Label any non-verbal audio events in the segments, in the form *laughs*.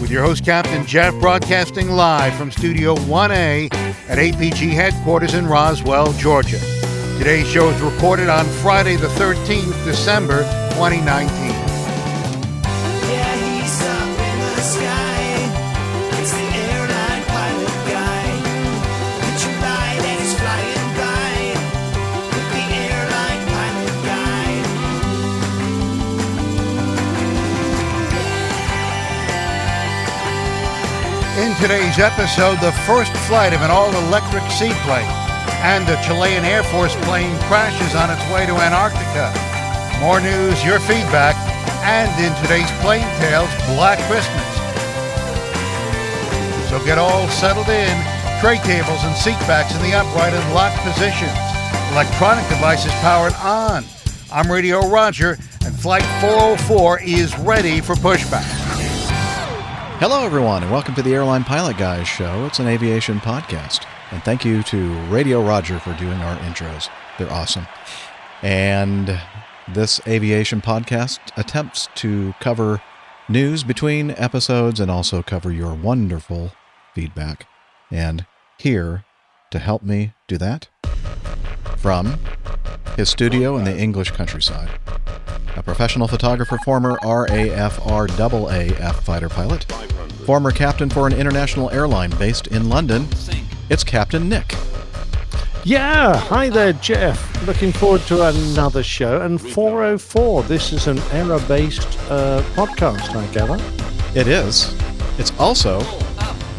with your host, Captain Jeff, broadcasting live from Studio 1A at APG headquarters in Roswell, Georgia. Today's show is recorded on Friday, the 13th, December 2019. Today's episode, the first flight of an all-electric seaplane and a Chilean Air Force plane crashes on its way to Antarctica. More news, your feedback, and in today's Plane Tales, Black Christmas. So get all settled in, tray tables and seat backs in the upright and locked positions. Electronic devices powered on. I'm Radio Roger, and Flight 404 is ready for pushback. Hello, everyone, and welcome to the Airline Pilot Guys show. It's an aviation podcast. And thank you to Radio Roger for doing our intros. They're awesome. And this aviation podcast attempts to cover news between episodes and also cover your wonderful feedback. And here to help me do that, from his studio in the English countryside, a professional photographer, former RAF RAAF fighter pilot, former captain for an international airline based in London. It's Captain Nick. Yeah, hi there, Jeff. Looking forward to another show. And 404, this is an error based uh, podcast, I gather. It is. It's also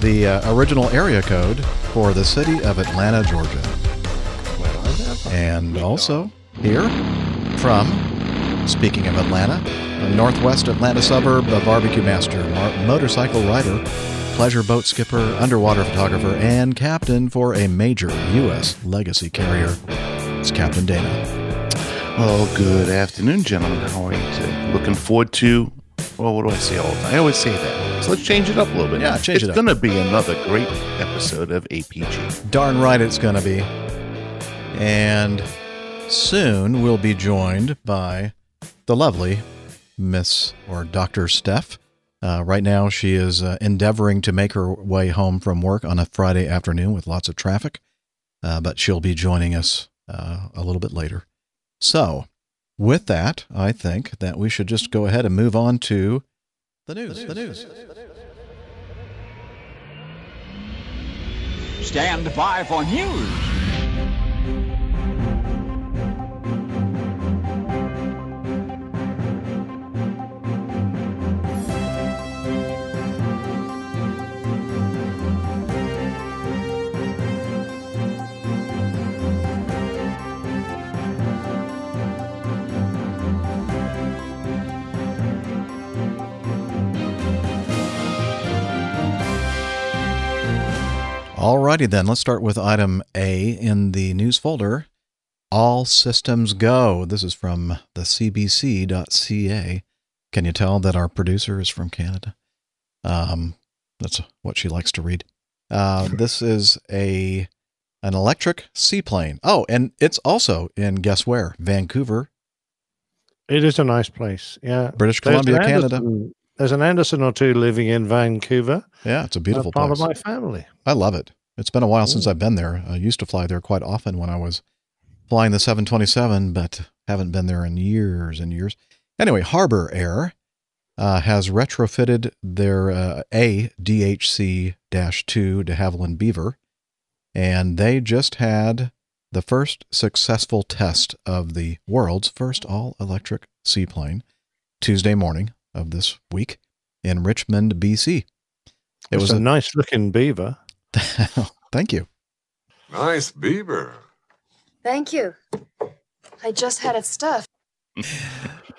the uh, original area code for the city of Atlanta, Georgia. And also here from, speaking of Atlanta, a northwest Atlanta suburb, a barbecue master, motorcycle rider, pleasure boat skipper, underwater photographer, and captain for a major U.S. legacy carrier. It's Captain Dana. Well, good afternoon, gentlemen. How are you today? Looking forward to, well, what do I say all the time? I always say that. So let's change it up a little bit. Yeah, change it's it up. It's going to be another great episode of APG. Darn right it's going to be. And soon we'll be joined by the lovely Miss or Dr. Steph. Uh, right now, she is uh, endeavoring to make her way home from work on a Friday afternoon with lots of traffic, uh, but she'll be joining us uh, a little bit later. So, with that, I think that we should just go ahead and move on to the news. The news. Stand by for news. Alrighty then, let's start with item A in the news folder. All systems go. This is from the cbc.ca. Can you tell that our producer is from Canada? Um, that's what she likes to read. Uh, this is a an electric seaplane. Oh, and it's also in guess where? Vancouver, It is a nice place. Yeah. British Columbia, Canada. There's an Anderson or two living in Vancouver. Yeah, it's a uh, beautiful part place. of my family. I love it. It's been a while since I've been there. I used to fly there quite often when I was flying the 727, but haven't been there in years and years. Anyway, Harbour Air uh, has retrofitted their uh, A DHC 2 de Havilland Beaver, and they just had the first successful test of the world's first all electric seaplane Tuesday morning of this week in Richmond, BC. It It was was a a nice looking beaver. *laughs* Thank you. Nice beaver. Thank you. I just had it stuffed. *laughs*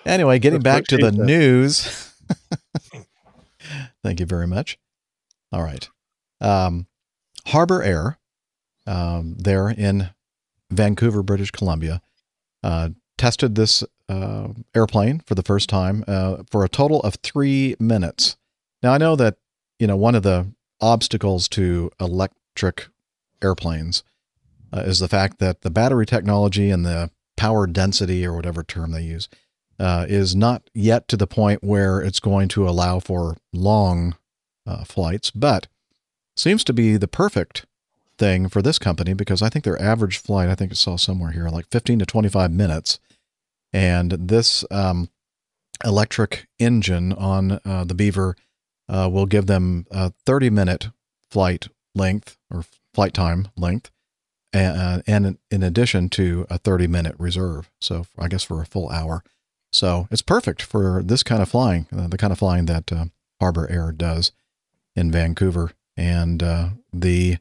Anyway, getting back to the said. news. *laughs* Thank you very much. All right. Um, Harbour Air, um, there in Vancouver, British Columbia, uh, tested this uh, airplane for the first time uh, for a total of three minutes. Now I know that you know one of the obstacles to electric airplanes uh, is the fact that the battery technology and the power density or whatever term they use uh, is not yet to the point where it's going to allow for long uh, flights, but seems to be the perfect thing for this company because I think their average flight, I think I saw somewhere here, like 15 to 25 minutes. And this um, electric engine on uh, the Beaver uh, will give them a 30 minute flight length or flight time length. And, and in addition to a 30 minute reserve. So I guess for a full hour. So it's perfect for this kind of flying, uh, the kind of flying that uh, Harbour Air does in Vancouver. And uh, the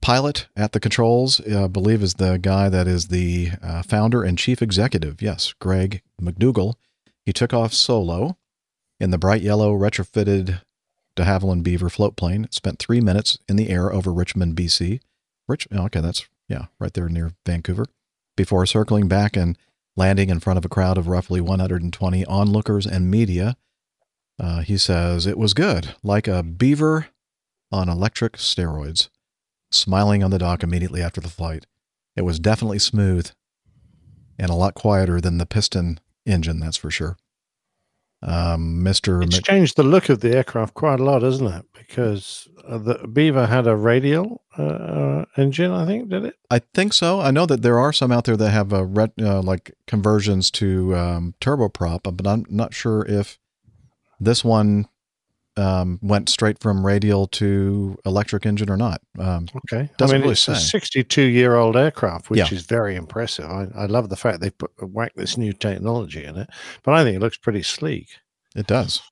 pilot at the controls, I believe, is the guy that is the uh, founder and chief executive. Yes, Greg McDougall. He took off solo in the bright yellow retrofitted de Havilland Beaver float plane. Spent three minutes in the air over Richmond, BC. Rich, oh, okay, that's yeah, right there near Vancouver. Before circling back and landing in front of a crowd of roughly 120 onlookers and media, uh, he says it was good, like a beaver on electric steroids. Smiling on the dock immediately after the flight, it was definitely smooth and a lot quieter than the piston engine, that's for sure. Um, Mr. It's Mc- changed the look of the aircraft quite a lot, isn't it? Because uh, the Beaver had a radial uh, uh, engine, I think, did it? I think so. I know that there are some out there that have a ret, uh, like conversions to um, turboprop, but I'm not sure if this one um, went straight from radial to electric engine or not. Um, Okay. Doesn't I mean, really it's say. a 62 year old aircraft, which Yeah. is very impressive. I, I love the fact they put whacked this new technology in it, but I think it looks pretty sleek. It does.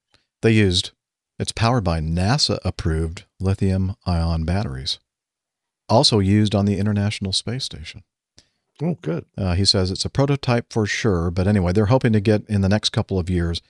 They used. It's powered by NASA approved lithium ion batteries, also used on the International Space Station. Oh, good. Uh, he says it's a prototype for sure, but anyway, they're hoping to get in the next couple of years,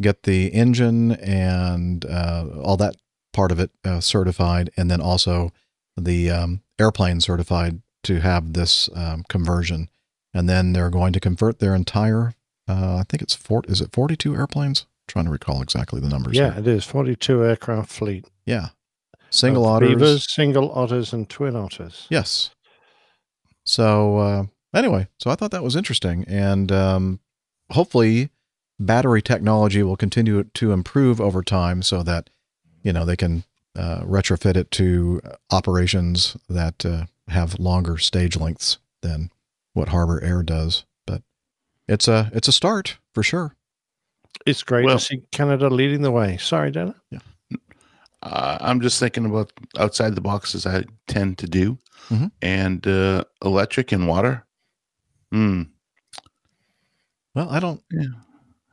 get the engine and uh, all that part of it uh, certified, and then also the um, airplane certified to have this um, conversion. And then they're going to convert their entire, uh, I think it's four, is it 42 airplanes? trying to recall exactly the numbers. Yeah, here. it is 42 aircraft fleet. Yeah. Single of otters. Beavers, single otters, and twin otters. Yes. So uh, anyway, so I thought that was interesting, and um, hopefully, battery technology will continue to improve over time, so that you know they can uh, retrofit it to operations that uh, have longer stage lengths than what Harbour Air does. But it's a it's a start for sure. It's great Well- to see Canada leading the way. Sorry, Dana. Uh, I'm just thinking about outside the box as I tend to do, Mhm. and uh, electric and water. Hmm. Well, I don't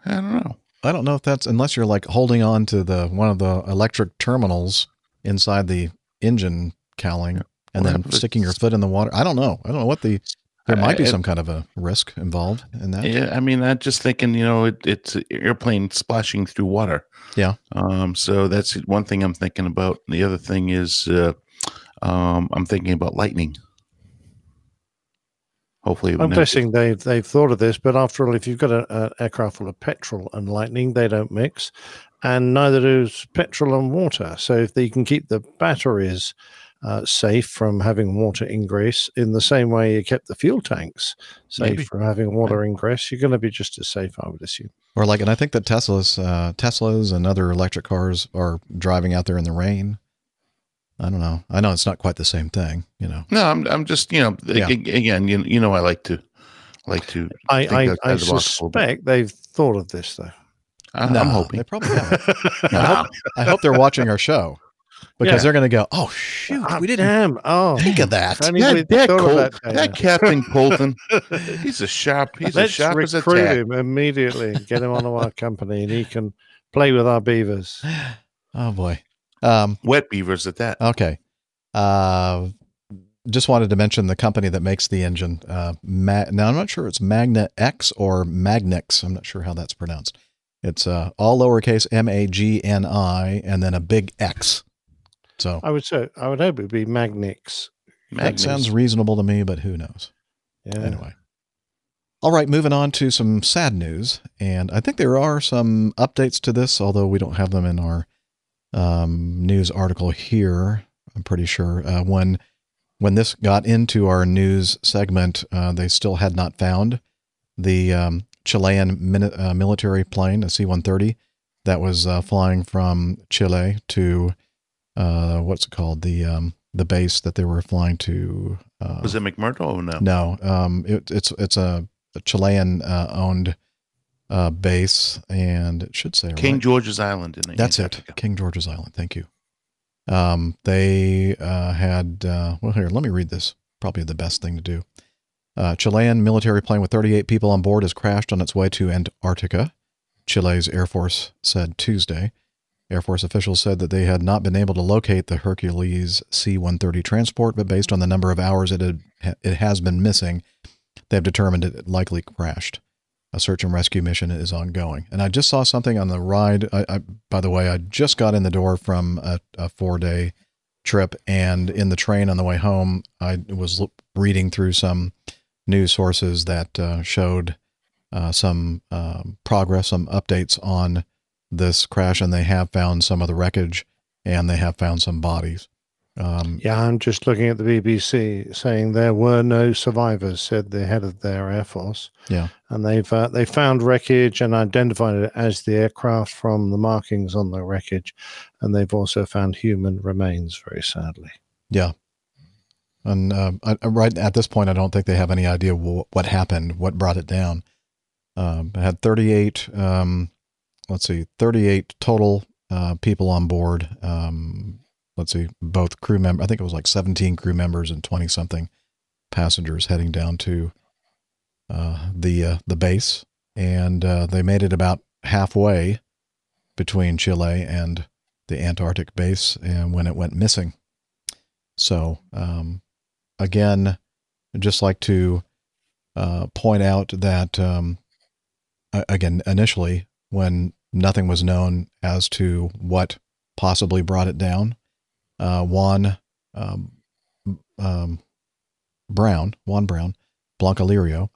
I don't know. I don't know if that's unless you're like holding on to the one of the electric terminals inside the engine cowling and Well, then sticking your foot in the water. I don't know. I don't know what the there might be I- some kind of a risk involved in that. Yeah, I mean, I'm just thinking, you know, it, it's an airplane splashing through water. Yeah. Um, so that's one thing I'm thinking about. The other thing is, uh, um, I'm thinking about lightning. Hopefully, I'm never- guessing they've they've thought of this, but after all, if you've got an aircraft full of petrol and lightning, they don't mix, and neither does petrol and water. So if they can keep the batteries uh, safe from having water ingress in the same way you kept the fuel tanks safe Maybe. from having water ingress, you're going to be just as safe, I would assume. Or like, and I think that Teslas, uh, Teslas and other electric cars are driving out there in the rain. I don't know. I know it's not quite the same thing, you know. No, I'm, I'm just, you know, Yeah. again, you, you know, I like to, like to. I I, I the box a little bit. suspect they've thought of this though. I, No, I'm hoping. they probably haven't. *laughs* I hope, I hope they're watching our show because Yeah. they're going to go, "Oh shoot, Ah, we didn't Damn! Oh, think of that." That, that, Col- that, that, Captain Colton, he's a sharp, he's Let's as sharp as a recruit him immediately get him onto our company, and he can play with our beavers. *sighs* Oh boy. Um, Wet beavers at that. okay. Uh, just wanted to mention the company that makes the engine. Uh, Ma- now I'm not sure it's Magna X or Magnix. I'm not sure how that's pronounced. It's uh, all lowercase M A G N I and then a big X. So I would say I would hope it'd be Magnix. that sounds reasonable to me, but who knows? Yeah. Anyway. All right, moving on to some sad news. And I think there are some updates to this, although we don't have them in our um, news article here. I'm pretty sure. Uh, when when this got into our news segment, uh, they still had not found the um, Chilean mini- uh, military plane, a C 130, that was uh, flying from Chile to uh, what's it called? The um, the base that they were flying to. Uh, Was it McMurdo or no? no, um, it, it's it's a, a Chilean uh, owned uh, base, and it should say King right- George's Island in That's it, King George's Island. Thank you. Um, they uh, had uh, well here. Let me read this. Probably the best thing to do. Uh, Chilean military plane with 38 people on board has crashed on its way to Antarctica. Chile's Air Force said Tuesday. Air Force officials said that they had not been able to locate the Hercules C-130 transport, but based on the number of hours it had, it has been missing, they've determined it likely crashed. A search and rescue mission is ongoing. And I just saw something on the ride. I, I by the way, I just got in the door from a, a four-day trip, and in the train on the way home, I was reading through some news sources that uh, showed uh, some um, progress, some updates on this crash, and they have found some of the wreckage, and they have found some bodies. Um, Yeah, I'm just looking at the BBC saying there were no survivors, said the head of their air force, yeah, and they've uh, they found wreckage and identified it as the aircraft from the markings on the wreckage, and they've also found human remains. Very sadly, yeah. And uh, I, right at this point, I don't think they have any idea wh- what happened, what brought it down. Um, it had 38, um, let's see, 38 total uh, people on board. Um, let's see, both crew members, I think it was like 17 crew members and 20 something passengers heading down to uh, the uh, the base, and uh, they made it about halfway between Chile and the Antarctic base, and when it went missing. So um, again, I'd just like to uh, point out that um, again, initially, when nothing was known as to what possibly brought it down, uh, Juan um, um, Browne, Juan Browne, Blanca Lirio,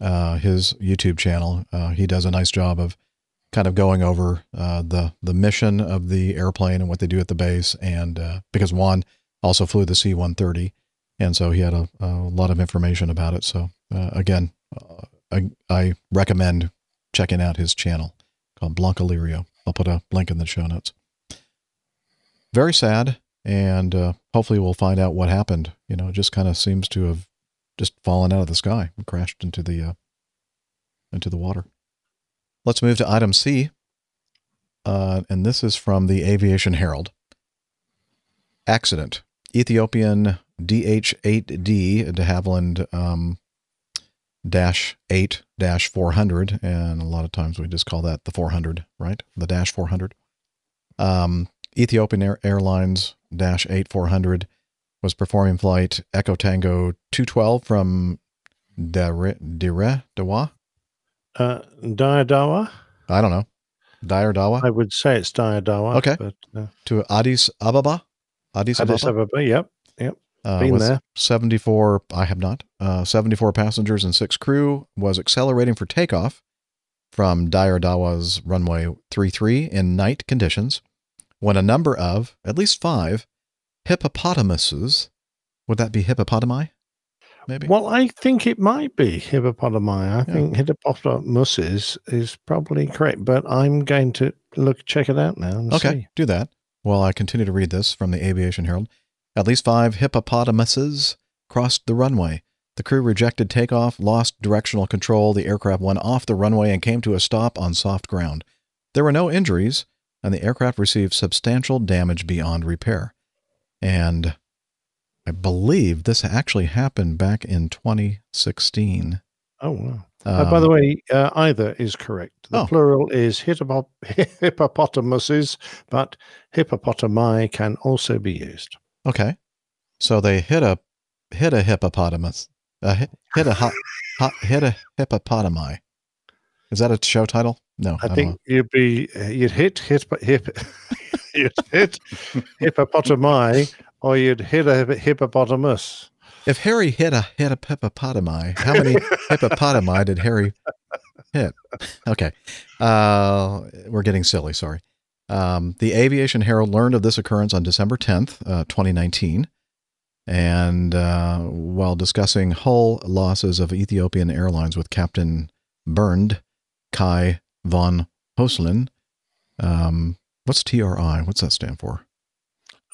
uh, his YouTube channel, uh, he does a nice job of kind of going over uh, the the mission of the airplane and what they do at the base, and uh, because Juan also flew the C-130, and so he had a, a lot of information about it. So uh, again, I, I recommend checking out his channel called blancolirio. I'll put a link in the show notes. Very sad, and uh, hopefully we'll find out what happened. You know, it just kind of seems to have just fallen out of the sky and crashed into the uh, into the water. Let's move to item C, uh, and this is from the Aviation Herald. Accident: Ethiopian DH-8D de Havilland um, dash eight dash four hundred, and a lot of times we just call that the four hundred, right? The dash four hundred. Um, Ethiopian Air- Airlines dash eight four hundred was performing flight Echo Tango two twelve from Dire Dire Dawa. uh, Diadawa. I don't know. Dire Dawa I would say it's Dire Diadawa. Okay. but uh, to Addis Ababa. Addis Ababa. Addis Ababa. Yep, yep. uh, Been there. 74 i have not uh, 74 passengers and six crew was accelerating for takeoff from Dire Dawa's runway 33 in night conditions when a number of at least five hippopotamuses would that be hippopotami maybe Well, I think it might be hippopotami. I think hippopotamus is, is probably correct, but I'm going to look check it out now. And okay see. do that while i continue to read this from the aviation herald at least five hippopotamuses crossed the runway the crew rejected takeoff lost directional control the aircraft went off the runway and came to a stop on soft ground there were no injuries and the aircraft received substantial damage beyond repair and i believe this actually happened back in 2016 Oh wow! Uh, by the Um, way, uh, either is correct. The Oh. plural is hippopot- hippopotamuses, but hippopotami can also be used. Okay. So they hit a hit a hippopotamus. Uh, hit, hit a hot, hot, hit a hippopotami. Is that a show title? No, I don't think you'd be you'd hit hip hip *laughs* you'd hit hippopotami or you'd hit a hippopotamus. If Harry hit a hit a hippopotami, how many hippopotami did Harry hit? Okay, uh, we're getting silly. Sorry. Um, the Aviation Herald learned of this occurrence on December 10th, uh, 2019. And uh, while discussing hull losses of Ethiopian Airlines with Captain Bernd Kai von Hoesslin, um, what's TRI? What's that stand for?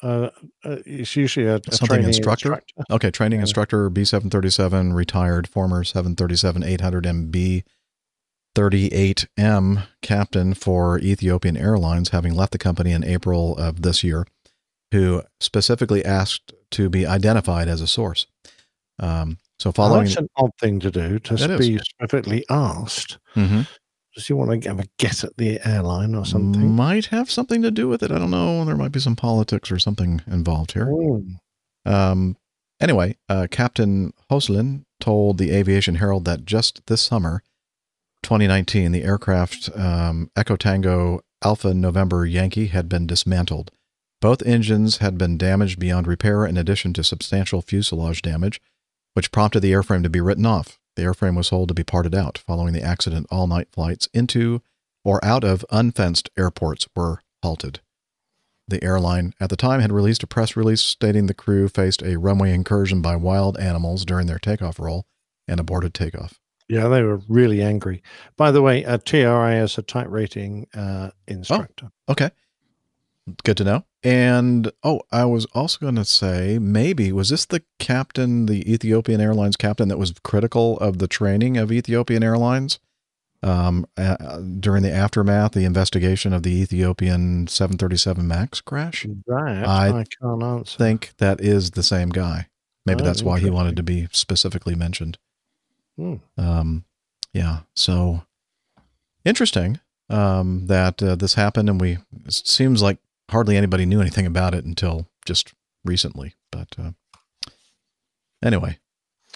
Uh, uh, it's usually a, a Something training instructor? *laughs* Okay, training instructor, B seven thirty seven, retired former seven thirty seven eight hundred MB thirty eight M captain for Ethiopian Airlines, having left the company in April of this year, who specifically asked to be identified as a source. Um, so following, that's an odd thing to do to That is. be specifically asked. Mhm. Does he want to have a get at the airline or something? might have something to do with it. I don't know. There might be some politics or something involved here. Um, anyway, uh, Captain Hoesslin told the Aviation Herald that just this summer, 2019, the aircraft um, Echo Tango Alpha November Yankee had been dismantled. Both engines had been damaged beyond repair, in addition to substantial fuselage damage, which prompted the airframe to be written off. The airframe was told to be parted out. Following the accident, all night flights into or out of unfenced airports were halted. The airline at the time had released a press release stating the crew faced a runway incursion by wild animals during their takeoff roll and aborted takeoff. Yeah, they were really angry. By the way, a TRA is a type rating uh, instructor. Okay. Good to know. And oh, I was also going to say maybe was this the captain, the Ethiopian Airlines captain that was critical of the training of Ethiopian Airlines um, uh, during the aftermath, the investigation of the Ethiopian 737 Max crash? I I, can't answer. think that is the same guy. Maybe Oh, that's why he wanted to be specifically mentioned. Hmm. Um, yeah. So interesting um, that uh, this happened, and we it seems like hardly anybody knew anything about it until just recently. But uh, anyway,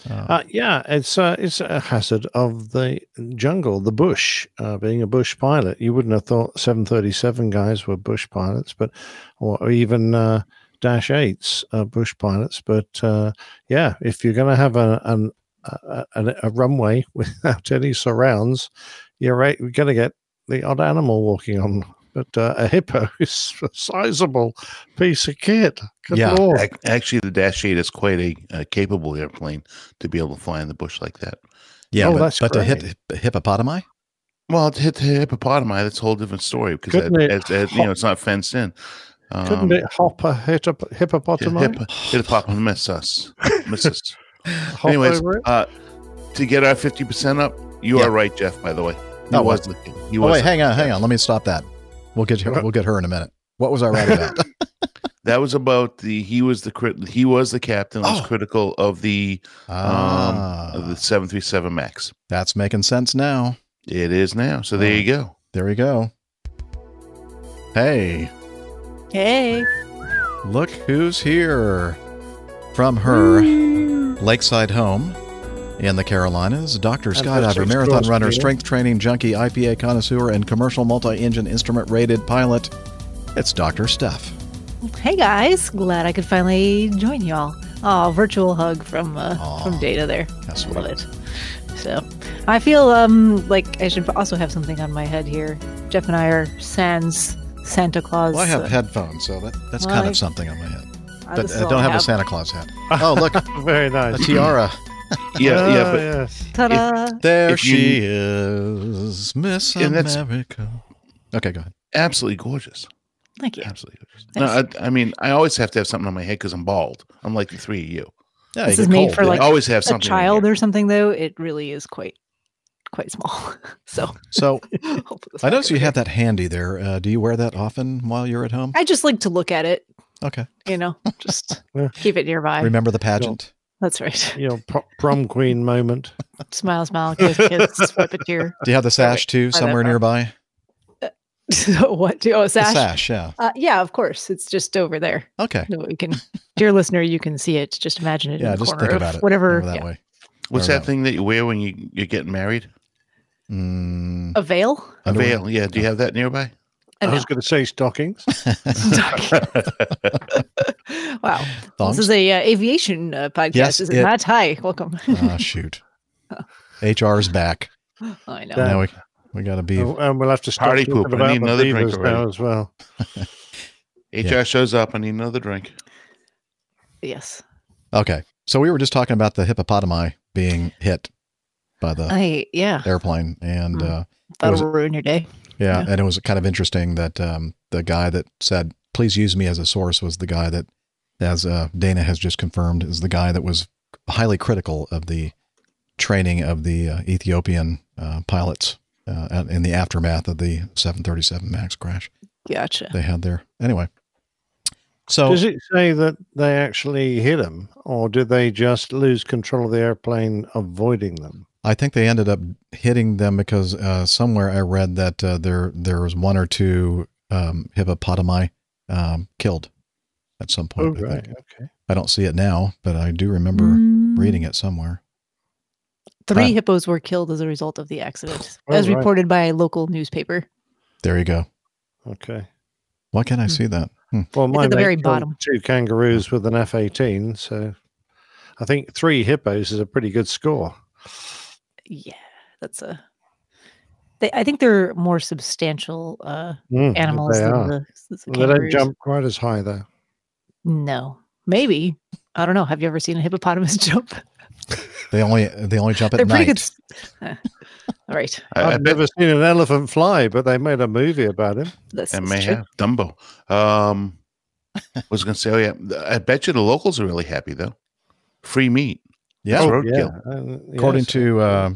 uh, Uh, yeah, it's uh, it's a hazard of the jungle, the bush. Uh, being a bush pilot, you wouldn't have thought 737 guys were bush pilots, but or, even uh, Dash eights bush pilots. But uh, yeah, if you're going to have a, an, a, a, a runway *laughs* without any surrounds, you're right. We're going to get the odd animal walking on. But uh, a hippo *laughs* is a sizable piece of kit. Good Yeah. Ac- Actually, the Dash 8 is quite a uh, capable airplane to be able to fly in the bush like that. yeah, oh, but, but to hit hip- hippopotami, Well, to hit the hippopotami, that's a whole different story because Couldn't it you know, it's not fenced in. Um, Couldn't it hop a hit, hippopotami? hip, hippopotamus us, miss us. *laughs* Anyways, uh, to get our fifty percent up, you Yeah. are right, Jeff. By the way, he Oh, was the he Oh was wait, hang on, hang on. Let me stop that. We'll get you, we'll get her in a minute. What was I right about? *laughs* That was about the he was the crit he was the captain was Oh. critical of the ah, um of the seven three seven max. that's making sense now. It is now. So there you go. There we go. Hey, Hey. look who's here from her lakeside home in the Carolinas. Dr. And Skydiver, marathon exhaust runner, meter. strength training junkie, IPA connoisseur, and commercial multi-engine instrument rated pilot. It's Dr. Steph. Hey guys, glad I could finally join y'all. Oh, virtual hug from uh, Aw. from Data there. That's Love it. So, I feel um like I should also have something on my head here. Jeff and I are sans Santa Claus. Well, I have uh, headphones, so that, that's Well, kind I- of something on my head. I But just I don't don't have, a Santa Claus hat. Oh, look, *laughs* Very nice. a nice. tiara. *laughs* Yeah, yeah, Ah, but yes. Ta-da! There If you- she is, Miss America. Okay, go ahead. absolutely gorgeous. Thank you. Absolutely gorgeous. No, I, I mean, I always have to have something on my head because I'm bald. I'm like the three of you. Yeah, This is made cold, for, like, I always have A something. in child or something though, it really is quite quite small. *laughs* so So I'll put this I back noticed you have that handy there. Uh, do you wear that often while you're at home? I just like to look at it, Okay. you know, just *laughs* keep it nearby. Remember the pageant? That's right. *laughs* You know, pro- prom queen moment. *laughs* Smile, smile, kiss, kiss, swipe a tear. Do you have the sash too somewhere nearby? *laughs* what? Do oh, a sash? The sash, yeah. Uh, yeah, of course. It's just over there. Okay. No, you can, dear listener, you can see it. Just imagine it. Yeah, in the just corner think of about it. Whatever. over that yeah. way. What's Or that no. thing that you wear when you you're getting married? Mm, A veil. A veil. Yeah. Do you have that nearby? I was going to say stockings. Wow. Thongs? This is a uh, aviation uh, podcast, Yes, is it, it- not? Hi, welcome. Ah, shoot. HR's back. *laughs* I know. Now we, we got to be. Oh, and we'll have to stop Party talking poop. I need another drink now as well. *laughs* HR shows up. I need another drink. Yes. Okay. So we were just talking about the hippopotami being hit by the I yeah. airplane. And Mm. uh, That'll was- ruin your day. yeah, Yeah. and it was kind of interesting that um, the guy that said, please use me as a source was the guy that, as uh, Dana has just confirmed, is the guy that was highly critical of the training of the uh, Ethiopian uh, pilots uh, in the aftermath of the 737 MAX crash Gotcha. they had there. Anyway. So Does it say that they actually hit them, or did they just lose control of the airplane, avoiding them? I think they ended up hitting them because uh, somewhere I read that uh, there there was one or two um, hippopotami um, killed at some Oh, point. I, right. think. Okay. I don't see it now, but I do remember Mm, reading it somewhere. Three Uh, hippos were killed as a result of the accident, *sighs* Oh, as right. reported by a local newspaper. There you go. Okay. Why can't I Hmm. see that? Hmm. Well, my at the very bottom. Two kangaroos with an F eighteen, so I think three hippos is a pretty good score. Yeah, that's a. They, I think they're more substantial uh, Mm, animals they than are. the, the Well, they don't jump quite as high though. No, maybe. I don't know. Have you ever seen a hippopotamus *laughs* jump? They only they only jump at They're pretty night. good. Uh, *laughs* all right. I, I I've never seen an elephant fly, but they made a movie about him. This and may true. have Dumbo. Um, I was going to say, oh yeah, I bet you the locals are really happy though. Free meat. Yeah, Oh, roadkill. uh, according yes. to uh,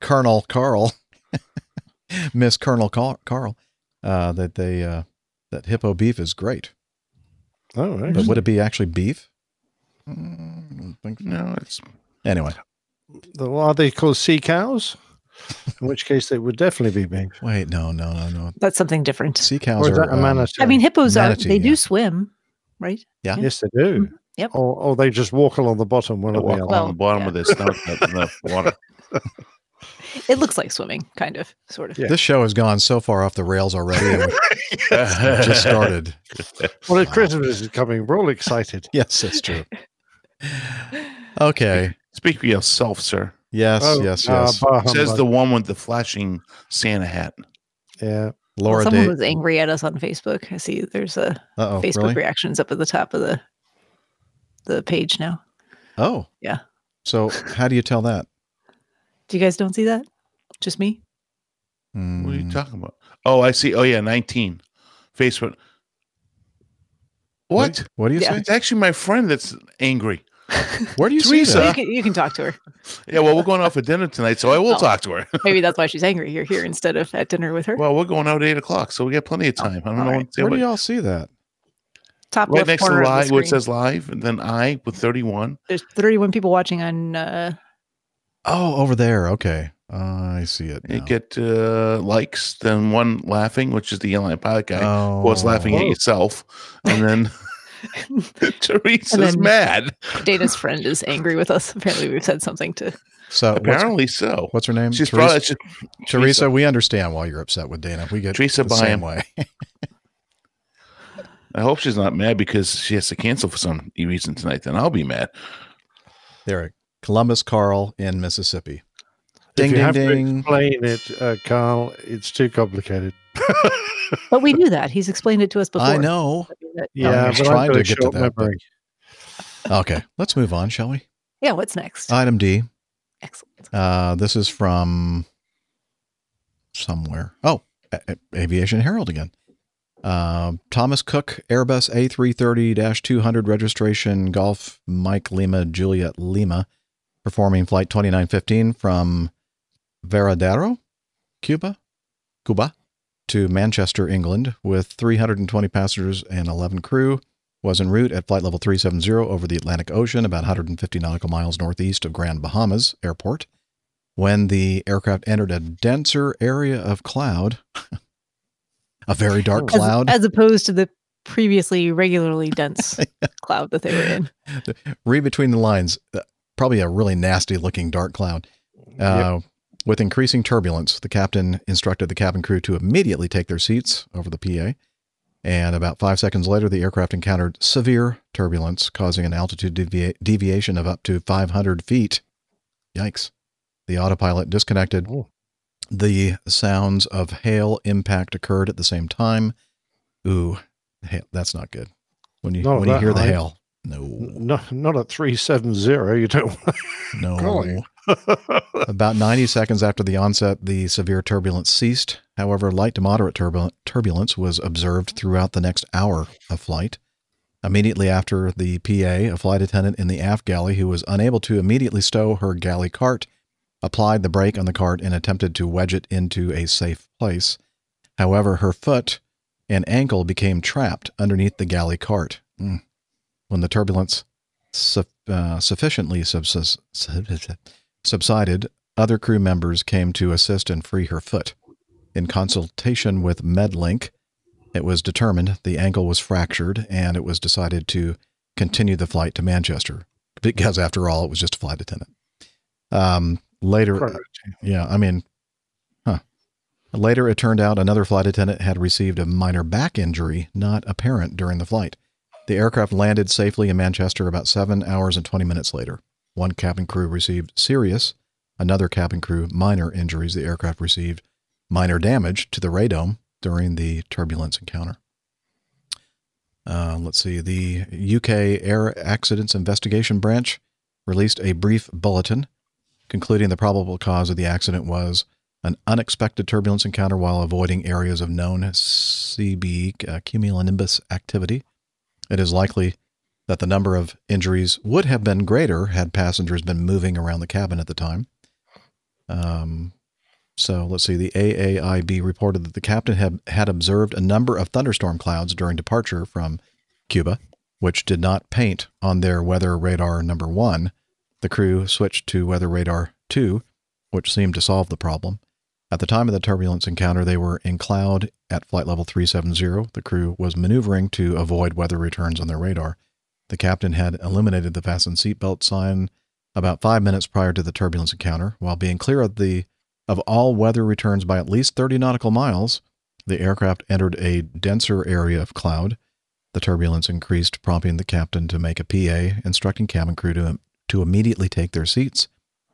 Colonel Carl, *laughs* Miss Colonel Carl, Carl uh, that they uh, that hippo beef is great. Oh, right. But would it be actually beef? Mm, I don't think so. No, it's Anyway, The- what are they called? Sea cows? In which case, they would definitely be beef. wait, no, no, no, no. That's something different. Sea cows Or is are. that a um, manatee? I mean, hippos are. Manatee, They do swim, right? yeah. yes, they do. Mm, yep. Or, or they just walk along the bottom. One they or walk the along. Well, the bottom yeah. of their snout in the water. *laughs* *laughs* It looks like swimming, kind of, sort of. Yeah. This show has gone so far off the rails already. and *laughs* we just started. Well, Christmas is coming. We're all excited. *laughs* Yes, that's true. Okay. Speak for yourself, sir. Yes, Oh, yes, uh, yes. bah Says humbug. the one with the flashing Santa hat. yeah. Laura Someone Day. was angry at us on Facebook. I see there's a Uh-oh, Facebook really? reactions up at the top of the the page now. Oh. Yeah. So how do you tell that? Do you guys don't see that? Just me? What are you talking about? Oh, I see. Oh yeah, nineteen. Facebook. What? What do you Yeah. say? It's actually my friend that's angry. *laughs* Where do you Teresa. see You that? can, you can talk to her. Yeah, well, we're going out for dinner tonight, so I will *laughs* Oh. talk to her. Maybe that's why she's angry. You're here instead of at dinner with her. Well, we're going out at eight o'clock, so we got plenty of time. I don't know right. what, Where do y'all see that? Top right left next to corner of the live where it says live, and then I with thirty-one. There's 31 people watching on. Uh, Oh, over there. Okay. I see it. You get uh, likes, then one laughing, which is the airline pilot guy. oh, was laughing at yourself, and *laughs* then *laughs* *laughs* Teresa's And then- mad. Dana's friend is angry with us. Apparently, we've said something to. So what's, Apparently so. what's her name? She's Teresa, probably she- Teresa, we understand why you're upset with Dana. We get Teresa the same Byam. way. I hope she's not mad because she has to cancel for some reason tonight. Then I'll be mad. there, Columbus Carl in Mississippi. If you ding have to explain it, uh, Carl, it's too complicated. *laughs* But we knew that. He's explained it to us before. I know. Yeah, was but trying I've to get to that, memory. Okay, let's move on, shall we? Yeah, what's next? Item D. Excellent. Uh, this is from somewhere. Oh, A- A- Aviation Herald again. Uh, Thomas Cook Airbus A330-200 registration Golf Mike Lima Juliet Lima performing flight 2915 from Varadero, Cuba, Cuba to Manchester, England with 320 passengers and 11 crew was en route at flight level 370 over the Atlantic Ocean about 150 nautical miles northeast of Grand Bahamas Airport when the aircraft entered a denser area of cloud, *laughs* a very dark cloud. as opposed to the previously regularly dense *laughs* cloud that they were in. Read between the lines, probably a really nasty looking dark cloud. Uh, With increasing turbulence, the captain instructed the cabin crew to immediately take their seats over the PA. And about five seconds later, the aircraft encountered severe turbulence, causing an altitude devia- deviation of up to 500 feet. Yikes. The autopilot disconnected. The sounds of hail impact occurred at the same time. Ooh, hail, that's not good. When you Not when you hear the high. hail, no, Not not at three seven zero. You don't. *laughs* no. *laughs* About 90 seconds after the onset, the severe turbulence ceased. However, light to moderate turbul- turbulence was observed throughout the next hour of flight. Immediately after the PA, a flight attendant in the aft galley who was unable to immediately stow her galley cart applied the brake on the cart and attempted to wedge it into a safe place. However, her foot and ankle became trapped underneath the galley cart. Mm. When the turbulence su- uh, sufficiently subs- subsided, other crew members came to assist and free her foot. In consultation with MedLink, it was determined the ankle was fractured and it was decided to continue the flight to Manchester because, after all, it was just a flight attendant. Um, later, Correct. yeah, I mean, huh. Later, it turned out another flight attendant had received a minor back injury, not apparent during the flight. The aircraft landed safely in Manchester about seven hours and 20 minutes later. One cabin crew received serious, another cabin crew minor injuries. The aircraft received minor damage to the radome during the turbulence encounter. Uh, let's see. The UK Air Accidents Investigation Branch released a brief bulletin concluding the probable cause of the accident was an unexpected turbulence encounter while avoiding areas of known CB uh, cumulonimbus activity. It is likely that the number of injuries would have been greater had passengers been moving around the cabin at the time. Um, so let's see. The AAIB reported that the captain had, had observed a number of thunderstorm clouds during departure from Cuba, which did not paint on their weather radar number one. The crew switched to weather radar two, which seemed to solve the problem. At the time of the turbulence encounter, they were in cloud at flight level 370. The crew was maneuvering to avoid weather returns on their radar. The captain had illuminated the fasten seatbelt sign about five minutes prior to the turbulence encounter. While being clear of the of all weather returns by at least 30 nautical miles, the aircraft entered a denser area of cloud. The turbulence increased, prompting the captain to make a PA, instructing cabin crew to, to immediately take their seats.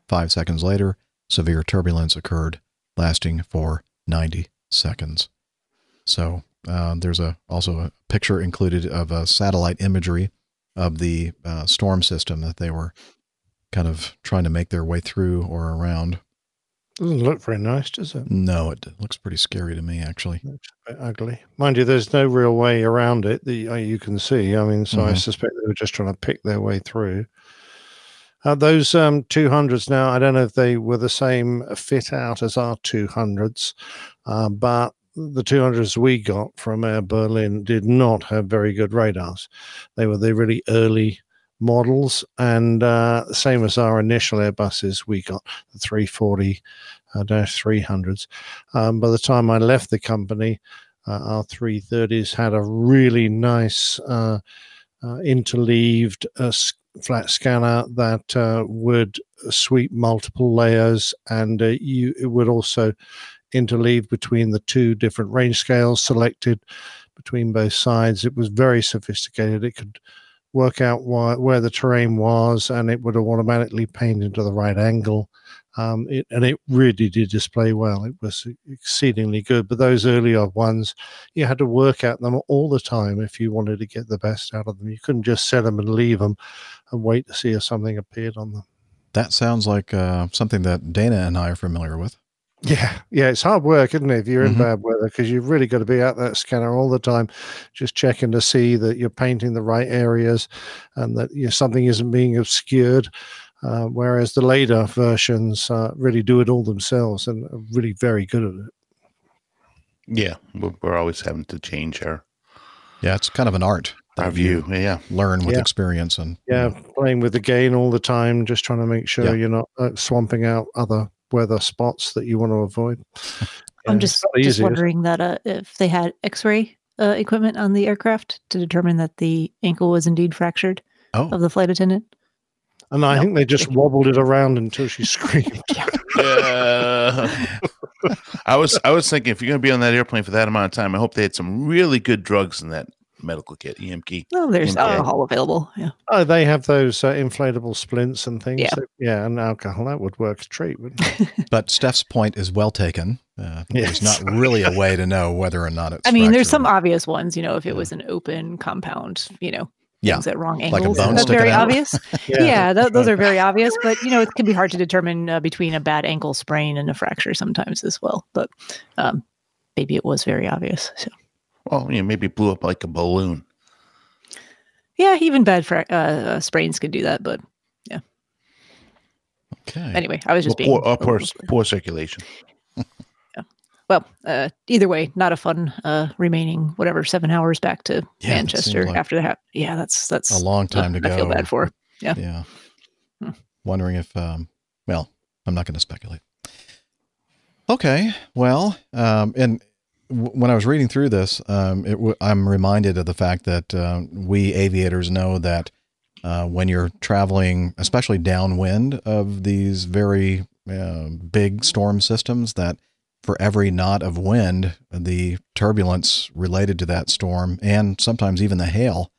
Five seconds later, severe turbulence occurred, lasting for 90 seconds. So uh, there's a also a picture included of a satellite imagery of the uh, storm system that they were kind of trying to make their way through or around. Doesn't look very nice, does it? No, it looks pretty scary to me, actually. Looks a bit ugly. Mind you, there's no real way around it that you- can see. I mean, so I Mhm. suspect they were just trying to pick their way through. Uh, those um, 200s now, I don't know if they were the same fit out as our 200s, uh, but the 200s we got from Air Berlin did not have very good radars. They were the really early models, and uh, same as our initial Airbuses, we got the 340 uh, 300s. Um, by the time I left the company, uh, our 330s had a really nice uh, uh, interleaved uh, flat scanner that would sweep multiple layers, and you it would also interleave between the two different range scales selected between both sides. It was very sophisticated. It could work out where the terrain was, and it would automatically paint into the right angle. Um, it, and it really did display well. It was exceedingly good. But those earlier ones, you had to work at them all the time if you wanted to get the best out of them. You couldn't just set them and leave them and wait to see if something appeared on them. That sounds like uh, something that Dana and I are familiar with. Yeah, yeah, it's hard work, isn't it? If you're in Mhm. bad weather, because you've really got to be at that scanner all the time, just checking to see that you're painting the right areas and that you know, something isn't being obscured. Uh, whereas the later versions uh, really do it all themselves and are really very good at it. Yeah, we're, we're always having to change our Yeah, it's kind of an art. our you view. Yeah, Learn with Yeah. experience and Yeah, playing with the gain all the time, just trying to make sure Yeah. you're not uh, swamping out other weather spots that you want to avoid. I'm Yeah, just just easy, is it? wondering that uh, if they had X-ray uh, equipment on the aircraft to determine that the ankle was indeed fractured Oh, of the flight attendant. And I No. think they just wobbled it around until she *laughs* screamed. Yeah. *laughs* I was I was thinking if you're gonna be on that airplane for that amount of time, I hope they had some really good drugs in that medical kit, EMK. Oh, there's Yeah. alcohol available. Yeah. Oh, they have those uh, inflatable splints and things. Yeah. So- yeah, and alcohol that would work a treat, wouldn't it? *laughs* But Steph's point is well taken. Uh, Yes. There's not really a *laughs* way to know whether or not it's. I mean, there's some obvious ones. You know, if it was an open compound, you know, Yeah. things at wrong Like a angles. bone that's very out. obvious. *laughs* yeah, tho- those are very obvious. But you know, it can be hard to determine uh, between a bad ankle sprain and a fracture sometimes as well. But um, maybe it was very obvious. So Well, you know, maybe blew up like a balloon. yeah, even bad fra- uh, uh, sprains can do that. But yeah. Okay. anyway, I was just being poor, uh, poor, poor circulation. well. Uh, either way, not a fun uh, remaining whatever seven hours back to Yeah, Manchester like after that. Yeah, that's that's a long time to go. I feel bad for. Yeah. Yeah. Hmm. Wondering if, um, well, I'm not going to speculate. Okay. Well, um, and when I was reading through this, um, it w- I'm reminded of the fact that um, we aviators know that uh, when you're traveling, especially downwind of these very uh, big storm systems, that for every knot of wind, the turbulence related to that storm, and sometimes even the hail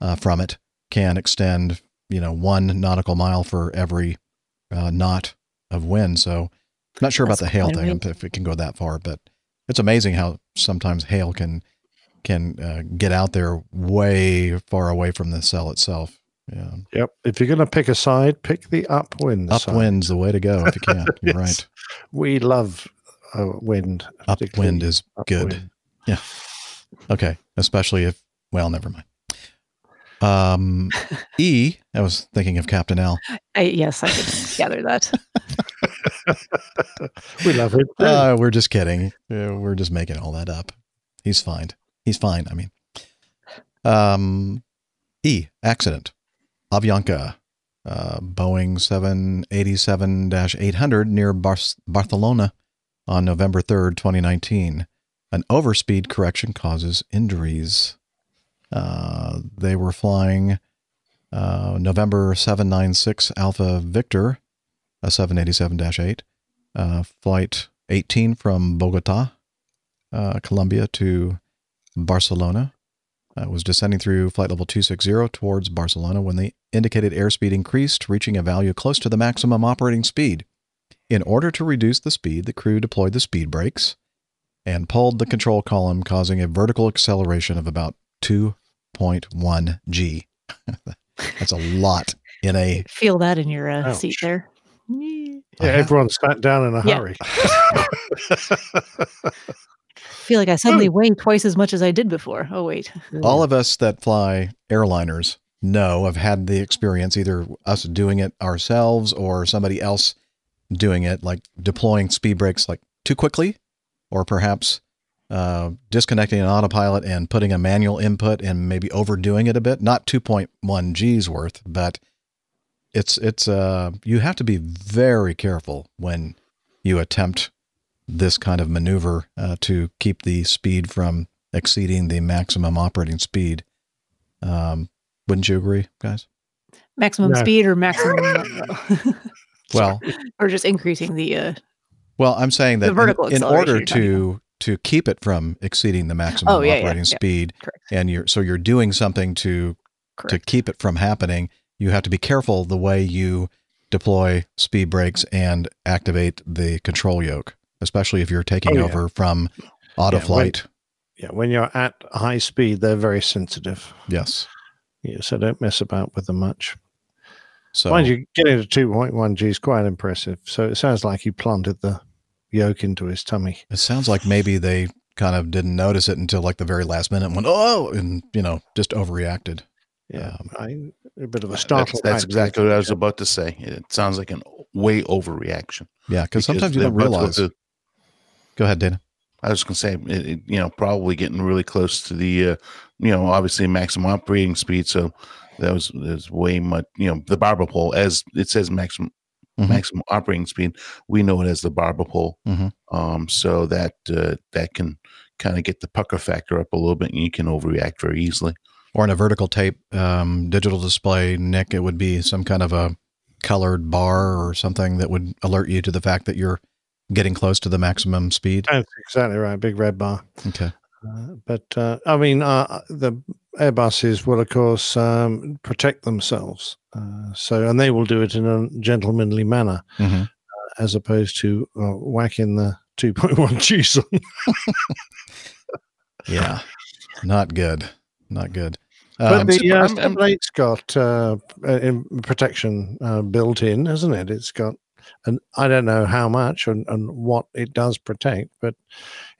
uh, from it, can extend, you know, one nautical mile for every uh, knot of wind. So, not sure about the hail thing if it can go that far, but it's amazing how sometimes hail can can uh, get out there way far away from the cell itself. Yeah, Yep. If you're going to pick a side, pick the upwind. side. upwind's the way to go if you *laughs* can. You're Yes. right. We love uh, wind. Upwind is good. Yeah. Okay. Especially if, well, never mind. Um, E, I was thinking of Captain L. I, yes, I could *laughs* gather that. We love it. Uh, we're just kidding. We're just making all that up. He's fine. He's fine. I mean, um, E accident. Avianca, uh, Boeing 787 800 near Bar- Barcelona on November 3rd, 2019. An overspeed correction causes injuries. Uh, they were flying uh, November 796 Alpha Victor, a 787 8 uh, flight 18 from Bogota, uh, Colombia to Barcelona. Uh, was descending through flight level 260 towards Barcelona when the indicated airspeed increased, reaching a value close to the maximum operating speed. In order to reduce the speed, the crew deployed the speed brakes and pulled the control column, causing a vertical acceleration of about 2.1 g. *laughs* That's a lot in a Feel that in your uh, seat there. Yeah, everyone sat down in a Yeah. hurry. *laughs* feel like I suddenly weigh twice as much as I did before. Oh wait. all of us that fly airliners know have had the experience either us doing it ourselves or somebody else doing it like deploying speed brakes like too quickly or perhaps uh, disconnecting an autopilot and putting a manual input and maybe overdoing it a bit not 2.1 g's worth but it's it's uh you have to be very careful when you attempt this kind of maneuver uh, to keep the speed from exceeding the maximum operating speed. Um, wouldn't you agree, guys? Maximum No. speed or maximum *laughs* Well, or just increasing the uh well, I'm saying that The in- vertical in, acceleration order you're to to keep it from exceeding the maximum Oh, yeah, yeah, operating yeah. speed, Correct. and you're so you're doing something to to keep it from happening. You have to be careful the way you deploy speed brakes and activate the control yoke, especially if you're taking Oh, yeah. over from auto Yeah, when- flight. Yeah, when you're at high speed, they're very sensitive. yes. Yeah, so don't mess about with them much. So Mind you, getting to 2.1 G is quite impressive. So it sounds like you planted the yoke into his tummy. It sounds like maybe they kind of didn't notice it until like the very last minute and went, oh, and, you know, just overreacted. Yeah, Um, I, a bit of a That's, startle. that's factor. exactly what I was about to say. It sounds like an way overreaction. Yeah. Because sometimes you don't about to go realize. to- Go ahead, Dana. I was going to say, it, it, you know, probably getting really close to the, uh, you know, obviously maximum operating speed. So that was, was way much, you know, the barber pole, as it says maximum, Mhm. maximum operating speed. We know it as the barber pole. Mhm. Um, so that, uh, that can kind of get the pucker factor up a little bit and you can overreact very easily. Or in a vertical tape um, digital display, Nick, it would be some kind of a colored bar or something that would alert you to the fact that you're getting close to the maximum speed? That's exactly right. Big red bar. Okay. Uh, but uh, I mean, uh, the Airbuses will, of course, um, protect themselves. Uh, so, and they will do it in a gentlemanly manner, Mhm. uh, as opposed to uh, whacking the 2.1 G's on. *laughs* Yeah. Not good. Not good. But Um, the uh, 7.8's got uh, uh, in- protection uh, built in, hasn't it? It's got, and I don't know how much and, and what it does protect, but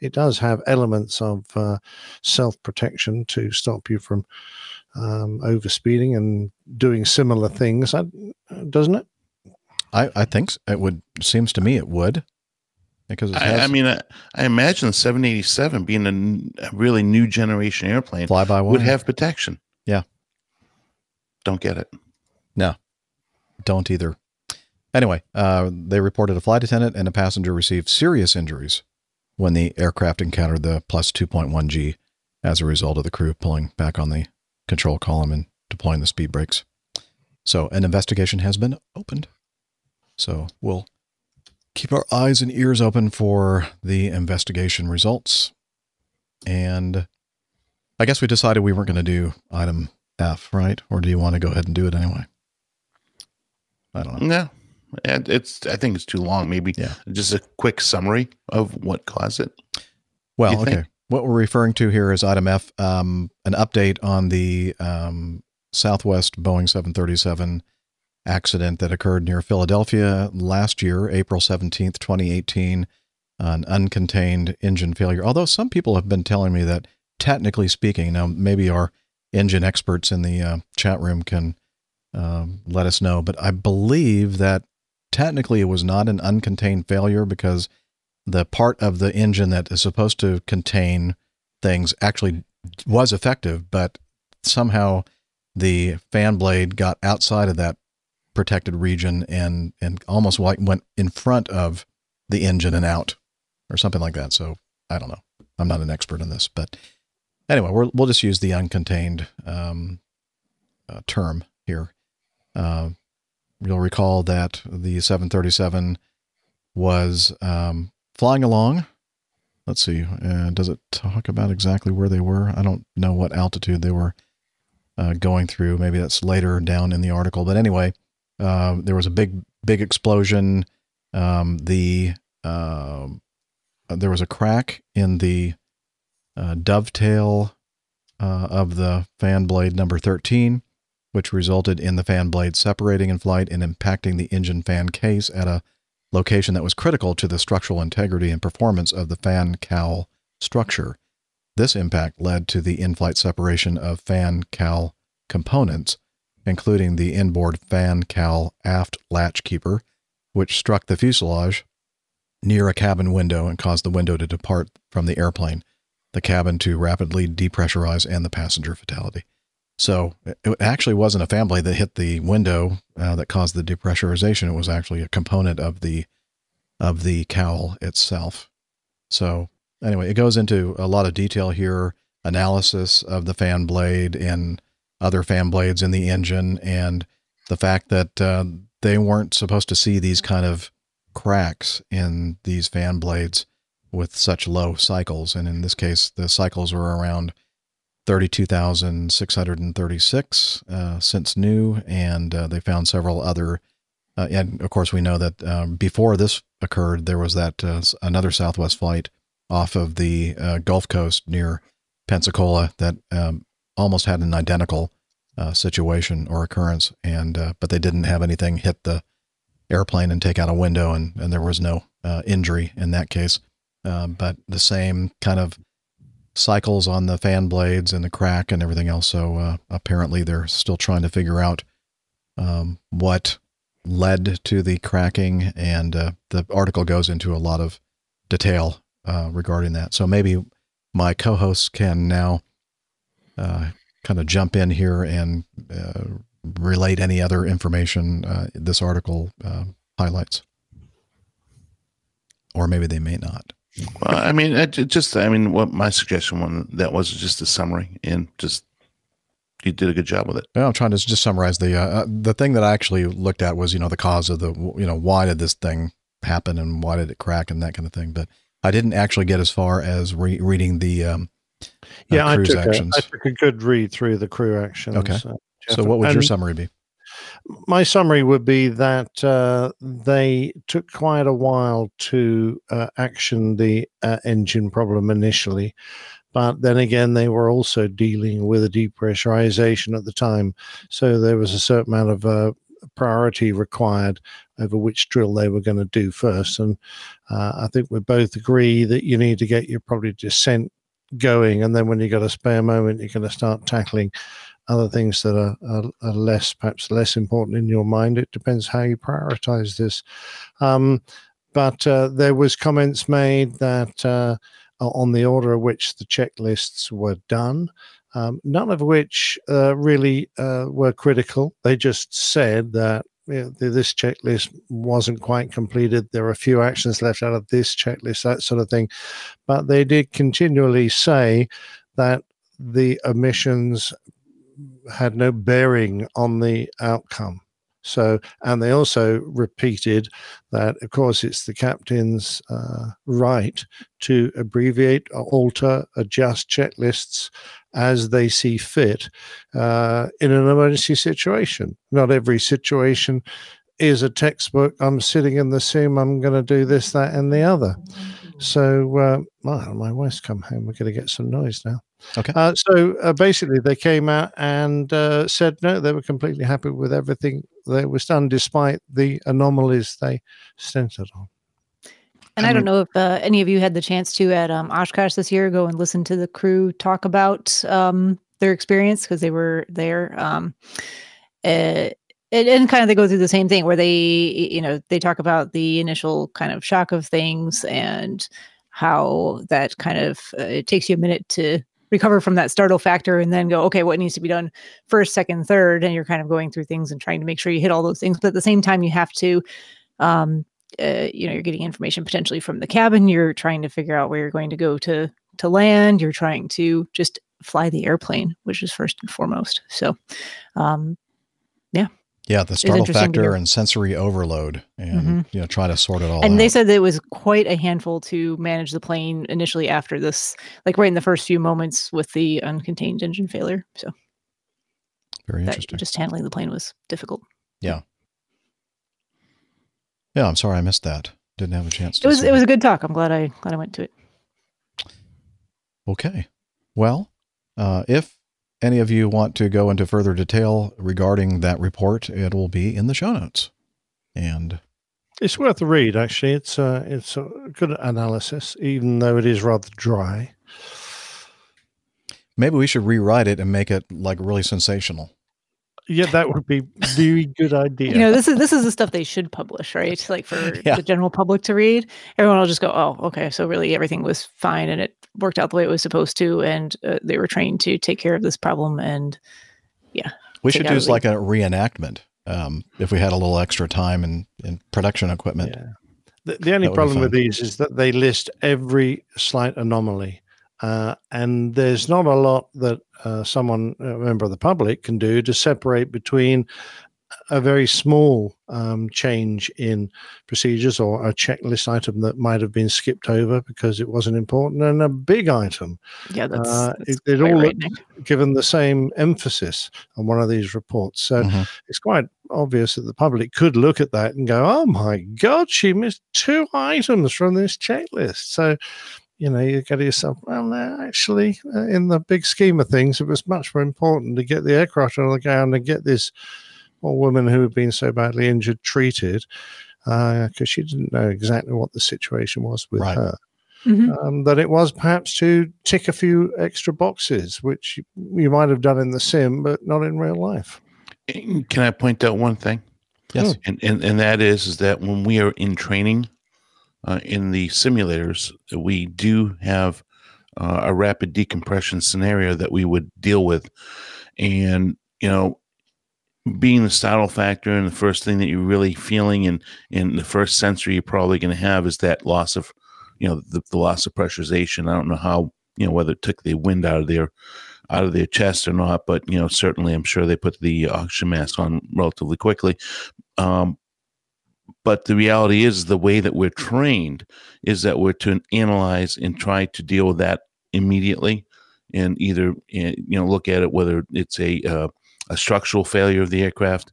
it does have elements of uh, self protection to stop you from um, overspeeding and doing similar things, uh, doesn't it? I, I think s- it would, seems to me it would. Because it has I, I mean, I, I imagine the 787 being a, n- a really new generation airplane fly by would have protection. Yeah. Don't get it. No, don't either. Anyway, uh, they reported a flight attendant and a passenger received serious injuries when the aircraft encountered the plus 2.1 G as a result of the crew pulling back on the control column and deploying the speed brakes. So, an investigation has been opened. So, we'll keep our eyes and ears open for the investigation results. And I guess we decided we weren't going to do item F, right? Or do you want to go ahead and do it anyway? I don't know. No, it's. I think it's too long. Maybe Yeah. just a quick summary of what caused it. Well, okay. think? What we're referring to here is item F, um, an update on the um, Southwest Boeing 737 accident that occurred near Philadelphia last year, April 17th, 2018, an uncontained engine failure. Although some people have been telling me that, technically speaking, now maybe our engine experts in the uh, chat room can um, let us know, but I believe that technically it was not an uncontained failure because the part of the engine that is supposed to contain things actually was effective, but somehow the fan blade got outside of that protected region and and almost like went in front of the engine and out or something like that. So I don't know. I'm not an expert in this, but anyway, we're, we'll just use the uncontained um, uh, term here. Uh, you'll recall that the 737 was um, flying along. Let's see. Uh, does it talk about exactly where they were? I don't know what altitude they were uh, going through. Maybe that's later down in the article. But anyway, uh, there was a big, big explosion. Um, the um there was a crack in the uh, dovetail uh, of the fan blade number 13, which resulted in the fan blade separating in flight and impacting the engine fan case at a location that was critical to the structural integrity and performance of the fan cowl structure. This impact led to the in flight separation of fan cowl components, including the inboard fan cowl aft latch keeper, which struck the fuselage near a cabin window and caused the window to depart from the airplane, the cabin to rapidly depressurize, and the passenger fatality. So it actually wasn't a fan blade that hit the window uh, that caused the depressurization. It was actually a component of the of the cowl itself. So anyway, it goes into a lot of detail here, analysis of the fan blade and other fan blades in the engine, and the fact that uh, they weren't supposed to see these kind of cracks in these fan blades with such low cycles. And in this case, the cycles were around 32,636 uh, since new, and uh, they found several other. Uh, and of course, we know that um, before this occurred, there was that uh, another Southwest flight off of the uh, Gulf Coast near Pensacola that um, almost had an identical uh, situation or occurrence, and but they didn't have anything hit the airplane and take out a window, and, and there was no injury in that case. But the same kind of cycles on the fan blades and the crack and everything else. So uh, apparently they're still trying to figure out um, what led to the cracking, and uh, the article goes into a lot of detail uh, regarding that. So maybe my co-hosts can now uh, kind of jump in here and uh, relate any other information uh, this article highlights, or maybe they may not. Well, I mean, it, it just, I mean, what my suggestion one that was just a summary and just you did a good job with it. Yeah, I'm trying to just summarize the uh, uh, the thing that I actually looked at was you know the cause of the you know why did this thing happen and why did it crack and that kind of thing. But I didn't actually get as far as re- reading the um, uh, Yeah, I cruise took, actions. a, I took a good read through the crew actions. Okay. uh, so what would your summary be? My summary would be that uh, they took quite a while to uh, action the uh, engine problem initially. But then again, they were also dealing with a depressurization at the time. So there was a certain amount of uh, priority required over which drill they were going to do first. And uh, I think we both agree that you need to get your probably descent going. And then when you've got a spare moment, you're going to start tackling other things that are, are, are less, perhaps less important in your mind. It depends how you prioritize this. Um, but uh, there was comments made that uh, on the order of which the checklists were done, um, none of which uh, really uh, were critical. They just said that this checklist wasn't quite completed. There are a few actions left out of this checklist, that sort of thing. But they did continually say that the omissions had no bearing on the outcome. So, and they also repeated that, of course, it's the captain's uh, right to abbreviate, alter, adjust checklists as they see fit uh, in an emergency situation. Not every situation is a textbook. I'm sitting in the sim. I'm going to do this, that, and the other. So, uh, well, my wife's come home. We're going to get some noise now. Okay. Uh, so uh, basically, they came out and uh, said no, they were completely happy with everything that was done, despite the anomalies they centered on. And I, don't know if uh, any of you had the chance to at um, Oshkosh this year go and listen to the crew talk about um, their experience because they were there. Um, uh, and, and kind of they go through the same thing where they, you know, they talk about the initial kind of shock of things and how that kind of uh, it takes you a minute to recover from that startle factor and then go, okay, what needs to be done first, second, third, and you're kind of going through things and trying to make sure you hit all those things. But at the same time, you have to um, uh, you know you're getting information potentially from the cabin. You're trying to figure out where you're going to go to to land. You're trying to just fly the airplane which is first and foremost. So um yeah the startle factor and sensory overload, and Mhm. you know, try to sort it all and out. they said that it was quite a handful to manage the plane initially after this like right in the first few moments with the uncontained engine failure so Very that interesting. just handling the plane was difficult Yeah. Yeah, I'm sorry I missed that. Didn't have a chance it to was it was a good talk i'm glad i glad i went to it Okay. Well, uh, if any of you want to go into further detail regarding that report, it will be in the show notes. And It's worth a read, actually. It's uh, it's a good analysis, even though it is rather dry. maybe we should rewrite it and make it like really sensational. Yeah, that would be very good *laughs* idea. you know this is this is the stuff they should publish right like for *laughs* Yeah. the general public to read everyone will just go oh okay so really everything was fine and it worked out the way it was supposed to and uh, they were trained to take care of this problem and yeah We should do of like a reenactment um, if we had a little extra time and, and production equipment. The, the only That would be problem with these is that they list every slight anomaly. Uh, and there's not a lot that uh, someone, a member of the public, can do to separate between a very small um, change in procedures or a checklist item that might have been skipped over because it wasn't important and a big item. yeah that's, Uh, that's it, it all right, looked given the same emphasis on one of these reports. So Mhm. it's quite obvious that the public could look at that and go, "Oh my God, she missed two items from this checklist." So, you know, you go to yourself, "Well, no, actually, uh, in the big scheme of things, it was much more important to get the aircraft on the ground and get this poor woman who had been so badly injured treated." Because she didn't know exactly what the situation was with Right. her Mhm. um, that it was perhaps to tick a few extra boxes, which you, you might have done in the sim, but not in real life. Can I point out one thing? Yes. And, and and that is is that when we are in training uh, in the simulators, we do have uh, a rapid decompression scenario that we would deal with, and you know, being the startle factor and the first thing that you're really feeling and and the first sensory you're probably going to have is that loss of, you know, the, the loss of pressurization. I don't know how you know whether it took the wind out of there, out of their chest or not. But you know, certainly, I'm sure they put the oxygen mask on relatively quickly. Um, but the reality is, the way that we're trained is that we're to analyze and try to deal with that immediately, and either eh, you know look at it whether it's a uh, a structural failure of the aircraft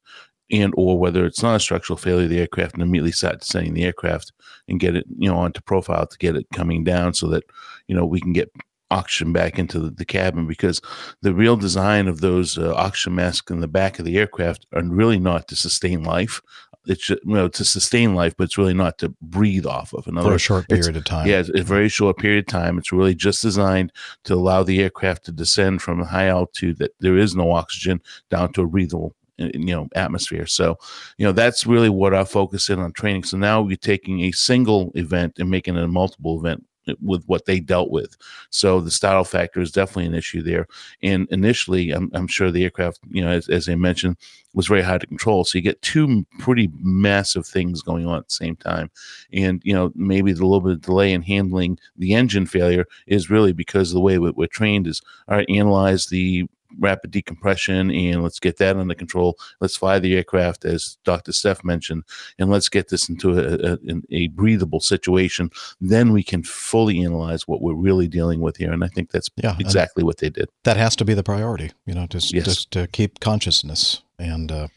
and or whether it's not a structural failure of the aircraft and immediately start descending the aircraft and get it you know onto profile to get it coming down so that you know we can get oxygen back into the, the cabin because the real design of those uh, oxygen masks in the back of the aircraft are really not to sustain life it's you know to sustain life but it's really not to breathe off of. Another For a short period of time. yeah it's a very short period of time. It's really just designed to allow the aircraft to descend from a high altitude that there is no oxygen down to a breathable uh, you know atmosphere. So you know that's really what our focus is on training. So now we're taking a single event and making it a multiple event with what they dealt with. So the startle factor is definitely an issue there. And initially i'm, I'm sure the aircraft you know as, as i mentioned was very hard to control. So you get two pretty massive things going on at the same time. And you know maybe the little bit of delay in handling the engine failure is really because of the way we- we're trained is all right analyze the rapid decompression and let's get that under control. Let's fly the aircraft, as Dr. Steph mentioned, and let's get this into a, a, a breathable situation. Then we can fully analyze what we're really dealing with here. And I think that's Yeah, exactly what they did. That has to be the priority, you know, just Yes. just to keep consciousness and uh,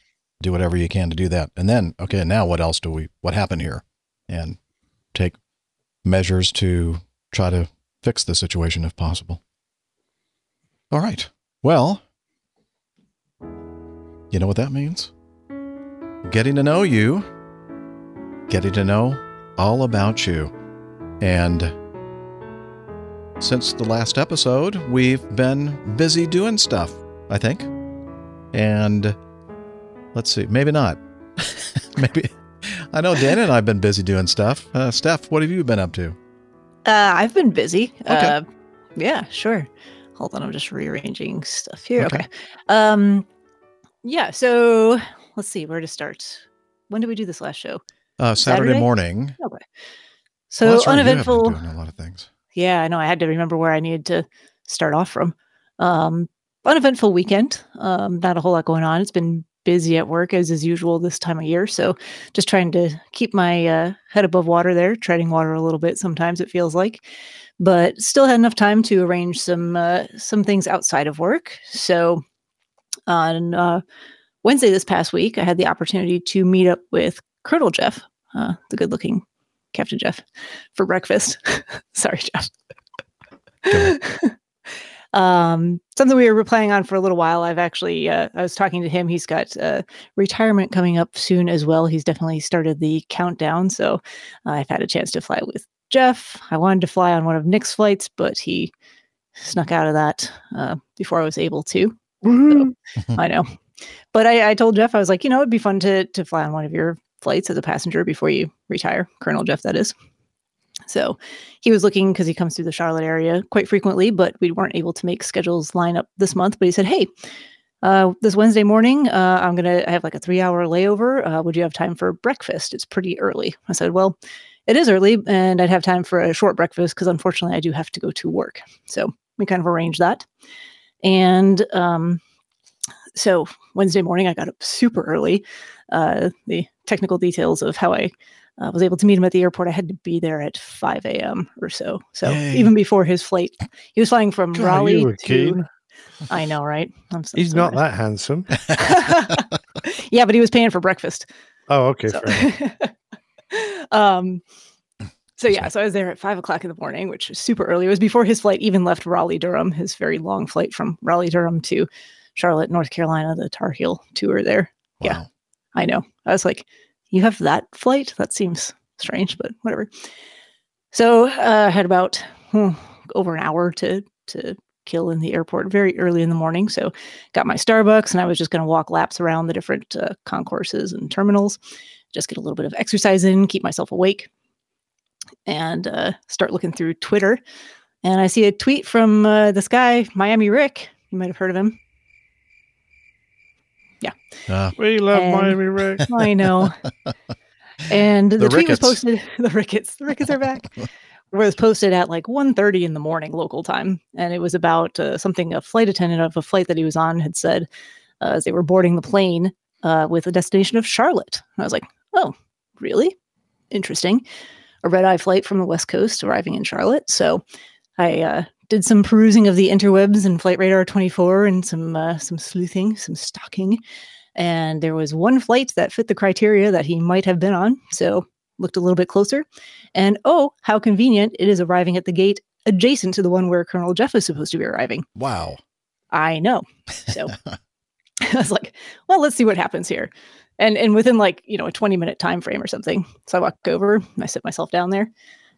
do whatever you can to do that. And then, okay, now what else do we? What happened here? And take measures to try to fix the situation if possible. All right. Well, you know what that means? Getting to know you, getting to know all about you. And since the last episode, we've been busy doing stuff, I think. And let's see, maybe not. *laughs* maybe. I know Dan and I have been busy doing stuff. Uh, Steph, what have you been up to? Uh, I've been busy. Okay. Uh, yeah, sure. Hold on, I'm just rearranging stuff here. Okay. Okay. Um, yeah. So let's see where to start. When did we do this last show? Uh, Saturday, Saturday? morning. Okay. So Well, right, you have been uneventful. doing a lot of things. Yeah, I know. I had to remember where I needed to start off from. Um, uneventful weekend. Um, not a whole lot going on. It's been busy at work as is usual this time of year. So just trying to keep my uh, head above water there, treading water a little bit. Sometimes it feels like, but still had enough time to arrange some uh, some things outside of work. So on uh, Wednesday this past week, I had the opportunity to meet up with Colonel Jeff, uh, the good-looking Captain Jeff, for breakfast. *laughs* Sorry, Jeff. *laughs* um, something we were planning on for a little while. I've actually, uh, I was talking to him. He's got uh, retirement coming up soon as well. He's definitely started the countdown. So I've had a chance to fly with Jeff. I wanted to fly on one of Nick's flights, but he snuck out of that uh, before I was able to. So, *laughs* I know. But I, I told Jeff, I was like, you know, it'd be fun to to fly on one of your flights as a passenger before you retire, Colonel Jeff, that is. So he was looking because he comes through the Charlotte area quite frequently, but we weren't able to make schedules line up this month. But he said, hey, uh, this Wednesday morning, uh, I'm going to have like a three hour layover. Uh, would you have time for breakfast? It's pretty early. I said, well, it is early and I'd have time for a short breakfast because unfortunately I do have to go to work. So we kind of arranged that. And um, so Wednesday morning, I got up super early. Uh, the technical details of how I uh, was able to meet him at the airport, I had to be there at 5 a.m. or so. So Yay. even before his flight, he was flying from God, Raleigh to. keen. I know, right? I'm so He's sorry. not that handsome. *laughs* yeah, but he was paying for breakfast. Oh, okay. So-. *laughs* um so yeah so i was there at five o'clock in the morning which was super early. It was before his flight even left raleigh durham his very long flight from raleigh durham to charlotte north carolina the tar heel tour there. Yeah i know. I was like you have that flight? That seems strange but whatever. So uh, i had about hmm, over an hour to to kill in the airport very early in the morning. So got my starbucks and i was just going to walk laps around the different uh, concourses and terminals just get a little bit of exercise in, keep myself awake, and uh, start looking through Twitter. And I see a tweet from uh, this guy, Miami Rick. You might have heard of him. Uh, We love And- Miami Rick. *laughs* I know. *laughs* And the, The tweet was posted. *laughs* The Ricketts. The Ricketts are back. was posted at like 1.30 in the morning local time, and it was about uh, something a flight attendant of a flight that he was on had said uh, as they were boarding the plane uh, with a destination of Charlotte. And I was like, oh, really? Interesting. A red eye flight from the West Coast arriving in Charlotte. So I uh, did some perusing of the interwebs and Flight Radar 24 and some uh, some sleuthing, some stalking. And there was one flight that fit the criteria that he might have been on. So looked a little bit closer. And oh, how convenient it is arriving at the gate adjacent to the one where Colonel Jeff is supposed to be arriving. Wow. I know. So *laughs* *laughs* I was like, well, let's see what happens here. And and within like, you know, a 20 minute time frame or something. So I walk over, and I sit myself down there,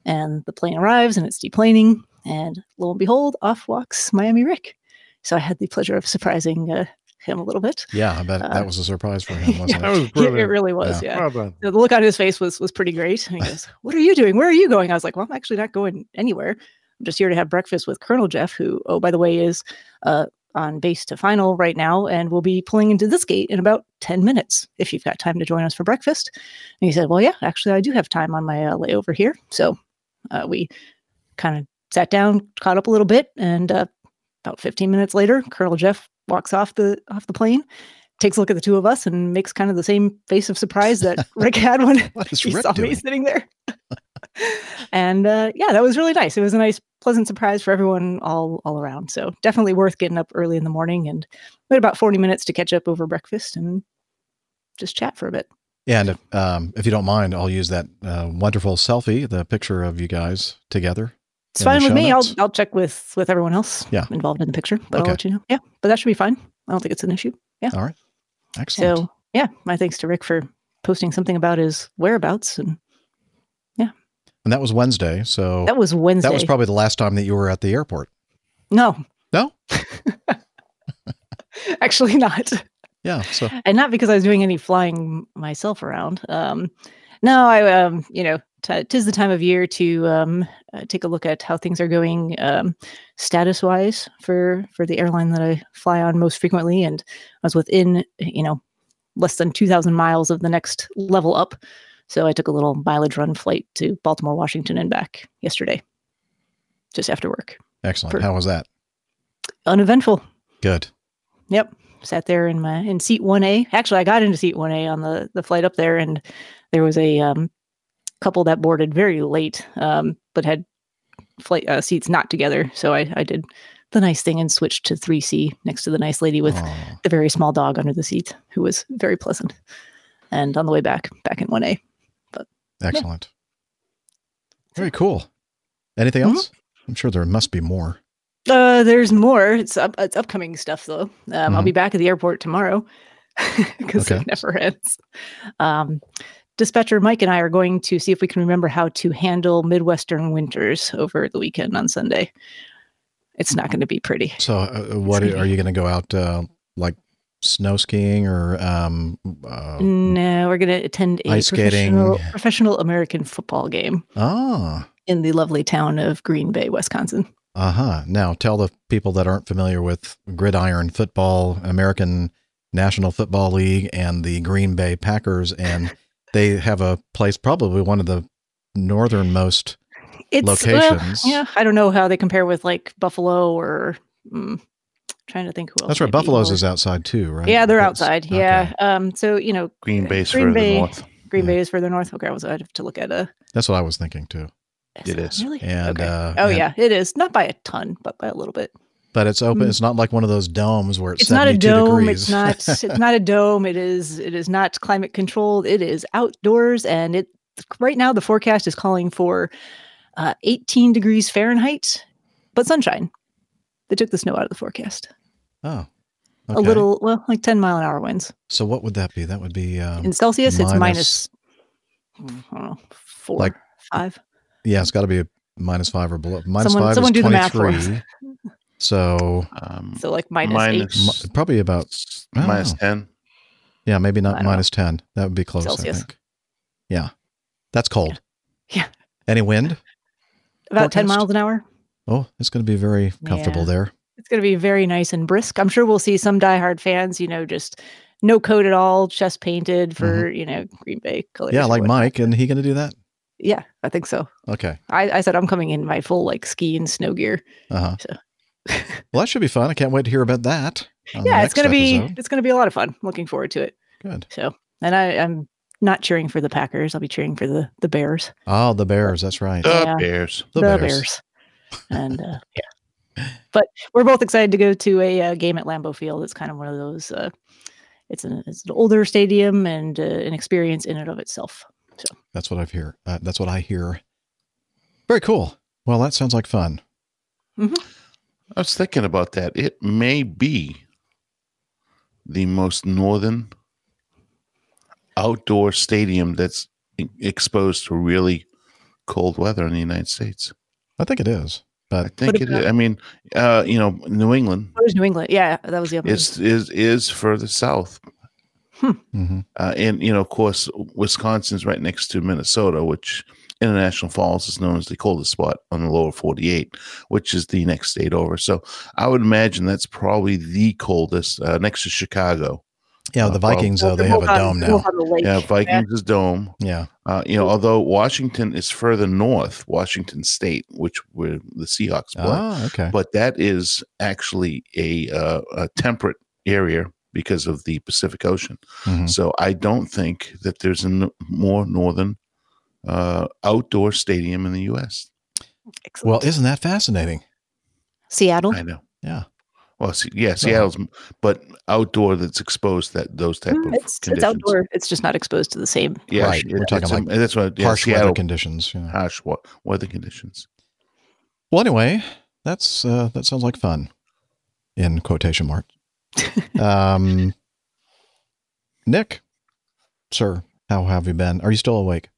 and the plane arrives and it's deplaning. And lo and behold, off walks Miami Rick. So I had the pleasure of surprising uh, him a little bit. Yeah, I bet Uh, that was a surprise for *laughs* him, wasn't That it? was It, it really was, Yeah. yeah. Well. The look on his face was was pretty great. And he goes, *laughs* "What are you doing? Where are you going?" I was like, "Well, I'm actually not going anywhere. I'm just here to have breakfast with Colonel Jeff, who, oh, by the way, is uh, on base to final right now, and we'll be pulling into this gate in about ten minutes. If you've got time to join us for breakfast." And he said, "Well, yeah, actually, I do have time on my uh, layover here." So uh, we kind of sat down, caught up a little bit, and uh, about 15 minutes later, Colonel Jeff walks off the off the plane. Takes a look at the two of us and makes kind of the same face of surprise that *laughs* Rick had when he Rick saw doing? me sitting there. *laughs* and uh, yeah, that was really nice. It was a nice, pleasant surprise for everyone all all around. So definitely worth getting up early in the morning. And we had about forty minutes to catch up over breakfast and just chat for a bit. Yeah, and if, um, if you don't mind, I'll use that uh, wonderful selfie, the picture of you guys together. It's fine with me. I'll. I'll check with with everyone else Yeah. involved in the picture, but Okay. I'll let you know. Yeah, but that should be fine. I don't think it's an issue. Yeah. All right. Excellent. So yeah, my thanks to Rick for posting something about his whereabouts, and and that was Wednesday. So that was Wednesday. that was probably the last time that you were at the airport. no, No? *laughs* actually not. Yeah. So and not because I was doing any flying myself around. Um, no, I, um, you know, t- tis the time of year to um, uh, take a look at how things are going um, status wise for for the airline that I fly on most frequently, and I was within, you know, less than two thousand miles of the next level up. So I took a little mileage run flight to Baltimore, Washington, and back yesterday, just after work. Excellent. For, How was that? Uneventful. Good. Yep. Sat there in my in seat one A. Actually, I got into seat one A on the the flight up there, and there was a um, couple that boarded very late, um, but had flight uh, seats not together. So I, I did the nice thing and switched to 3C next to the nice lady with Aww. the very small dog under the seat, who was very pleasant. And on the way back, back in 1A. Excellent. Yeah. Very cool. Anything mm-hmm. else? I'm sure there must be more. Uh, there's more. It's up, it's upcoming stuff though. Um, mm-hmm. I'll be mm-hmm. back at the airport tomorrow *laughs* because okay. it never ends. Um, dispatcher Mike and I are going to see if we can remember how to handle Midwestern winters over the weekend on Sunday. It's not going to be pretty. So, uh, uh what are, are you going to go out uh, like snow skiing or um, uh, No, we're going to attend a Ice skating. professional, professional American football game ah, in the lovely town of Green Bay, Wisconsin. uh huh. Now, tell the people that aren't familiar with gridiron football, American National Football League, and the Green Bay Packers, and *laughs* they have a place, probably one of the northernmost. It's Locations. Well, yeah, I don't know how they compare with like Buffalo or mm, trying to think who else. That's right. Buffalo's is outside too, right? Yeah, they're That's- outside. okay. Yeah. Um. So you know, Green Bay's Green further Bay, north. Green Yeah. Bay is further north. Okay, I was. I'd have to look at a. That's what I was thinking too. It is. really And, okay. uh, oh and- yeah, it is not by a ton, but by a little bit. But it's open. Mm. It's not like one of those domes where it's, It's not a dome. degrees. It's not. *laughs* it's not a dome. It is. It is not climate controlled. It is outdoors, and it right now the forecast is calling for uh, 18 degrees Fahrenheit, but sunshine. They took the snow out of the forecast. oh, A little, well, like 10 mile an hour winds. So what would that be? That would be um, In Celsius, it's minus- minus, I don't know, four, Like- five. yeah, it's got to be a minus five or below. Minus Someone- five someone is do the math for twenty us. three. So Um, So like minus minus- eight. mi- probably about minus know. 10. yeah, maybe not don't know. minus ten. That would be close. Celsius. I think. Yeah, that's cold. Yeah. *laughs* Any wind? About 10 miles an hour. Oh, it's going to be very comfortable Yeah. there. It's going to be very nice and brisk. I'm sure we'll see some diehard fans, you know, just no coat at all, chest painted for, you know, Green Bay colors. Mm-hmm. Yeah, like. Mike, and he going to do that? Yeah, I think so. Okay. I, I said I'm coming in my full like ski and snow gear. Uh huh. So- *laughs* well, that should be fun. I can't wait to hear about that. yeah, it's gonna be it's gonna be a lot of fun. Looking forward to it. good. So, and I, I'm not cheering for the Packers. I'll be cheering for the the Bears. Oh, the Bears. That's right. The Yeah. Bears. The The, Bears. Bears. And uh, *laughs* yeah, but we're both excited to go to a uh, game at Lambeau Field. It's kind of one of those. Uh, it's an it's an older stadium and uh, an experience in and of itself. So that's what I've hear. Uh, that's what I hear. Very cool. Well, that sounds like fun. I was thinking about that. It may be the most northern outdoor stadium that's exposed to really cold weather in the United States. I think it is. But I think What it about- is. I mean, uh, you know, New England What is New England? Yeah, that was the other. is is is further south, mhm. uh, and you know, of course, Wisconsin's right next to Minnesota, which International Falls is known as the coldest spot on the lower 48, which is the next state over. So I would imagine that's probably the coldest uh, next to Chicago. Yeah, Uh, the Vikings Well, though they have a dome now. both on. Yeah, Vikings is dome. Yeah. Uh, you know, although Washington is further north, Washington State, which where the Seahawks play, Ah, okay. but that is actually a, uh, a temperate area because of the Pacific Ocean. Mhm. So I don't think that there's a n- more northern uh, outdoor stadium in the U.S. Excellent. Well, isn't that fascinating? Seattle. I know. Yeah. Well, yeah, Seattle's, but outdoor that's exposed that those type Mm, of It's it's outdoor. It's just not exposed to the same. Yeah, Right. it- We're talking it's a- like that's what yeah, Harsh weather conditions. Yeah. harsh wa- weather conditions. Well, anyway, that's uh, that sounds like fun, in quotation marks. *laughs* um, Nick, sir, how have you been? Are you still awake?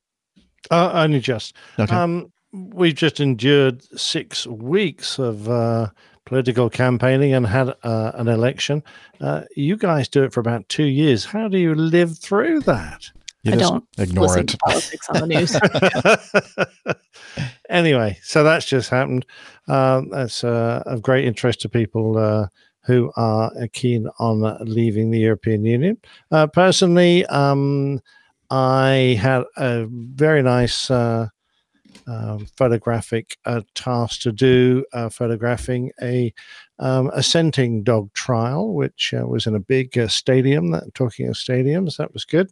Uh, only just. Okay. Um, we've just endured six weeks of uh, political campaigning and had uh, an election. Uh, you guys do it for about two years. How do you live through that? you I just don't ignore it. to politics on the *laughs* news. *laughs* anyway, so that's just happened. Um, that's uh, of great interest to people uh, who are keen on leaving the European Union. Uh, personally, um, I had a very nice uh, um, photographic uh, task to do, uh, photographing a um, assenting dog trial, which uh, was in a big uh, stadium. That talking of stadiums, that was good.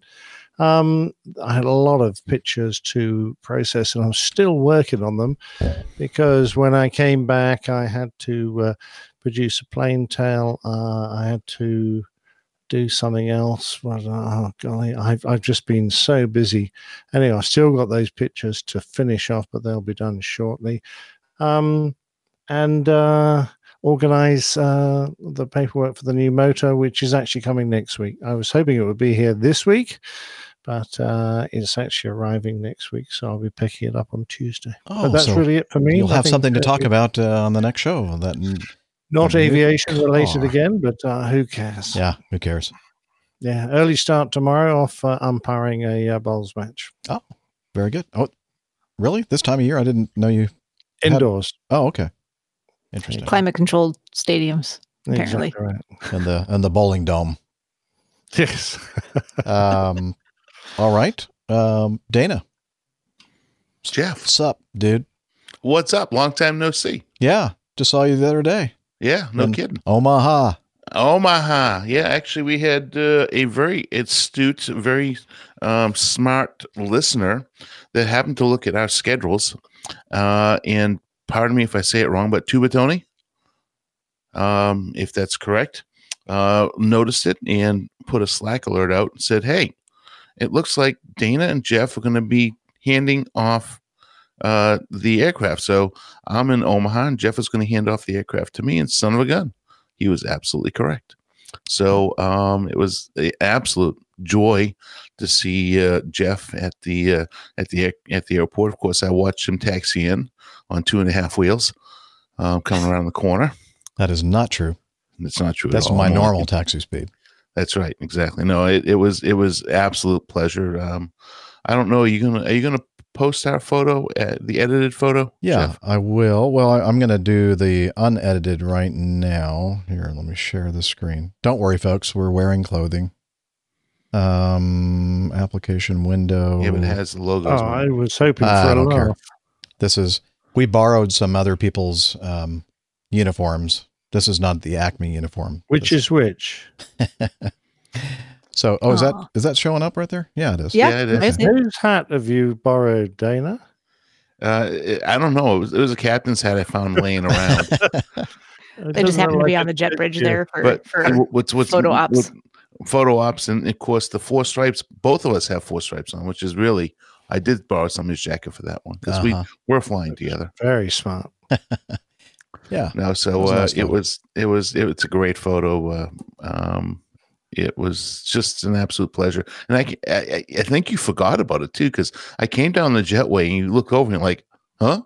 Um, I had a lot of pictures to process, and I'm still working on them because when I came back, I had to uh, produce a plain tail. Uh, I had to do something else. But, oh golly, I've I've just been so busy. Anyway, I've still got those pictures to finish off, but they'll be done shortly. Um, and uh, organize uh, the paperwork for the new motor, which is actually coming next week. I was hoping it would be here this week, but uh, it's actually arriving next week, so I'll be picking it up on Tuesday. Oh, but that's so really it for me. You'll have something to talk about uh, on the next show. That Not a new aviation related car. again, but uh, who cares? yeah, who cares? Yeah, early start tomorrow off uh, umpiring a uh, bowls match Oh, Very good. Oh, really? This time of year, I didn't know you. Had- indoors. Oh, okay. Interesting. Climate controlled stadiums. Apparently. Exactly right. And the and the bowling dome. *laughs* Yes. Um, all right. Um, Dana, Jeff, what's up, dude? what's up? Long time no see. Yeah, just saw you the other day. Yeah, no in kidding. Omaha. Omaha. Yeah, actually, we had uh, a very astute, very um, smart listener that happened to look at our schedules. Uh, and pardon me if I say it wrong, but Tubatoni, um, if that's correct, uh, noticed it and put a Slack alert out and said, Hey, it looks like Dana and Jeff are going to be handing off uh, the aircraft. So I'm in Omaha and Jeff is going to hand off the aircraft to me and son of a gun he was absolutely correct. So um, it was an absolute joy to see uh, Jeff at the uh, at the air- at the airport. Of course, I watched him taxi in on two and a half wheels, um, coming around the corner. That is not true. It's not true. at That's my No, normal taxi speed. That's right. Exactly. No, it, it was it was absolute pleasure. Um, I don't know. Are you gonna are you gonna post our photo, uh, the edited photo? Yeah, Jeff? I will. Well, I, I'm going to do the unedited right now. Here, let me share the screen. Don't worry, folks. We're wearing clothing. Um, application window. Yeah, but it has the logos. Oh, I was hoping I for a don't care. This is we borrowed some other people's um, uniforms. This is not the Acme uniform. Which This- is which? *laughs* so? Oh, is that Aw. that showing up right there? Yeah, it is. Yeah, Yeah, it is. I. Whose hat have you borrowed, Dana? Uh, it- I don't know. It was, it was a captain's hat I found laying around. *laughs* It They just happened look to be on the jet bridge there for, but for what's what's photo ops. what- photo ops, and of course the four stripes. Both of us have four stripes on, which is really. I did borrow somebody's jacket for that one because Uh-huh. we were flying together. Very smart. *laughs* Yeah. No, so It was uh, nice it was it was it was a great photo. Uh, um, it was just an absolute pleasure, and I I think you forgot about it too because I came down the jetway and you look over and you're like, huh?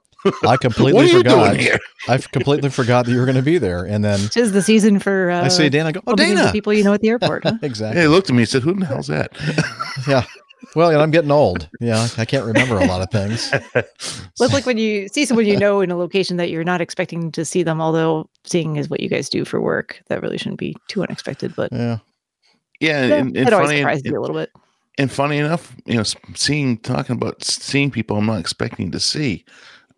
I *laughs* completely what are you forgot. doing here? I completely forgot that you were going to be there, and then Tis the season for. Uh, I say Dana. I go, oh bumping into Dana. people you know at the airport. Huh? *laughs* exactly. Yeah, he looked at me and said, "Who the hell's that?" *laughs* Yeah. Well, and I'm getting old. Yeah, I can't remember a lot of things. Well, it's like when you see someone you know in a location that you're not expecting to see them, although seeing is what you guys do for work. That really shouldn't be too unexpected, but Yeah. Yeah, yeah, and, and funny, surprises and, you a little bit. and funny enough, you know, seeing talking about seeing people I'm not expecting to see.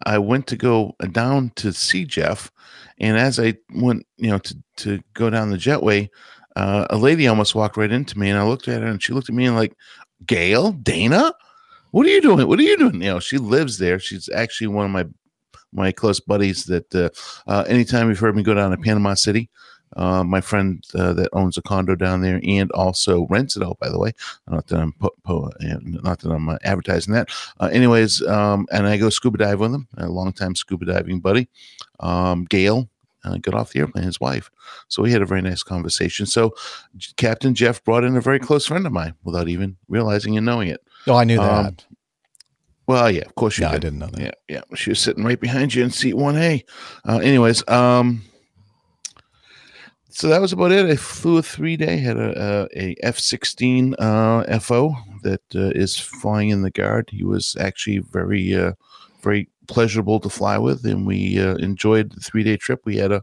I went to go down to see Jeff, and as I went, you know, to to go down the jetway, uh, a lady almost walked right into me, and I looked at her, and she looked at me and like, Gail, Dana, what are you doing? What are you doing? You know, she lives there. She's actually one of my my close buddies. That uh, uh, anytime you've heard me go down to Panama City, uh, my friend uh, that owns a condo down there and also rents it out. By the way, not that I'm po- po- uh, not that I'm uh, advertising that. Uh, anyways, um, and I go scuba dive with him, a longtime scuba diving buddy, um, Gail. Uh, got off the airplane, his wife. So we had a very nice conversation. So J- Captain Jeff brought in a very close friend of mine without even realizing and knowing it. Oh, I knew Um, that. Well, yeah, of course you Yeah, I did. didn't know that. Yeah, yeah. She was sitting right behind you in seat one A. Uh, anyways, um, so that was about it. I flew a three day, had a, a, a F sixteen uh, FO that uh, is flying in the guard. He was actually very, uh, very pleasurable to fly with, and we uh, enjoyed the three day trip. We had a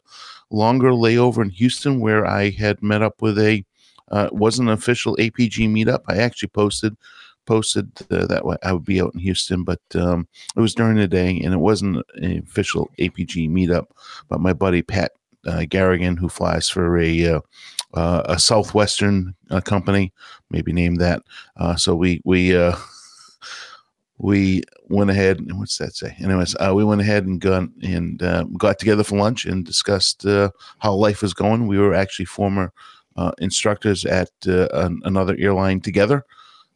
longer layover in Houston where I had met up with a uh, wasn't an official APG meetup. I actually posted posted uh, that way I would be out in Houston, but um, it was during the day and it wasn't an official APG meetup. But my buddy Pat uh, Garrigan, who flies for a uh, uh, a southwestern uh, company, maybe name that. So we we *laughs* we went ahead and what's that say? Anyways, uh, we went ahead and got and uh, got together for lunch and discussed uh, how life was going. We were actually former instructors at an, another airline together.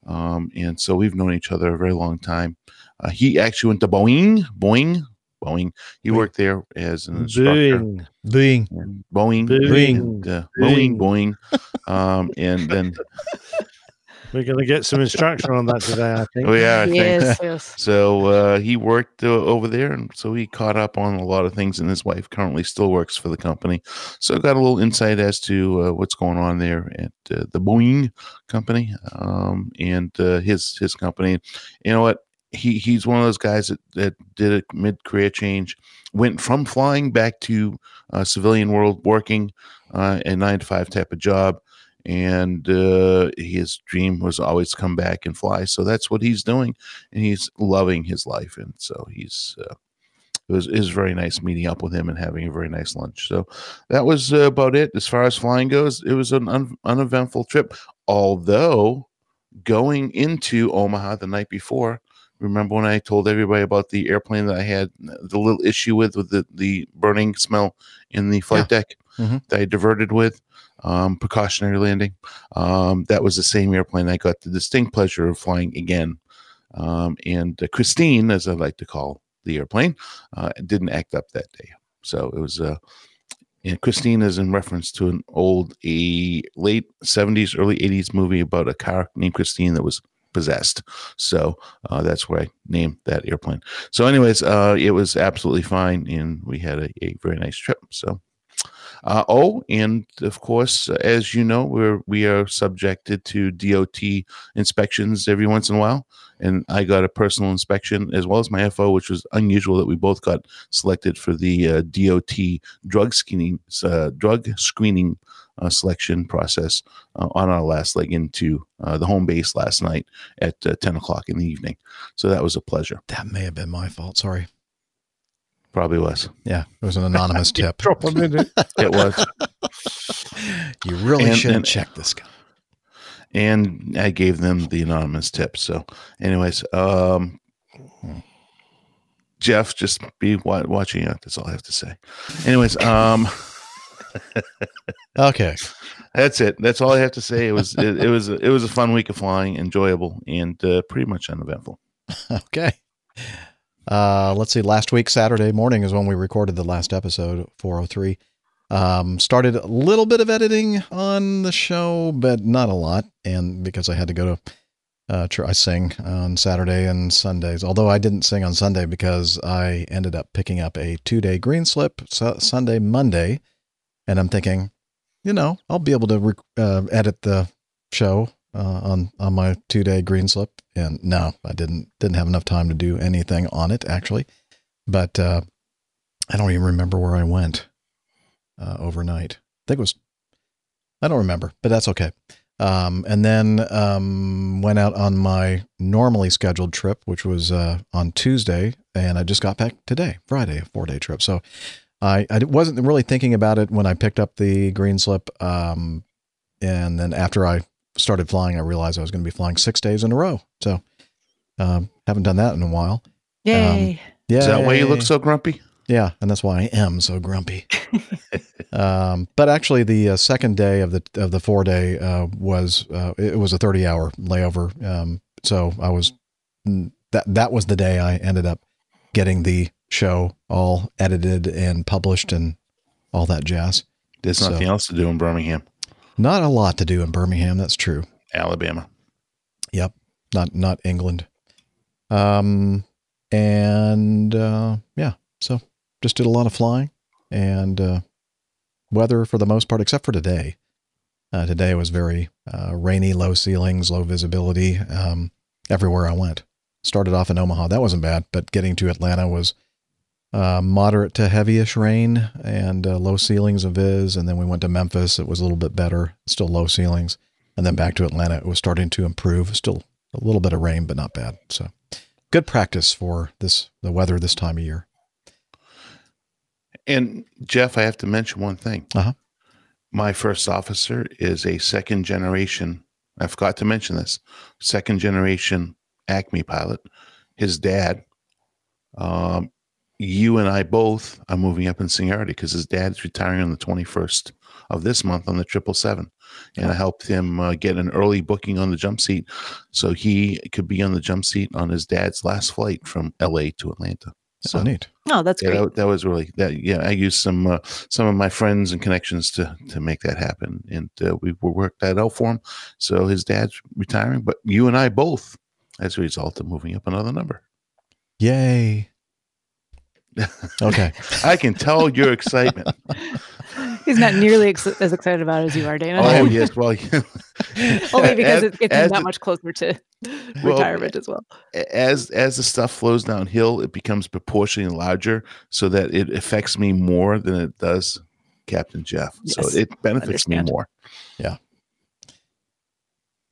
Um, and so we've known each other a very long time. He actually went to Boeing, Boeing, Boeing. He worked there as an instructor. Boeing. Boeing. Boeing, Boeing. and, uh, Boeing, Boeing. Um, and then, We're going to get some instruction on that today, I think. oh yeah, I think Yes, *laughs* yes. So uh, he worked uh, over there, and so he caught up on a lot of things. And his wife currently still works for the company, so got a little insight as to uh, what's going on there at uh, the Boeing company um, and uh, his his company. You know what? He he's one of those guys that, that did a mid career change, went from flying back to uh, civilian world, working uh, a nine to five type of job and uh, his dream was always to come back and fly. So that's what he's doing, and he's loving his life. And so he's uh, it was was very nice meeting up with him and having a very nice lunch. So that was uh, about it as far as flying goes. It was an un- uneventful trip, although going into Omaha the night before. Remember when I told everybody about the airplane that I had the little issue with with the, the burning smell in the flight deck Mhm. that I diverted with um, precautionary landing. Um, that was the same airplane I got the distinct pleasure of flying again. Um, and uh, Christine, as I like to call the airplane, uh, didn't act up that day. So it was, uh, and Christine is in reference to an old, a late 70s, early 80s movie about a car named Christine that was possessed. So uh, that's where I named that airplane. So, anyways, uh, it was absolutely fine, and we had a, a very nice trip. So, uh, oh, and of course, as you know, we're we are subjected to DOT inspections every once in a while, and I got a personal inspection as well as my FO, which was unusual that we both got selected for the uh, DOT drug screening uh, drug screening uh, selection process uh, on our last leg into uh, the home base last night at uh, 10 o'clock in the evening. So that was a pleasure. That may have been my fault. Sorry. Probably was. Yeah, it was an anonymous *laughs* tip. Drop a minute. It was. *laughs* You really And- should and- check this guy. and I gave them the anonymous tip. So, anyways, um, Jeff, just be watching out. That's all I have to say. Anyways, um, *laughs* Okay. that's it. That's all I have to say. It was it, it was it was a fun week of flying, enjoyable, and uh, pretty much uneventful. *laughs* Okay. Uh, let's see. Last week, Saturday morning, is when we recorded the last episode, 403. Um, started a little bit of editing on the show, but not a lot. And because I had to go to uh, try sing on Saturday and Sundays, although I didn't sing on Sunday because I ended up picking up a two day green slip su- Sunday, Monday. And I'm thinking, you know, I'll be able to uh, edit the show uh, on on my two day green slip. And no, I didn't didn't have enough time to do anything on it actually. But uh, I don't even remember where I went uh, overnight. I think it was I don't remember, but that's okay. Um, and then um, went out on my normally scheduled trip, which was uh, on Tuesday, and I just got back today, Friday, a four day trip. So I, I wasn't really thinking about it when I picked up the green slip. Um, and then after I started flying, I realized I was going to be flying six days in a row. So um, haven't done that in a while. Yay. Yeah. Is that why you look so grumpy? Yeah, and that's why I am so grumpy. *laughs* um, but actually, the uh, second day of the of the four day uh, was uh, it was a thirty hour layover. Um, so I was that that was the day I ended up getting the show all edited and published and all that jazz. There's So- nothing else to do in Birmingham, Not a lot to do in Birmingham. That's true. Alabama. Yep. Not not England. Um and uh yeah, so just did a lot of flying and uh weather for the most part except for today. Uh today was very uh rainy, low ceilings, low visibility um everywhere I went. Started off in Omaha. That wasn't bad, but getting to Atlanta was uh, moderate to heavyish rain and uh, low ceilings of viz. And then we went to Memphis. It was a little bit better, still low ceilings. And then back to Atlanta, it was starting to improve. Still a little bit of rain, but not bad. So good practice for this the weather this time of year. And Jeff, I have to mention one thing. Uh-huh. My first officer is a second generation. I forgot to mention this. Second generation Acme pilot. His dad, um, you and I both are moving up in seniority because his dad's retiring on the 21st of this month on the 777. And I helped him uh, get an early booking on the jump seat so he could be on the jump seat on his dad's last flight from LA to Atlanta. So neat. Oh, that's yeah, great. that, that was really that. Yeah, I used some uh, some of my friends and connections to to make that happen, and uh, we we worked that out for him. So his dad's retiring, but you and I both, as a result of moving up another number. Yay. Okay. *laughs* I can tell your excitement. He's not nearly ex- as excited about it as you are, Dana. oh *laughs* yes, well, *laughs* Only because as- it gets him that the- much closer to Well, retirement as well. as as the stuff flows downhill, it becomes proportionally larger, so that it affects me more than it does Captain Jeff. Yes, so it benefits me understand. more.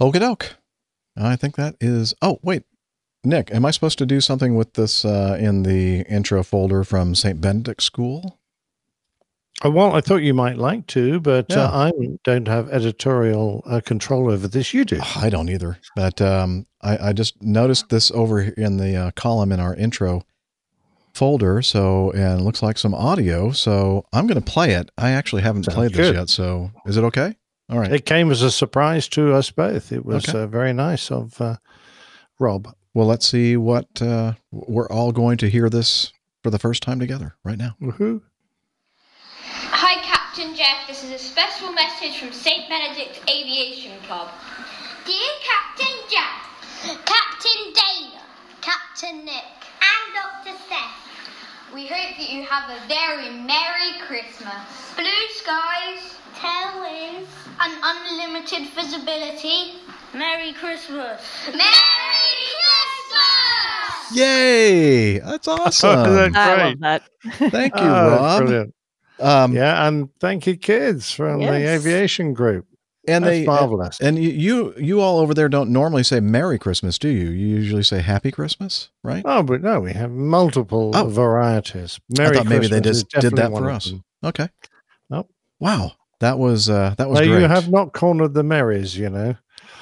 Okie doke. I think that is. Oh, wait. Nick, am I supposed to do something with this uh, in the intro folder from St. Benedict School? Uh, well, I thought you might like to, but Yeah. uh, I don't have editorial uh, control over this. You do. I don't either. But um, I, I just noticed this over here in the uh, column in our intro folder. So, and it looks like some audio. So I'm going to play it. I actually haven't Sounds played this yet. So is it okay? All right. It came as a surprise to us both. It was Okay. uh, very nice of uh, Rob. Well, let's see what uh, we're all going to hear this for the first time together right now. Woohoo. Hi, Captain Jeff. This is a special message from St. Benedict Aviation Club. Dear Captain Jeff, Captain Dana, Captain Nick, and Dr. Steph, we hope that you have a very Merry Christmas. Blue skies, tailwinds, and unlimited visibility. Merry Christmas. Merry Christmas! Yay! That's *laughs* awesome. That's I love that. Thank *laughs* you, Oh, Rob. Brilliant. Um, yeah, and thank you, kids, from the aviation group. and That's they marvelous. And you, you you all over there don't normally say Merry Christmas, do you? You usually say Happy Christmas, right? Oh, but no, we have multiple Oh. varieties. I Merry thought maybe they Christmas is just did definitely that one for of us. them. Okay. Nope. Wow, that was uh, that was No, great. you have not cornered the Marys, you know.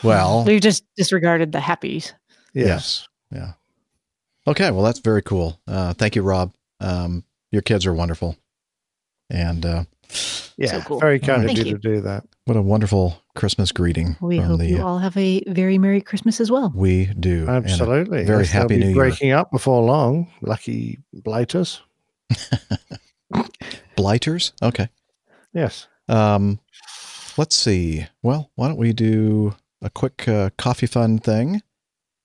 Well, We just disregarded the happies. Yes. Yeah. Okay. Well, that's very cool. Uh, thank you, Rob. Um, your kids are wonderful. And uh, Yeah. cool. Very kind Thank of you, you. to do that. what a wonderful Christmas greeting. We from hope the, you uh, all have a very Merry Christmas as well. We do. Absolutely. very Yes, happy be New Year. breaking up before long. Lucky blighters. *laughs* Blighters. Okay. Yes. Um, let's see. Well, why don't we do a quick uh, coffee fun thing?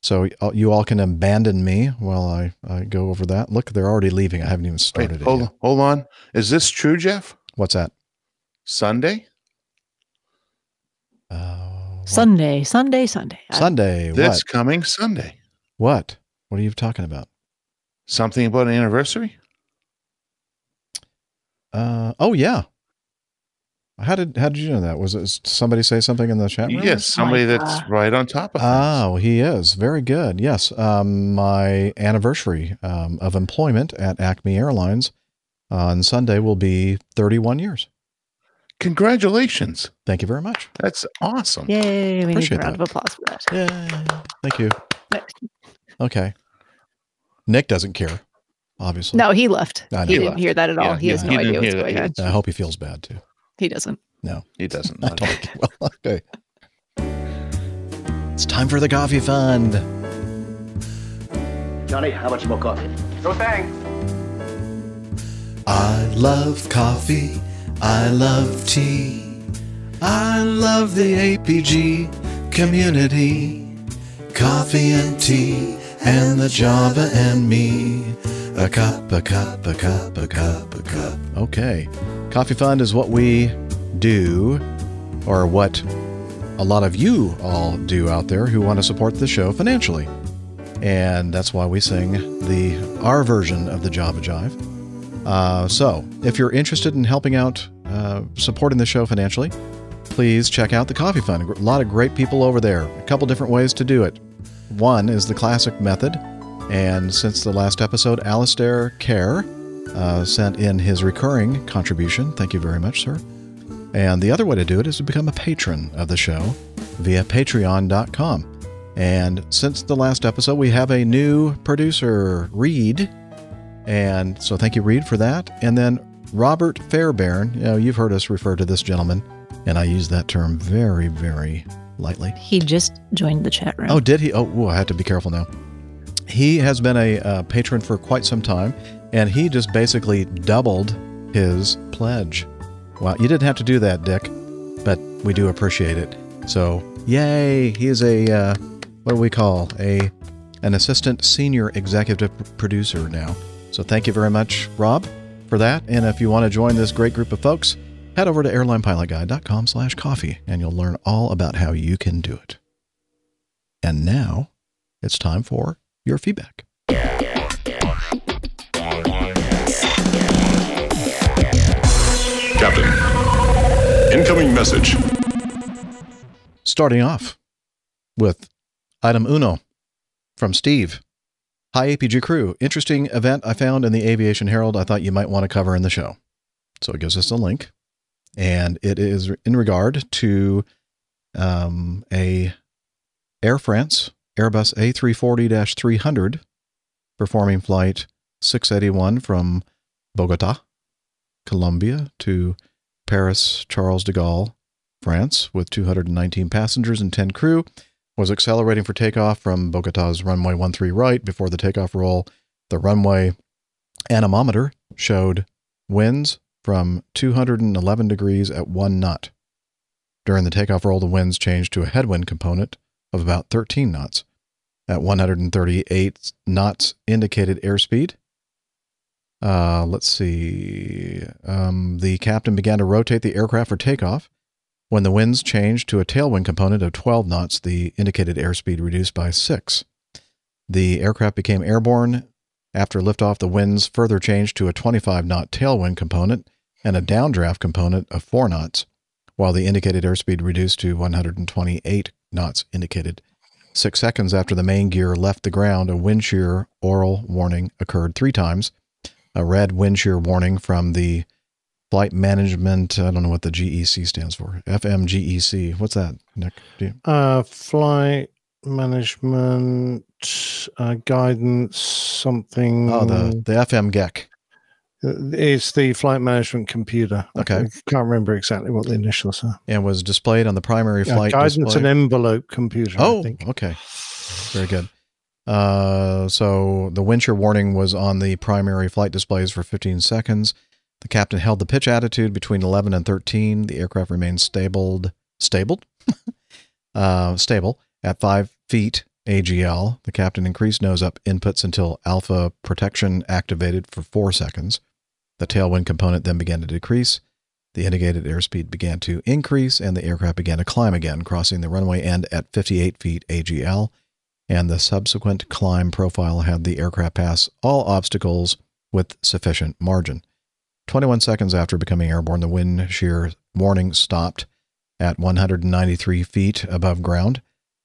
So you all can abandon me while I, I go over that. Look, they're already leaving. I haven't even Wait, started it hold, yet. hold on. Is this true, Jeff? What's that? Sunday? Uh, Sunday, Sunday, Sunday. I- Sunday. This What? coming Sunday. What? What are you talking about? Something about an anniversary? Uh, oh yeah. How did how did you know that? Was it somebody say something in the chat room? Yes, somebody Like, that's uh, right on top of things. Oh, he is very good. Yes, um, my anniversary um, of employment at Acme Airlines on Sunday will be 31 years. Congratulations. Thank you very much. That's awesome. Yay. We need Appreciate a round that. of applause for that. Yeah, thank you. Next. Okay. Nick doesn't care, obviously. No, he left. He He didn't left. hear that at all. Yeah, he has yeah, no he idea what's going on. I hope he feels bad too. He doesn't. No, He doesn't. *laughs* I don't. *laughs* Well, okay. It's time for the coffee fund. Johnny, how much more coffee? No thanks. I love coffee. I love tea. I love the APG community. Coffee and tea and the Java and me. A cup, a cup, a cup, a cup, a cup. Okay. Coffee Fund is what we do, or what a lot of you all do out there who want to support the show financially. And that's why we sing the our version of the Java Jive. Uh, so, if you're interested in helping out, uh, supporting the show financially, please check out the Coffee Fund. A lot of great people over there. A couple different ways to do it. One is the classic method, and since the last episode, Alistair Kerr uh, sent in his recurring contribution. Thank you very much, sir. And the other way to do it is to become a patron of the show via patreon.com. And since the last episode, we have a new producer, Reed. And so thank you, Reed, for that. And then Robert Fairbairn. You know, you've heard us refer to this gentleman, and I use that term very, very lightly. He just joined the chat room. Oh, did he? Oh, I have to be careful now. He has been a uh, patron for quite some time, and he just basically doubled his pledge. Wow, you didn't have to do that, Dick, but we do appreciate it. So, yay! He is a uh, what do we call a an assistant senior executive producer now. So, thank you very much, Rob, for that. And if you want to join this great group of folks, head over to airlinepilotguy.com/coffee, and you'll learn all about how you can do it. And now it's time for your feedback. Incoming message. Starting off with item uno from Steve. Hi, APG crew. Interesting event I found in the Aviation Herald I thought you might want to cover in the show. So it gives us a link, and it is in regard to um, a Air France Airbus A340 300 performing flight 681 from Bogota, Colombia to Paris Charles de Gaulle, France, with 219 passengers and 10 crew, was accelerating for takeoff from Bogota's runway 13 right before the takeoff roll. The runway anemometer showed winds from 211 degrees at one knot. During the takeoff roll, the winds changed to a headwind component of about 13 knots. At 138 knots indicated airspeed. Uh, let's see. Um, the captain began to rotate the aircraft for takeoff. When the winds changed to a tailwind component of 12 knots, the indicated airspeed reduced by 6. The aircraft became airborne. After liftoff, the winds further changed to a 25 knot tailwind component. and a downdraft component of 4 knots, while the indicated airspeed reduced to 128 knots indicated. Six seconds after the main gear left the ground, a wind shear oral warning occurred three times. A red wind shear warning from the flight management, I don't know what the GEC stands for. FMGEC. What's that, Nick? Do you- Uh, flight management uh, guidance something. Oh, the, the FM GEC. It's the flight management computer. Okay. I can't remember exactly what the initials are. And was displayed on the primary Yeah, flight guidance display. and envelope computer. I Oh, think. okay. Very good. Uh, so the wind shear warning was on the primary flight displays for 15 seconds. The captain held the pitch attitude between 11 and 13. The aircraft remained stabled, stabled, *laughs* uh, stable at five feet AGL. The captain increased nose up inputs until alpha protection activated for four seconds. The tailwind component then began to decrease. The indicated airspeed began to increase, and the aircraft began to climb again, crossing the runway end at 58 feet AGL. And the subsequent climb profile had the aircraft pass all obstacles with sufficient margin. 21 seconds after becoming airborne, the wind shear warning stopped at 193 feet above ground,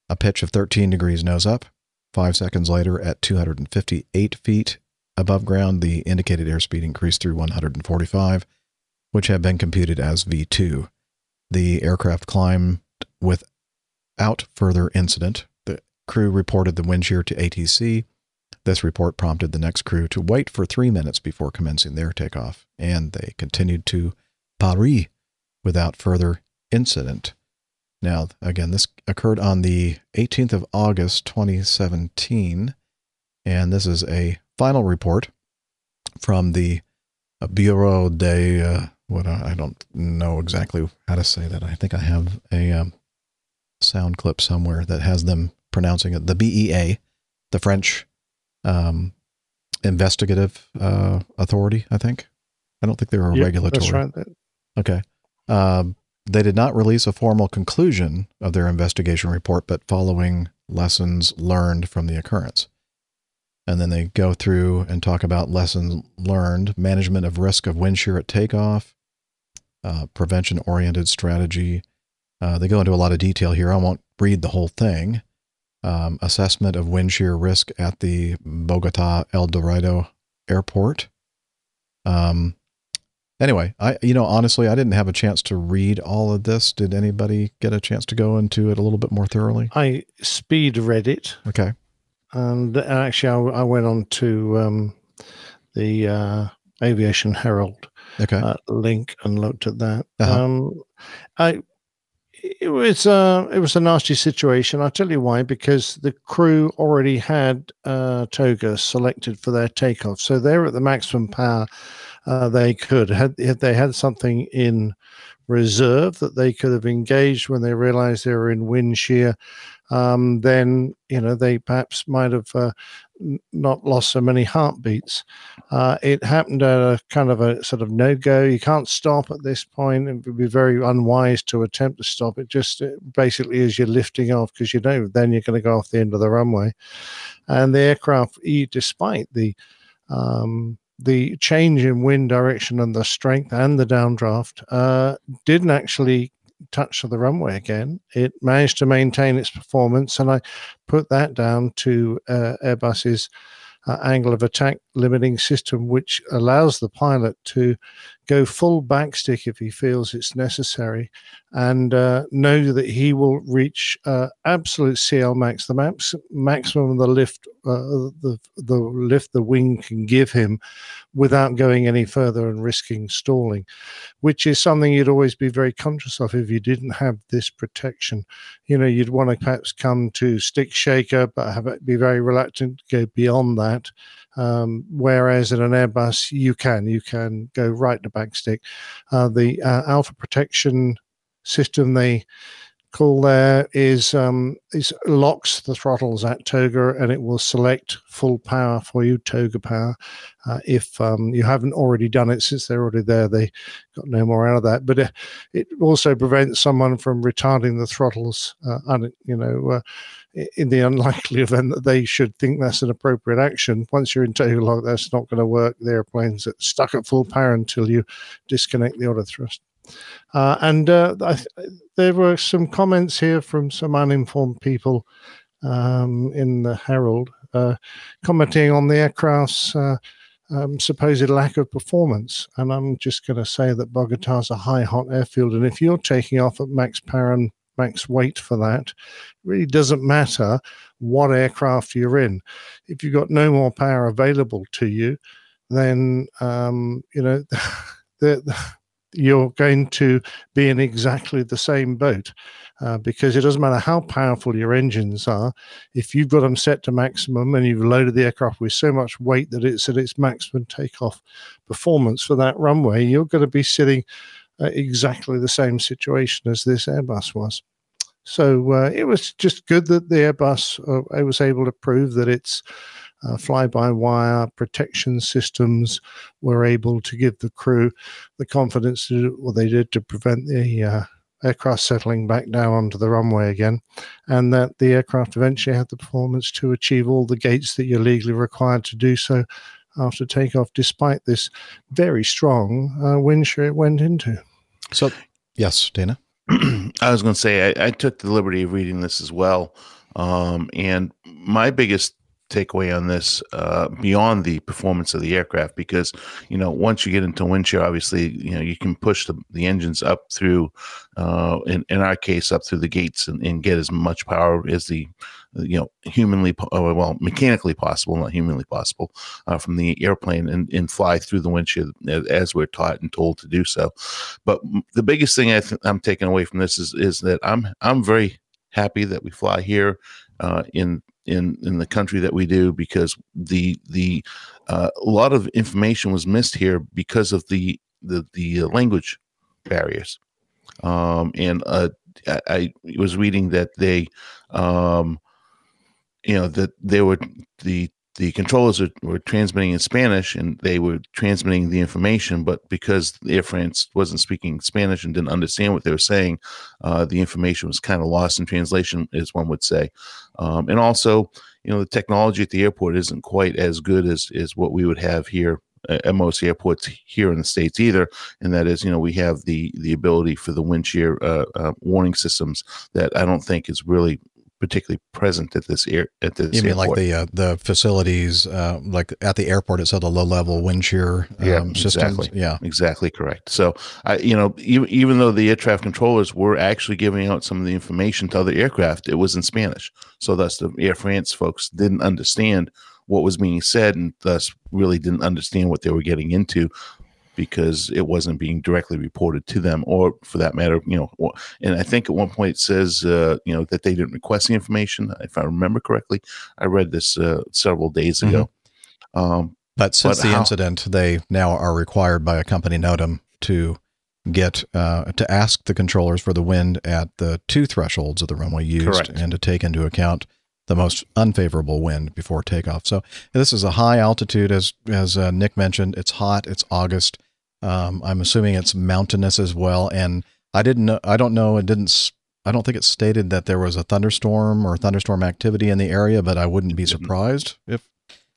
a pitch of 13 degrees nose up. Five seconds later, at 258 feet above ground, the indicated airspeed increased through 145, which had been computed as V2. The aircraft climbed without further incident. Crew reported the wind shear to ATC. This report prompted the next crew to wait for three minutes before commencing their takeoff, and they continued to Paris without further incident. Now, again, this occurred on the 18th of August, 2017, and this is a final report from the uh, Bureau de uh, what I don't know exactly how to say that. I think I have a um, sound clip somewhere that has them pronouncing it the BEA, the French um, investigative uh, authority. I think. I don't think they're a Yeah, regulatory. Right. Okay. Um, they did not release a formal conclusion of their investigation report, but following lessons learned from the occurrence. And then they go through and talk about lessons learned, management of risk of wind shear at takeoff, uh, prevention oriented strategy. Uh, they go into a lot of detail here. I won't read the whole thing. Um, assessment of wind shear risk at the Bogota El Dorado airport. Um, anyway, I you know honestly, I didn't have a chance to read all of this. Did anybody get a chance to go into it a little bit more thoroughly? I speed read it, Okay. and actually, I, I went on to um, the uh, Aviation Herald Okay. uh, link and looked at that. Uh-huh. Um, I it was uh, it was a nasty situation. I'll tell you why. Because the crew already had uh, Toga selected for their takeoff, so they're at the maximum power uh, they could. Had they had something in reserve that they could have engaged when they realized they were in wind shear, um, then you know they perhaps might have uh, not lost so many heartbeats. Uh, it happened at a kind of a sort of no go. You can't stop at this point. It would be very unwise to attempt to stop it. Just uh, basically as you're lifting off, because you know then you're going to go off the end of the runway, and the aircraft, despite the um, the change in wind direction and the strength and the downdraft, uh, didn't actually touch of the runway again. It managed to maintain its performance, and I put that down to uh, Airbus's uh, angle of attack limiting system, which allows the pilot to go full backstick if he feels it's necessary, and uh, know that he will reach uh, absolute CL max, the max maximum of the lift, uh, the the lift the wing can give him, without going any further and risking stalling, which is something you'd always be very conscious of if you didn't have this protection. You know, you'd want to perhaps come to stick shaker, but have it be very reluctant to go beyond that. Um, whereas in an Airbus, you can you can go right to backstick. Uh, the uh, alpha protection system they call there is um, is locks the throttles at toga and it will select full power for you toga power uh, if um, you haven't already done it since they're already there they got no more out of that but uh, it also prevents someone from retarding the throttles uh, un, you know uh, in the unlikely event that they should think that's an appropriate action once you're in toga lock that's not going to work the airplane's stuck at full power until you disconnect the auto thrust uh, and uh, th- there were some comments here from some uninformed people um, in the Herald uh, commenting on the aircraft's uh, um, supposed lack of performance. And I'm just going to say that Bogota's a high hot airfield. And if you're taking off at max power and max weight for that, it really doesn't matter what aircraft you're in. If you've got no more power available to you, then, um, you know, *laughs* you're going to be in exactly the same boat uh, because it doesn't matter how powerful your engines are. If you've got them set to maximum and you've loaded the aircraft with so much weight that it's at its maximum takeoff performance for that runway, you're going to be sitting uh, exactly the same situation as this Airbus was. So uh, it was just good that the Airbus uh, was able to prove that it's uh, fly by wire protection systems were able to give the crew the confidence to do what they did to prevent the uh, aircraft settling back down onto the runway again, and that the aircraft eventually had the performance to achieve all the gates that you're legally required to do so after takeoff, despite this very strong uh, wind shear it went into. So, yes, Dana. *clears throat* I was going to say I, I, took the liberty of reading this as well, um, and my biggest takeaway on this uh, beyond the performance of the aircraft because you know once you get into wind shear obviously you know you can push the, the engines up through uh, in, in our case up through the gates and, and get as much power as the you know humanly uh, well mechanically possible not humanly possible uh, from the airplane and, and fly through the wind shear as, we're taught and told to do so. But the biggest thing I th- i'm taking away from this is is that i'm i'm very happy that we fly here uh, in in in the country that we do because the the uh, a lot of information was missed here because of the the the language barriers. Um, and uh, I, I, was reading that they um, you know that they were the the controllers were, were, transmitting in Spanish and they were transmitting the information, but because Air France wasn't speaking Spanish and didn't understand what they were saying, uh, the information was kind of lost in translation, as one would say. Um, and also, you know, the technology at the airport isn't quite as good as, as what we would have here at most airports here in the states either and that is you know we have the the ability for the wind shear uh, uh, warning systems that i don't think is really particularly present at this air at this. You mean airport. like the uh, the facilities, uh, like at the airport, it's at a low level wind shear um, yeah, systems. Exactly. Yeah, exactly correct. So, I you know even, even though the air traffic controllers were actually giving out some of the information to other aircraft, it was in Spanish. So thus the Air France folks didn't understand what was being said and thus really didn't understand what they were getting into because it wasn't being directly reported to them, or for that matter, you know. And I think at one point it says, uh, you know, that they didn't request the information. If I remember correctly, I read this uh, several days ago. Mm-hmm. Um, but since but the how, incident, they now are required by a company NOTAM to get uh, to ask the controllers for the wind at the two thresholds of the runway used correct. and to take into account the most unfavorable wind before takeoff. So this is a high altitude, as as uh, Nick mentioned. It's hot. It's August. Um, I'm assuming it's mountainous as well. And I didn't know, I don't know, it didn't, I don't think it stated that there was a thunderstorm or thunderstorm activity in the area, but I wouldn't be surprised if.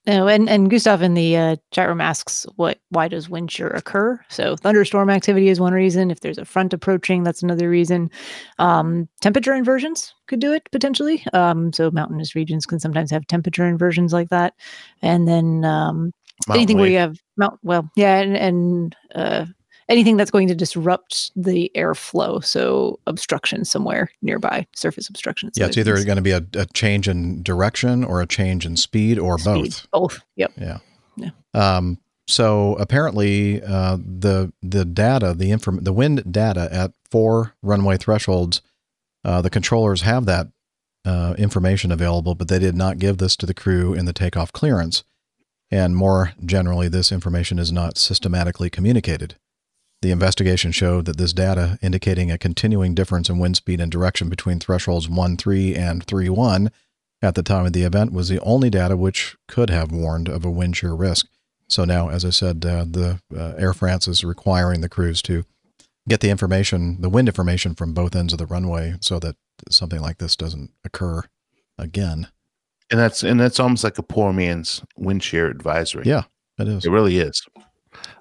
No, and, and Gustav in the uh, chat room asks, "What? Why does wind shear occur?" So thunderstorm activity is one reason. If there's a front approaching, that's another reason. Um, temperature inversions could do it potentially. Um, so mountainous regions can sometimes have temperature inversions like that, and then um, anything wave. where you have mount well yeah and, and uh, anything that's going to disrupt the airflow so obstruction somewhere nearby surface obstruction yeah it's either going to be a, a, change in direction or a change in speed or speed. both. both yep. Yeah. Yeah. Um so apparently uh, the the data the inform the wind data at four runway thresholds uh, the controllers have that uh, information available but they did not give this to the crew in the takeoff clearance. And more generally, this information is not systematically communicated. The investigation showed that this data, indicating a continuing difference in wind speed and direction between thresholds 1 3 and 3 1 at the time of the event, was the only data which could have warned of a wind shear risk. So now, as I said, uh, the uh, Air France is requiring the crews to get the information, the wind information from both ends of the runway so that something like this doesn't occur again. And that's and that's almost like a poor man's wind shear advisory. Yeah, it is. It really is.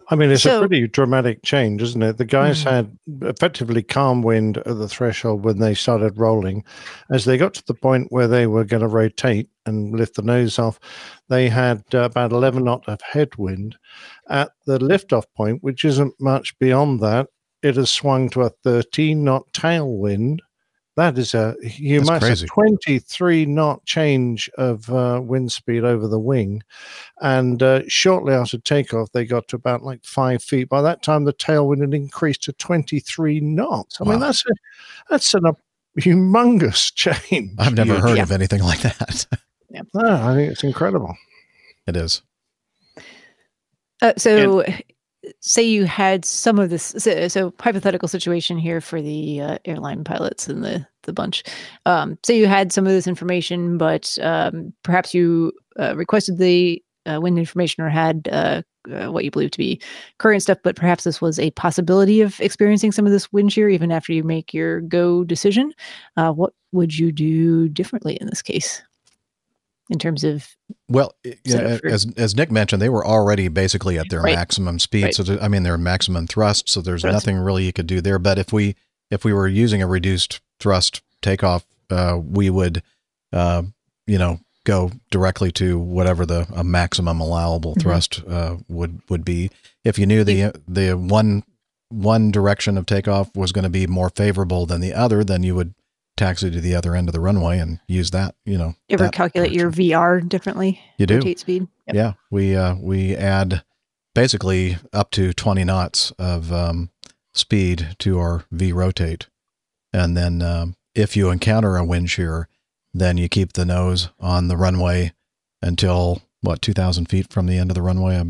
I mean, it's So- a pretty dramatic change, isn't it? The guys Mhm. had effectively calm wind at the threshold when they started rolling. As they got to the point where they were going to rotate and lift the nose off, they had uh, about 11 knot of headwind. At the liftoff point, which isn't much beyond that, it has swung to a 13 knot tailwind. That is a you That's might crazy. say 23 knot change of uh, wind speed over the wing. And uh, shortly after takeoff, they got to about like five feet. By that time, the tailwind had increased to 23 knots. I mean, that's a that's an, a humongous *laughs* change. I've never Huge. heard Yeah. of anything like that. No, I think it's incredible. it is. Uh, so, say you had some of this. So, so hypothetical situation here for the uh, airline pilots and the the bunch. Um, say you had some of this information, but um, perhaps you uh, requested the uh, wind information or had uh, uh, what you believe to be current stuff, but perhaps this was a possibility of experiencing some of this wind shear even after you make your go decision. Uh, what would you do differently in this case? In terms of Well, i- you know, for- as as Nick mentioned, they were already basically at their Right. maximum speed. Right. So th- I mean, their maximum thrust. So there's Thrust. nothing really you could do there. But if we if we were using a reduced thrust takeoff, uh, we would, uh, you know, go directly to whatever the a maximum allowable Mhm. thrust uh, would would be. If you knew the the one one direction of takeoff was going to be more favorable than the other, then you would taxi to the other end of the runway and use that. You know, you ever that calculate your VR differently? You do. Rotate speed. Yep. Yeah, we uh, we add basically up to twenty knots of um, speed to our V rotate, and then um, if you encounter a wind shear, then you keep the nose on the runway until what two thousand feet from the end of the runway, uh,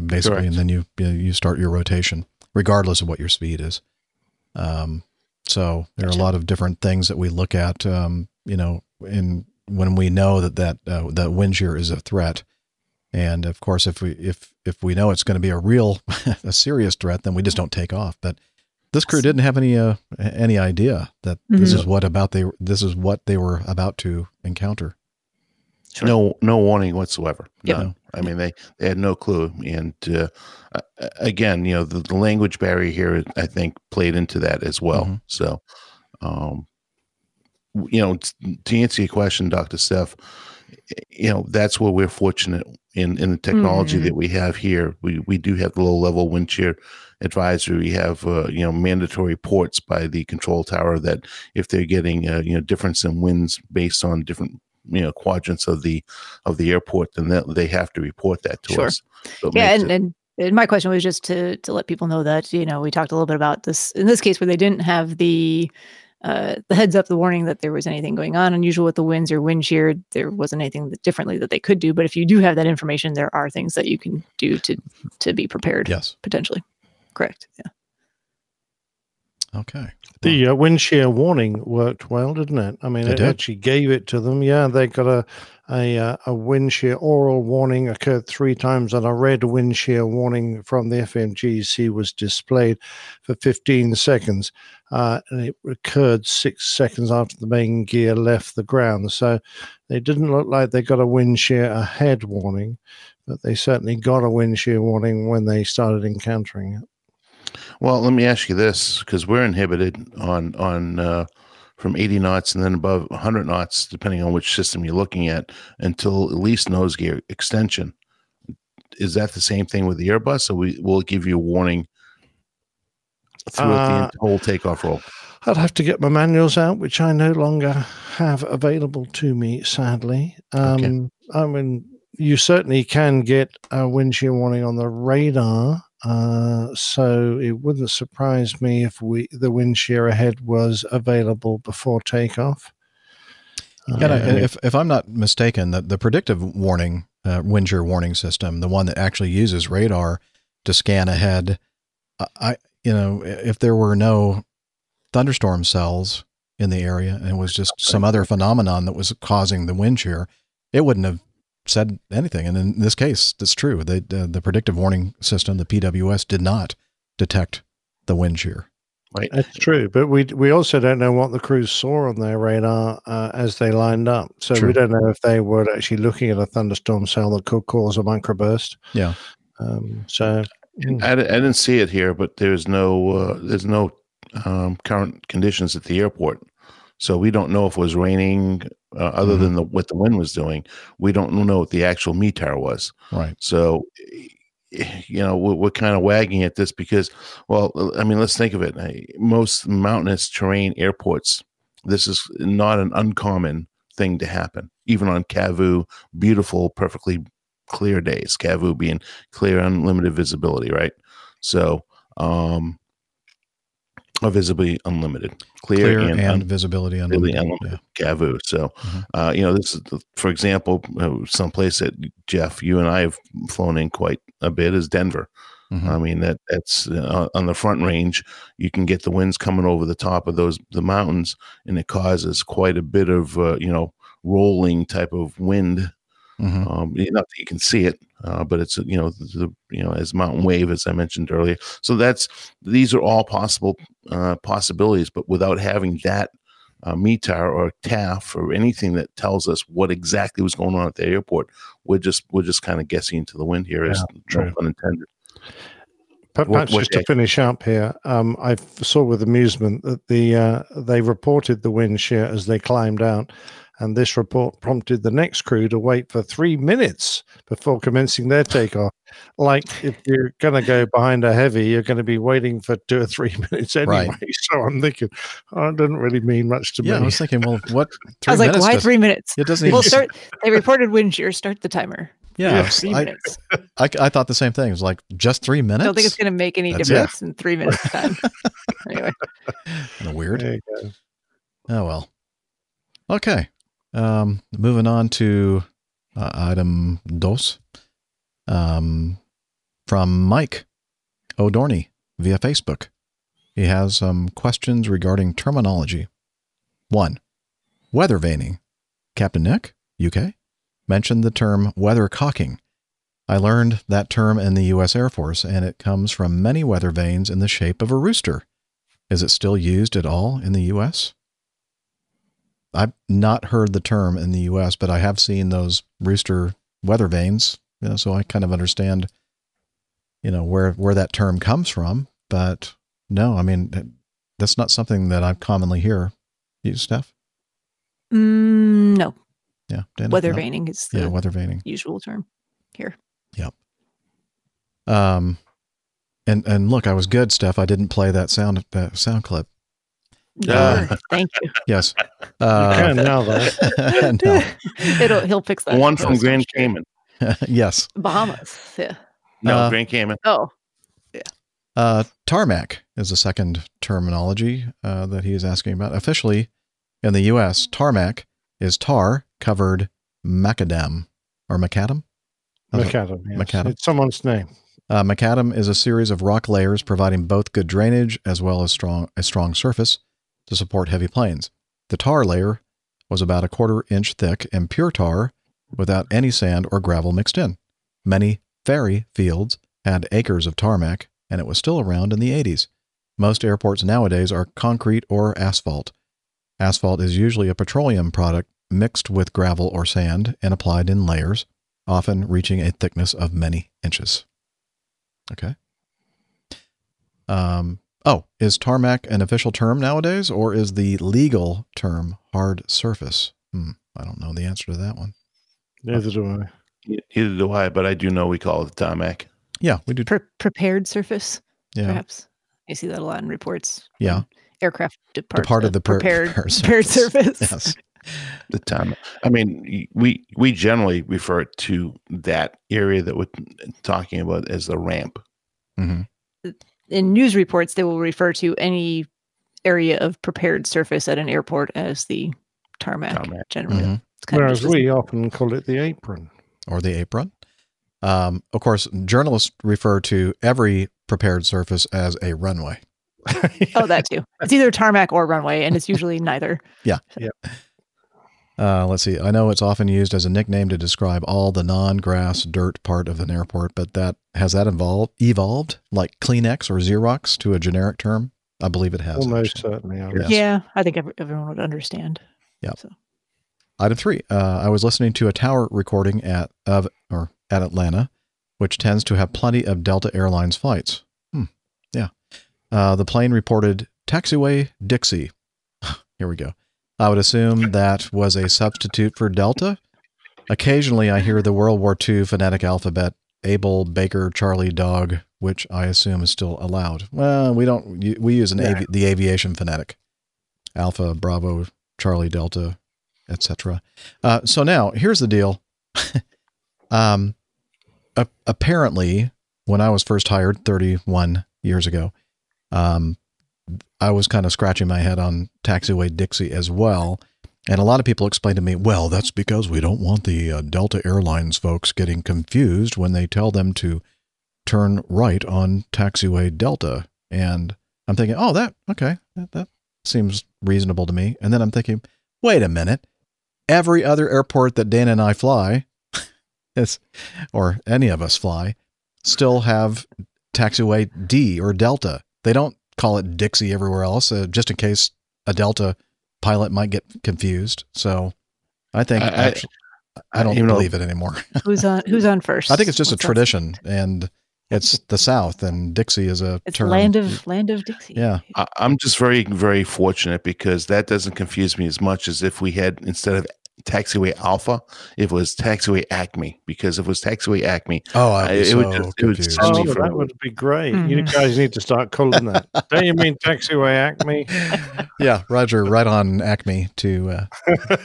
basically, Correct. and then you you you start your rotation, regardless of what your speed is. Um, so there are a lot of different things that we look at, um, you know, in when we know that that uh, that wind shear is a threat. And of course, if we if if we know it's going to be a real *laughs* a serious threat, then we just don't take off. But this crew didn't have any uh, any idea that this Mhm. is what about they this is what they were about to encounter. No, no warning whatsoever. Yep. None. I mean, they, they had no clue. And uh, again, you know, the, the language barrier here, I think, played into that as well. Mhm. So, um, you know, to answer your question, Dr. Steph, you know, that's where we're fortunate in, in the technology Mhm. that we have here. We, we do have the low level wind shear advisory. We have, uh, you know, mandatory ports by the control tower that if they're getting, uh, you know, difference in winds based on different, you know, quadrants of the, of the airport, then that, they have to report that to Sure. us. So yeah and, it- and and my question was just to to let people know that you know we talked a little bit about this in this case where they didn't have the uh, the heads up, the warning that there was anything going on unusual with the winds or wind shear. There wasn't anything that differently that they could do. But if you do have that information, there are things that you can do to to be prepared. Yes. potentially. Correct. Yeah. Okay. The uh, wind shear warning worked well, didn't it? I mean, It it, actually gave it to them. Yeah, they got a a uh, a wind shear oral warning occurred three times, and a red wind shear warning from the FMGC was displayed for 15 seconds, uh, and it occurred six seconds after the main gear left the ground. So they didn't look like they got a wind shear ahead warning, but they certainly got a wind shear warning when they started encountering it. Well, let me ask you this, because we're inhibited on on uh, from 80 knots and then above 100 knots, depending on which system you're looking at, until at least nose gear extension. Is that the same thing with the Airbus, or we will give you a warning throughout Uh, the whole takeoff roll? I'd have to get my manuals out, which I no longer have available to me, sadly. Um, Okay. I mean, you certainly can get a wind shear warning on the radar. Uh, so it wouldn't surprise me if we the wind shear ahead was available before takeoff. Yeah, Uh, if if I'm not mistaken, the, the predictive warning uh, wind shear warning system, the one that actually uses radar to scan ahead, I you know, if there were no thunderstorm cells in the area and it was just some other phenomenon that was causing the wind shear, it wouldn't have said anything. And in this case, that's true. The, the, the predictive warning system, the PWS, did not detect the wind shear. Right. That's true, but we we also don't know what the crews saw on their radar uh, as they lined up. So True. we don't know if they were actually looking at a thunderstorm cell that could cause a microburst. Yeah. Um, so mm, I, I didn't see it here, but there's no uh, there's no um, current conditions at the airport, so we don't know if it was raining. Uh, other Mm-hmm. than the, what the wind was doing, we don't know what the actual METAR was. Right. So, eh, you know, we're, we're kind of wagging at this because, well, I mean, let's think of it. Most mountainous terrain airports, this is not an uncommon thing to happen. Even on Cavu, beautiful, perfectly clear days. Cavu being clear, unlimited visibility, right? So, um, visibly unlimited, clear, Clear and, and, un- visibility unlimited. unlimited Yeah. Cavu. So, Mhm. uh, you know, this is, the- for example, uh, someplace that Jeff, you and I have flown in quite a bit is Denver. Mhm. I mean, that that's uh, on the front range. You can get the winds coming over the top of those the mountains, and it causes quite a bit of uh, you know rolling type of wind. Mhm. Um, not that you can see it, uh, but it's you know the, the you know as mountain wave as I mentioned earlier. So that's these are all possible uh, possibilities, but without having that uh, METAR or TAF or anything that tells us what exactly was going on at the airport, we're just we're just kind of guessing into the wind here. As no true. pun intended. But What- perhaps what just to finish up here, um, I saw with amusement that the uh, they reported the wind shear as they climbed out, and this report prompted the next crew to wait for three minutes before commencing their takeoff. Like if you're going to go behind a heavy, you're going to be waiting for two or three *laughs* minutes anyway. Right. So I'm thinking, oh, it doesn't really mean much to Yeah, I was thinking, well, what? *laughs* I was like, why does- three minutes? It doesn't even. Well, start. They reported wind shear. Start the timer. yeah, Yeah, I. I, I thought the same thing. It was like just three minutes. I minutes. don't think it's going to make any That's difference in three minutes *laughs* time. anyway, kind of weird. There you go. Oh well. Okay. Um, moving on to uh, item dos. Um, from Mike O'Dorney via Facebook. He has some questions regarding terminology. One, weather vaning. Captain Nick, UK, mentioned the term weather cocking. I learned that term in the U.S. Air Force, and it comes from many weather vanes in the shape of a rooster. Is it still used at all in the U.S.? I've not heard the term in the U.S., but I have seen those rooster weather vanes, you know, so I kind of understand, you know, where where that term comes from. But no, I mean, that's not something that I commonly hear. You, Steph? mm, no. Yeah, Dana? Weather No? vaning is the Yeah, weather vaning. usual term here. Yep. Um, and and look, I was good, Steph. I didn't play that sound that sound clip. Uh, Thank you. *laughs* Yes. You Uh, can now, though. *laughs* no. *laughs* It'll he'll fix that. One from He'll- Grand Cayman. yes. Bahamas. Yeah. No, Uh, Grand Cayman. Oh, Yeah. Uh, tarmac is the second terminology uh, that he is asking about. Officially, in the U.S., tarmac is tar covered macadam or macadam. Macadam. Yes. Macadam. It's someone's name. Uh, macadam is a series of rock layers providing both good drainage as well as strong a strong surface to support heavy planes. The tar layer was about a quarter inch thick and pure tar without any sand or gravel mixed in. Many ferry fields had acres of tarmac, and it was still around in the 80s. Most airports nowadays are concrete or asphalt. Asphalt is usually a petroleum product mixed with gravel or sand and applied in layers, often reaching a thickness of many inches. Okay. Um, oh, is tarmac an official term nowadays, or is the legal term hard surface? Hmm, I don't know the answer to that one. Neither do I. Neither do I, but I do know we call it tarmac. Yeah, we do. pre- prepared surface. Yeah, Perhaps you see that a lot in reports. yeah. Aircraft depart, Part of the pre- prepared prepared *laughs* prepared surface. Yes. *laughs* The time. I mean, we we generally refer to that area that we're talking about as the ramp. hmm In news reports, they will refer to any area of prepared surface at an airport as the tarmac. Tarmac. Generally, Mhm. it's kind Whereas of just we often call it the apron. Or the apron. Um, of course, journalists refer to every prepared surface as a runway. Oh, that too. It's either tarmac or runway, and it's usually neither. Yeah. Yep. Uh, let's see. I know it's often used as a nickname to describe all the non-grass dirt part of an airport, but that has that evolved evolved like Kleenex or Xerox to a generic term? I believe it has. Almost actually. certainly. I Yes. Yeah, I think everyone would understand. Yeah. Item three. Uh, I was listening to a tower recording at of or at Atlanta, which tends to have plenty of Delta Airlines flights. Hmm. Yeah. Uh, the plane reported taxiway Dixie. *sighs* Here we go. I would assume that was a substitute for Delta. Occasionally, I hear the World War II phonetic alphabet Abel Baker Charlie Dog, which I assume is still allowed. Well, we don't. We use an Yeah. avi- the aviation phonetic. Alpha, Bravo, Charlie, Delta, etc. Uh, so now here's the deal. *laughs* um, a- apparently, when I was first hired 31 years ago, um, I was kind of scratching my head on Taxiway Dixie as well. And a lot of people explained to me, well, that's because we don't want the uh, Delta Airlines folks getting confused when they tell them to turn right on Taxiway Delta. And I'm thinking, oh, that, okay, that, that seems reasonable to me. And then I'm thinking, wait a minute. Every other airport that Dana and I fly, *laughs* is, or any of us fly, still have taxiway D or Delta. They don't call it Dixie everywhere else, uh, just in case a Delta pilot might get confused. So I think I- I- actually, I, don't you know- believe it anymore. *laughs* Who's on? Who's on first? I think it's just a What's that? tradition, and it's the South, and Dixie is a It's term. land of land of Dixie. yeah, I, I'm just very, very fortunate because that doesn't confuse me as much as if we had instead of taxiway Alpha, If it was taxiway Acme. Because if it was taxiway Acme, Oh, I'd it so would just it would confused. send Oh, me for that would be great. You Mhm. guys need to start calling that. *laughs* Don't you mean taxiway Acme? *laughs* yeah, Roger, right on Acme to uh,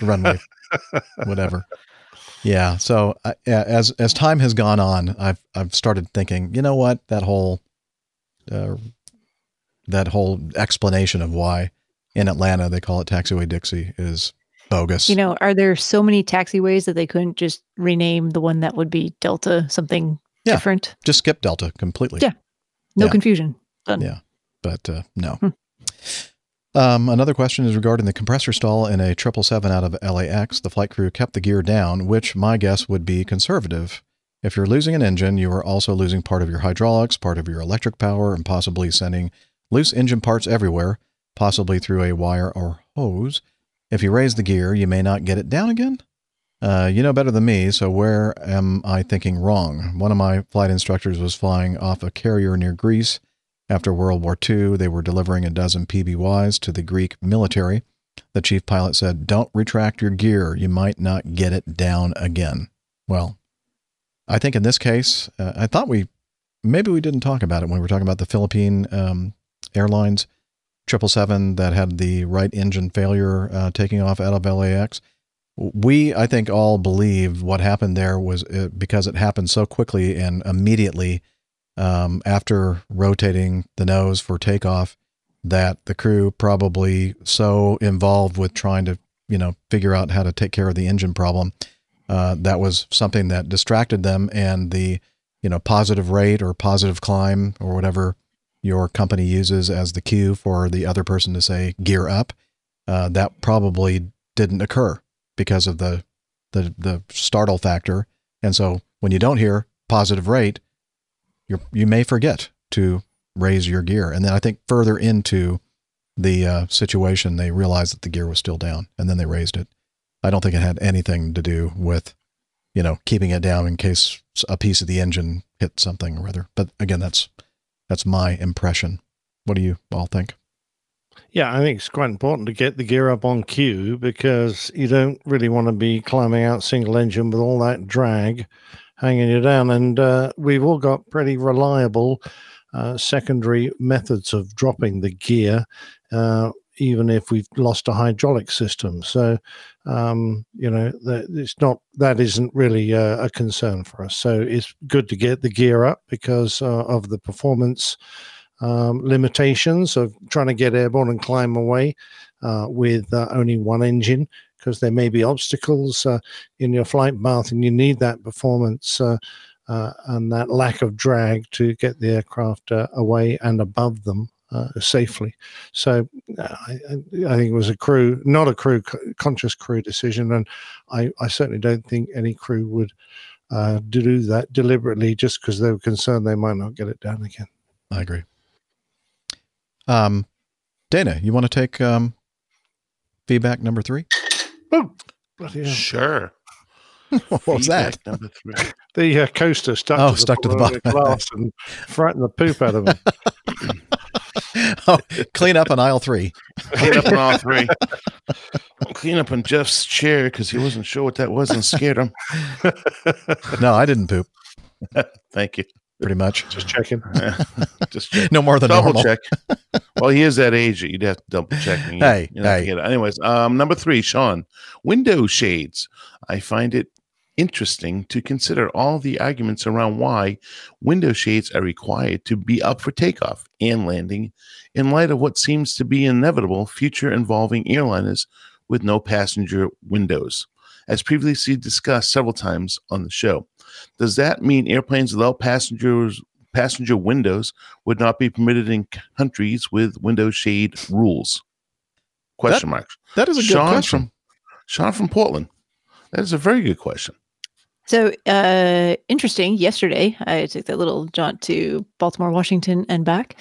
runway, whatever. Yeah. So uh, as as time has gone on, I've I've started thinking, you know what, that whole uh, that whole explanation of why in Atlanta they call it Taxiway Dixie is bogus. You know, are there so many taxiways that they couldn't just rename the one that would be Delta something Yeah. different? just skip Delta completely. Yeah. No Yeah. confusion. Done. Yeah, but uh, no. Hmm. Um, another question is regarding the compressor stall in a 777 out of LAX. The flight crew kept the gear down, which my guess would be conservative. If you're losing an engine, you are also losing part of your hydraulics, part of your electric power, and possibly sending loose engine parts everywhere, possibly through a wire or hose. If you raise the gear, you may not get it down again. Uh, you know better than me, so where am I thinking wrong? One of my flight instructors was flying off a carrier near Greece. After World War II, they were delivering a dozen PBYs to the Greek military. The chief pilot said, Don't retract your gear. You might not get it down again. Well, I think in this case, uh, I thought we maybe we didn't talk about it when we were talking about the Philippine um, Airlines 777 that had the right engine failure uh, taking off out of LAX. We, I think, all believe what happened there was uh, because it happened so quickly and immediately um, after rotating the nose for takeoff that the crew probably so involved with trying to you know figure out how to take care of the engine problem uh, that was something that distracted them and the you know positive rate or positive climb or whatever your company uses as the cue for the other person to say gear up uh, that probably didn't occur because of the the the startle factor and so when you don't hear positive rate you you may forget to raise your gear. And then I think further into the uh, situation, they realized that the gear was still down, and then they raised it. I don't think it had anything to do with, you know, keeping it down in case a piece of the engine hit something or other. But again, that's that's my impression. What do you all think? Yeah, I think it's quite important to get the gear up on cue because you don't really want to be climbing out single engine with all that drag hanging you down. And uh, we've all got pretty reliable uh, secondary methods of dropping the gear, uh, even if we've lost a hydraulic system. So, um, you know, that it's not that isn't really uh, a concern for us. So it's good to get the gear up because uh, of the performance um, limitations of trying to get airborne and climb away uh, with uh, only one engine because there may be obstacles uh, in your flight path and you need that performance uh, uh, and that lack of drag to get the aircraft away and above them uh, safely. So uh, I, I think it was a crew, not a crew, conscious crew decision, and I, I certainly don't think any crew would uh, do that deliberately just because they were concerned they might not get it done again. I agree. Um, Dana, you want to take um, feedback number three? Oh, bloody hell. Sure. *laughs* what was that? Number three. The uh, coaster stuck, Oh, to the stuck to the bottom of bottom. glass and frightened the poop out of them. *laughs* *laughs* oh, clean up on aisle three. Clean up on all three. *laughs* Clean up on Jeff's chair because he wasn't sure what that was and scared him. *laughs* No, I didn't poop. Thank you. Pretty much. Just checking. Just check. No more than double normal. check. well, he is that age that you'd have to double check. me. Hey, You know, hey. Anyways, um, number three, Sean, window shades. I find it interesting to consider all the arguments around why window shades are required to be up for takeoff and landing in light of what seems to be inevitable future involving airliners with no passenger windows. As previously discussed several times on the show, does that mean airplanes without passengers passenger windows would not be permitted in countries with window shade rules? Question mark. That is a good question. from Sean from Portland. That is a very good question. So uh, interesting. Yesterday, I took that little jaunt to Baltimore, Washington, and back.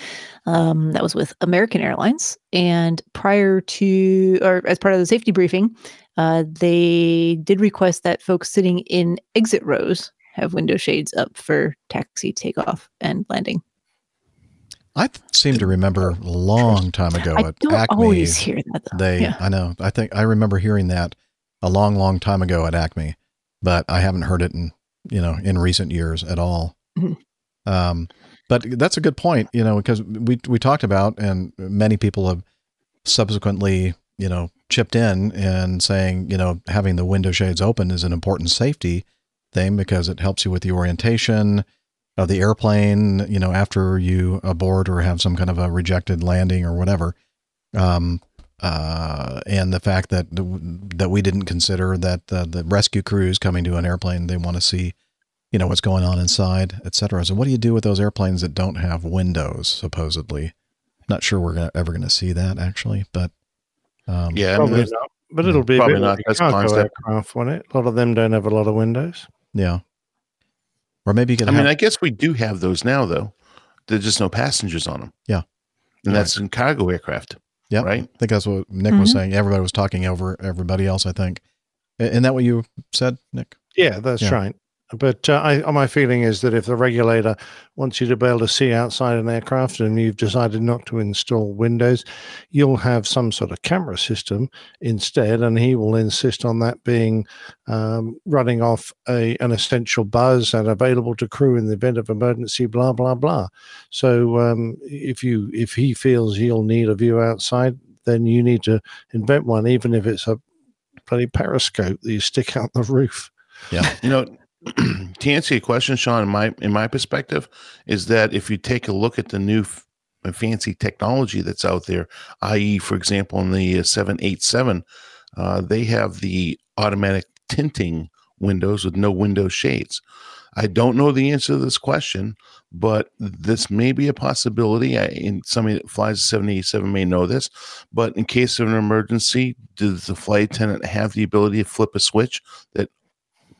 Um, that was with American Airlines. And prior to, or as part of the safety briefing, uh, they did request that folks sitting in exit rows have window shades up for taxi takeoff and landing. I seem to remember a long time ago I at don't Acme. always hear that. Though. They, yeah. I know. I think I remember hearing that a long, long time ago at Acme, but I haven't heard it in you know in recent years at all. Mhm. Um, but that's a good point, you know, because we we talked about, and many people have subsequently, you know, chipped in and saying, you know, having the window shades open is an important safety thing because it helps you with the orientation of the airplane, you know, after you abort or have some kind of a rejected landing or whatever. Um, uh, and the fact that that we didn't consider that uh, the rescue crews coming to an airplane, they want to see, you know, what's going on inside, et cetera. So, what do you do with those airplanes that don't have windows? Supposedly, not sure we're gonna, ever going to see that actually, but um, Yeah, Probably not. But it'll be a Probably bit not. like a That's cargo concept. aircraft, won't it? A lot of them don't have a lot of windows. yeah. Or maybe you can I have, mean, I guess we do have those now, though. There's just no passengers on them. Yeah. And that's in cargo aircraft. Yeah, right? I think that's what Nick was Mhm. saying. Everybody was talking over everybody else. I think. I- Isn't that what you said, Nick? Yeah, that's Yeah. right. But uh, I, my feeling is that if the regulator wants you to be able to see outside an aircraft and you've decided not to install windows, you'll have some sort of camera system instead, and he will insist on that being um, running off a an essential bus and available to crew in the event of emergency. Blah blah blah. So um, if you if he feels you'll need a view outside, then you need to invent one, even if it's a bloody periscope that you stick out the roof. Yeah. You know, *clears throat* to answer your question, Sean, in my in my perspective, is that if you take a look at the new f- fancy technology that's out there, i.e., for example, in the uh, seven eight seven, uh, they have the automatic tinting windows with no window shades. I don't know the answer to this question, but this may be a possibility. I, and somebody that flies a 787 may know this. But in case of an emergency, does the flight attendant have the ability to flip a switch that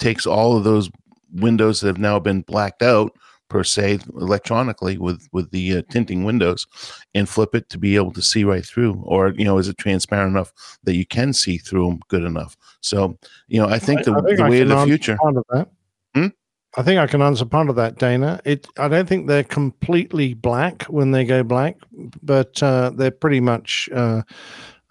takes all of those windows that have now been blacked out per se electronically with with the uh, tinting windows and flip it to be able to see right through or you know is it transparent enough that you can see through them good enough so you know i think the, I think the way of the future of. Hmm? I think I can answer part of that, Dana. It. I don't think they're completely black when they go black, but uh, they're pretty much uh,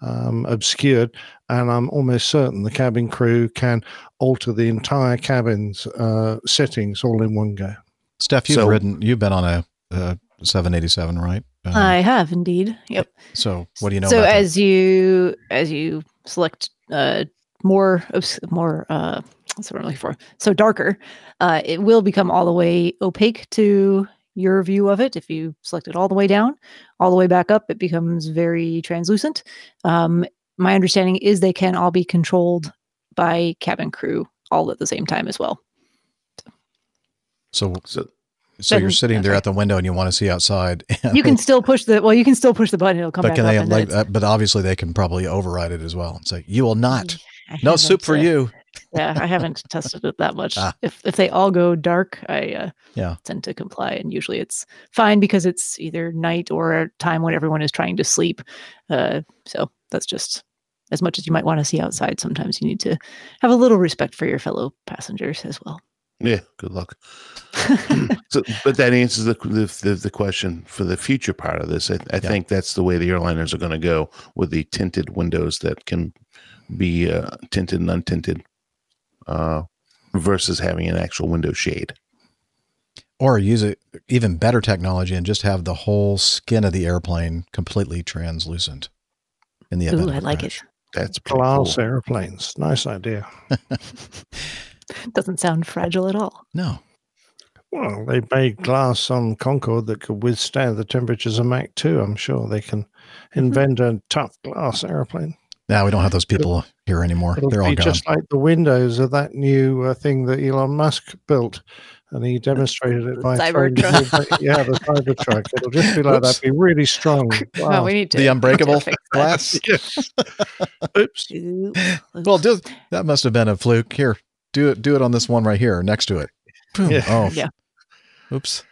um, obscured. And I'm almost certain the cabin crew can alter the entire cabin's uh, settings all in one go. Steph, you've So- ridden, you've been on a, a 787, right? Um, I have indeed. Yep. so what do you know so about that? as you as you select uh more more uh what's what I'm looking for so darker uh it will become all the way opaque to your view of it if you select it all the way down all the way back up it becomes very translucent um my understanding is they can all be controlled by cabin crew all at the same time as well So, so, so you're sitting there at the window and you want to see outside. *laughs* and You can still push the well. You can still push the button. It'll come but back can they and like? Uh, but obviously, they can probably override it as well and say, "You will not. I No soup for uh, you." yeah, I haven't *laughs* tested it that much. Ah. If if they all go dark, I uh, Yeah. tend to comply, and usually it's fine because it's either night or a time when everyone is trying to sleep. Uh, so that's just as much as you might want to see outside. Sometimes you need to have a little respect for your fellow passengers as well. Yeah, good luck. *clears throat* so, but that answers the, the the the question for the future part of this. I, I think that's the way the airliners are going to go with the tinted windows that can be uh, tinted and untinted, uh, versus having an actual window shade. Or use it even better technology and just have the whole skin of the airplane completely translucent. In the event, Ooh, of I a like crash. it. That's Glass cool. airplanes. Nice idea. *laughs* Doesn't sound fragile at all. No. Well, they made glass on Concorde that could withstand the temperatures of Mach 2. I'm sure they can Mm-hmm. invent a tough glass airplane. Now we don't have those people here anymore. It'll They're all gone. just like the windows of that new uh, thing that Elon Musk built. And he demonstrated it by throwing the Cybertruck. whole yeah, the Cybertruck. It'll just be like Whoops. that. Be really strong. *laughs* Well, glass. we need to the unbreakable glass. *laughs* Oops. *laughs* Oops. Well, do, that must have been a fluke. Here, do it. Do it on this one right here, next to it. Boom. Yeah. Oh, Yeah. Oops.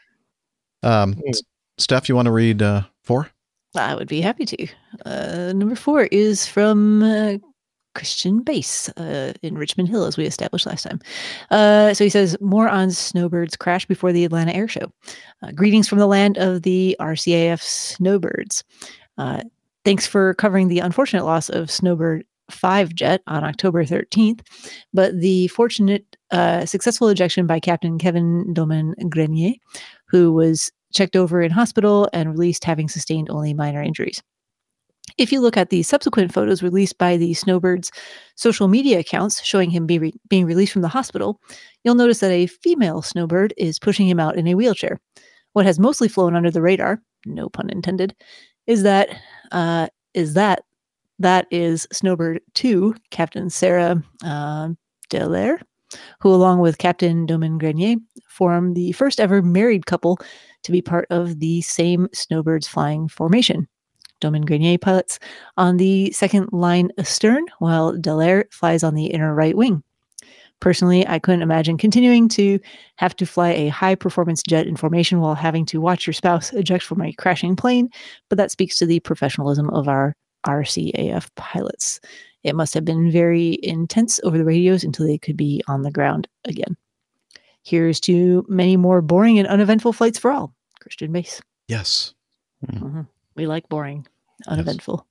Um, S- Steph, you want to read uh, four? I would be happy to. Uh, number four is from uh, Christian Base uh, in Richmond Hill, as we established last time. Uh, so he says, More on Snowbird's crash before the Atlanta Air Show. Uh, greetings from the land of the RCAF Snowbirds. Uh, thanks for covering the unfortunate loss of Snowbird 5 jet on October 13th, but the fortunate uh, successful ejection by Captain Kevin Domen Grenier, who was checked over in hospital and released having sustained only minor injuries. If you look at the subsequent photos released by the Snowbirds' social media accounts showing him be re- being released from the hospital, you'll notice that a female Snowbird is pushing him out in a wheelchair. What has mostly flown under the radar, no pun intended, is that uh, is that that is Snowbird 2, Captain Sarah uh, Delaire, who, along with Captain Domin Grenier, form the first ever married couple to be part of the same Snowbirds flying formation. Domin Grenier pilots on the second line astern, while Delaire flies on the inner right wing. Personally, I couldn't imagine continuing to have to fly a high performance jet in formation while having to watch your spouse eject from a crashing plane, but that speaks to the professionalism of our RCAF pilots. It must have been very intense over the radios until they could be on the ground again. Here's to many more boring and uneventful flights for all. Christian Base. Yes. Mhm. We like boring, uneventful.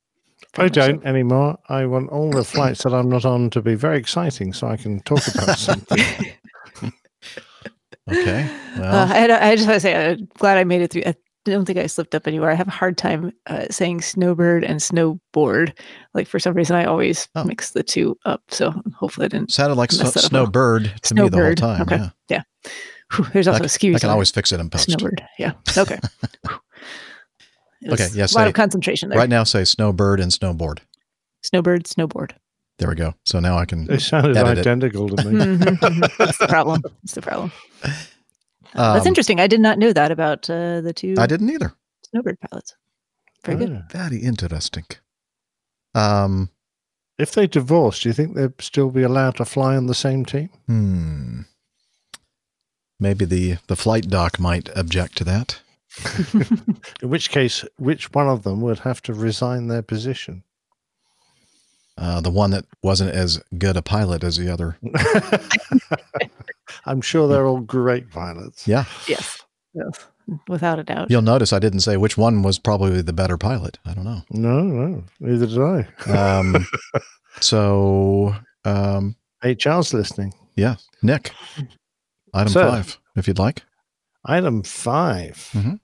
I don't anymore. I want all the flights that I'm not on to be very exciting so I can talk about *laughs* something. *laughs* Okay. Well, Uh, I, I just want to say, I'm glad I made it through. I don't think I slipped up anywhere. I have a hard time uh, saying snowbird and snowboard. Like for some reason, I always Oh. mix the two up. So hopefully, I didn't. sounded like mess snow, that up at all. snowbird to me the whole time. Okay. Yeah. Yeah. Whew, there's also I, a c- skew. I can always fix it in post. snowbird. Yeah. Okay. *laughs* Whew. It Okay, Yes. yeah, A lot of concentration there. Right now, say snowbird and snowboard. Snowbird, snowboard. There we go. So now I can. They sounded edit it. identical to me. *laughs* Mhm, mhm. That's the problem. That's the problem. That's Um, interesting. I did not know that about uh, the two I didn't either. snowbird pilots. Very good. Ah. Very interesting. Um. If they divorce, do you think they'd still be allowed to fly on the same team? Hmm. Maybe the the flight doc might object to that. *laughs* In which case, which one of them would have to resign their position? Uh, the one that wasn't as good a pilot as the other. *laughs* I'm sure they're all great pilots. Yeah. Yes. Yes. Without a doubt. You'll notice I didn't say which one was probably the better pilot. I don't know. No, no, neither did I. Um, *laughs* so, um, Charles, listening. yeah, Nick, item Sir. five, if you'd like. Item 5 Mhm.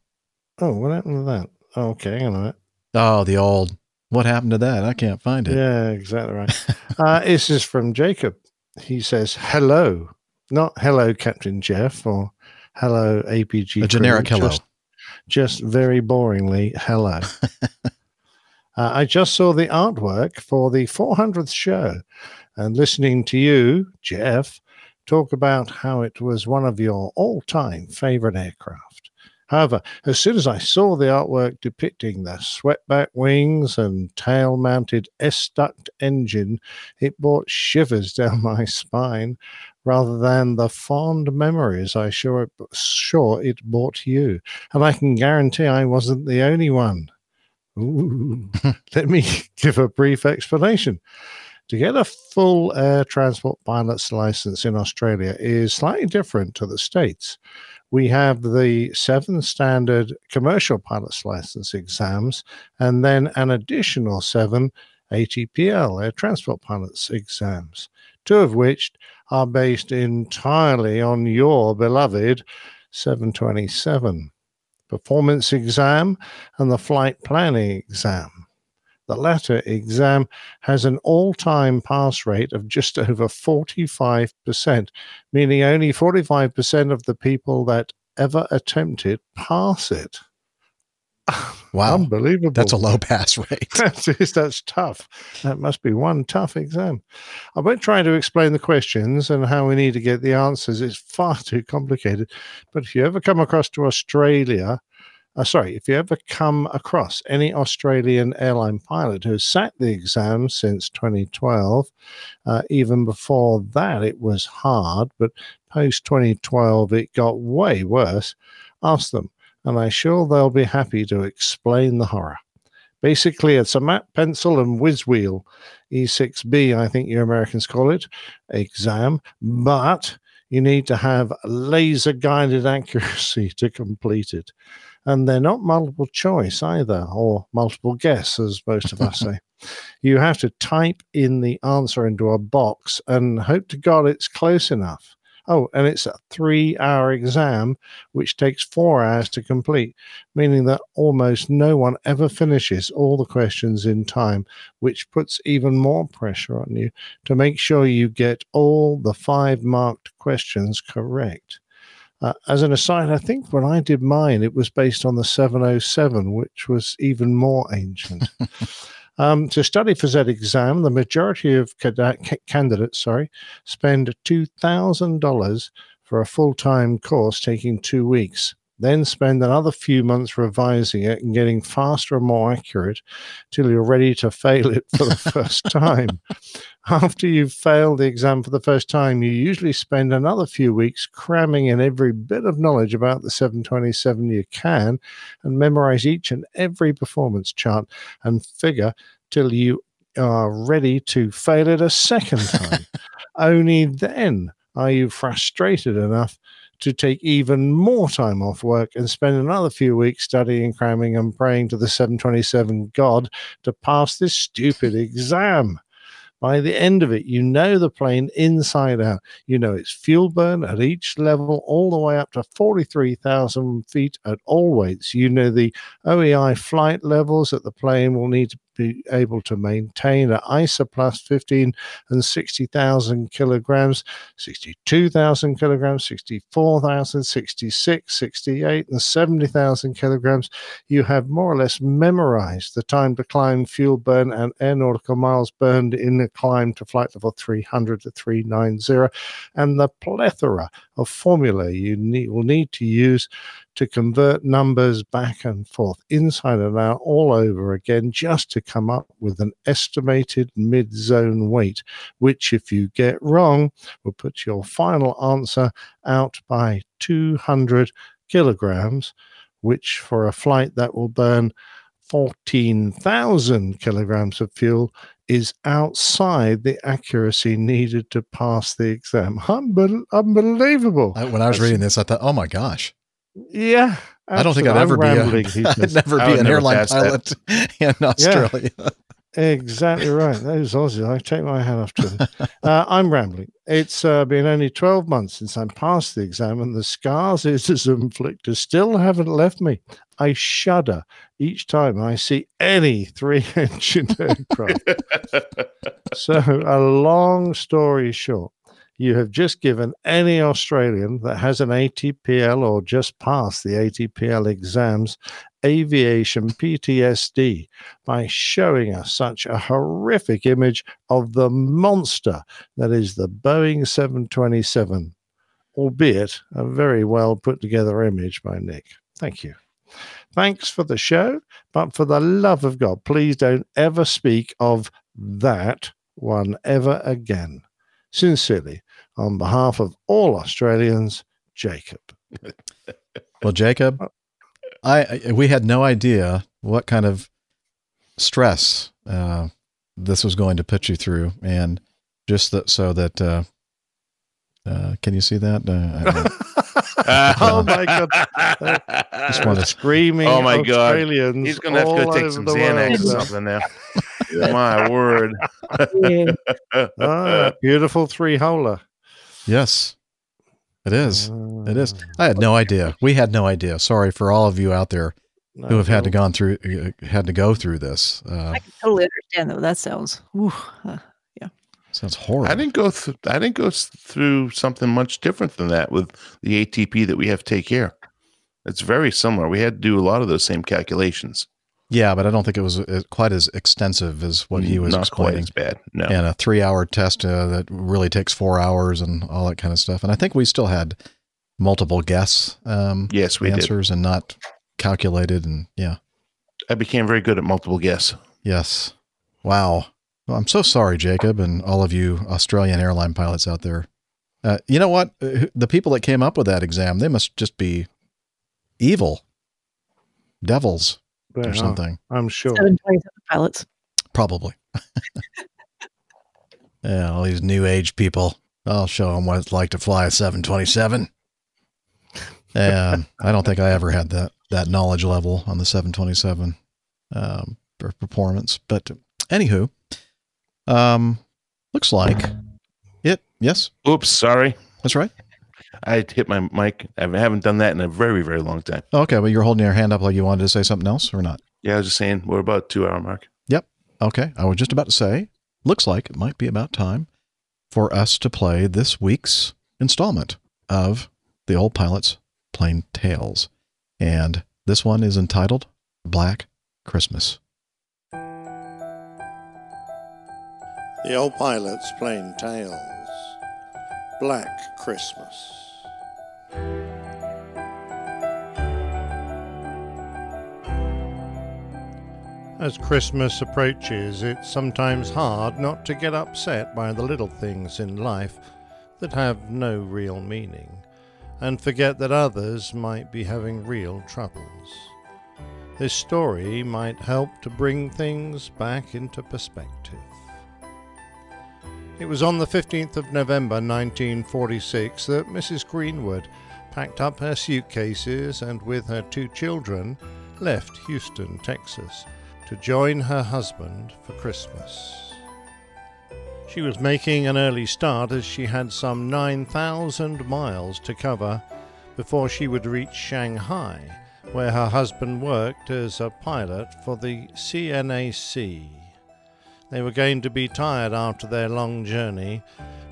Oh, what happened to that? Oh, okay, hang on a minute. Oh, the old. What happened to that? I can't find it. Yeah, exactly right. *laughs* uh, this is from Jacob. He says, "Hello, not hello, Captain Jeff, or hello, APG." A generic crew, hello. Just, just very boringly, hello. *laughs* uh, I just saw the artwork for the 400th show, and listening to you, Jeff, talk about how it was one of your all time favorite aircraft. However, as soon as I saw the artwork depicting the swept-back wings and tail-mounted S-duct engine, it brought shivers *laughs* down my spine rather than the fond memories I sure it, sure it brought you. And I can guarantee I wasn't the only one. Ooh. *laughs* Let me *laughs* give a brief explanation. To get a full air transport pilot's license in Australia is slightly different to the States we have the seven standard commercial pilot's license exams and then an additional seven ATPL, air transport pilots exams, two of which are based entirely on your beloved 727 performance exam and the flight planning exam. The latter exam has an all time pass rate of just *laughs* over 45%, meaning only 45% of the people that ever attempt it pass it. *laughs* Wow. Unbelievable. That's a low pass rate. *laughs* That is, that's tough. That must be one tough exam. I won't try to explain the questions and how we need to get the answers. It's far too complicated. But if you ever come across to Australia, uh, sorry, if you ever come across any Australian airline pilot who sat the exam since 2012, uh, even before that it was hard, but post 2012 it got way worse, ask them, and I'm sure they'll be happy to explain the horror. Basically, it's a map, pencil, and whiz wheel, E6B, I think you Americans call it, exam, but you need to have laser guided *laughs* accuracy to complete it and they're not multiple choice either, or multiple guess, as most of us *laughs* say. You have to type in the answer into a box and hope to God it's close enough. Oh, and it's a three hour exam, which takes four hours to complete, meaning that almost no one ever finishes all the questions in time, which puts even more pressure on you to make sure you get all the five marked questions correct. Uh, as an aside, I think when I did mine, it was based on the 707, which was even more ancient. *laughs* um, to study for that exam, the majority of candidates, sorry, spend $2,000 for a full-time course taking two weeks then spend another few months revising it and getting faster and more accurate till you're ready to fail it for the *laughs* first time. After you've failed the exam for the first time, you usually spend another few weeks cramming in every bit of knowledge about the 727 you can and memorize each and every performance chart and figure till you are ready to fail it a second *laughs* time. Only then are you frustrated enough to take even more time off work and spend another few weeks studying, cramming, and praying to the 727 God to pass this stupid exam. By the end of it, you know the plane inside out. You know its fuel burn at each level, all the way up to 43,000 feet at all weights. You know the OEI flight levels that the plane will need to be able to maintain at ISA plus 15 and 60,000 kilograms, 62,000 kilograms, 64,000, 66, 68, and 70,000 kilograms. You have more or less memorized the time to climb, fuel burn, and aeronautical miles burned in a climb to flight level 300 to 390, and the plethora of formula you need, will need to use to convert numbers back and forth, inside and out, all over again, just to come up with an estimated mid zone weight, which, if you get wrong, will put your final answer out by 200 kilograms, which for a flight that will burn 14,000 kilograms of fuel is outside the accuracy needed to pass the exam. Unbel- unbelievable. I, when I was reading this, I thought, oh my gosh. Yeah. I don't think I'd ever be a, *laughs* I'd never be an airline pilot *laughs* in Australia. Yeah, exactly right. Those Aussies, I take my hat off to them. uh, I'm rambling. It's uh, been only 12 months since I passed the exam, and the scars *laughs* it has inflicted still haven't left me. I shudder each time I see any three *laughs* engine aircraft. *laughs* so, a long story short, you have just given any Australian that has an ATPL or just passed the ATPL exams aviation PTSD by showing us such a horrific image of the monster that is the Boeing 727, albeit a very well put together image by Nick. Thank you. Thanks for the show, but for the love of God, please don't ever speak of that one ever again. Sincerely, on behalf of all Australians, Jacob. *laughs* Well, Jacob, I, I we had no idea what kind of stress uh, this was going to put you through, and just that so that uh, uh, can you see that? Uh, *laughs* *laughs* oh my god! Just wanna- screaming. Oh my god! Australians He's gonna have to all go take over some the Xanax or world. something now. My word! Ah, beautiful three holer. Yes, it is. It is. I had no idea. We had no idea. Sorry for all of you out there who have had to gone through uh, had to go through this. Uh, I can totally understand though. That sounds. Whew, uh, sounds horrible. I didn't go through. I didn't go through something much different than that with the ATP that we have to take here. It's very similar. We had to do a lot of those same calculations. Yeah, but I don't think it was uh, quite as extensive as what he was Not quite explaining. as bad. No. And a three-hour test uh, that really takes four hours and all that kind of stuff. And I think we still had multiple guess um, Yes, we did. answers and not calculated. And yeah, I became very good at multiple guess. yes, wow. Well, I'm so sorry, Jacob, and all of you Australian airline pilots out there. Uh, you know what? Uh, The people that came up with that exam, they must just be evil, devils, or are, something. I'm sure. 727 pilots. Probably. *laughs* yeah, all these new age people. I'll show them what it's like to fly a 727. And I don't think I ever had that that knowledge level on the 727 um, performance. But anywho, um, looks like it. Yes, Oops, sorry. that's right. I hit my mic. I haven't done that in a very, very long time. Okay, well, you're holding your hand up like you wanted to say something else or not? Yeah, I was just saying we're about two hour mark. Yep. Okay. I was just about to say, looks like it might be about time for us to play this week's installment of the Old Pilot's Plain Tales. And this one is entitled Black Christmas. The old pilot's plain tales. Black Christmas. As Christmas approaches, it's sometimes hard not to get upset by the little things in life that have no real meaning and forget that others might be having real troubles. This story might help to bring things back into perspective. It was on the 15th of November 1946 that Mrs. Greenwood packed up her suitcases and, with her two children, left Houston, Texas, to join her husband for Christmas. She was making an early start as she had some 9,000 miles to cover before she would reach Shanghai, where her husband worked as a pilot for the CNAC. They were going to be tired after their long journey,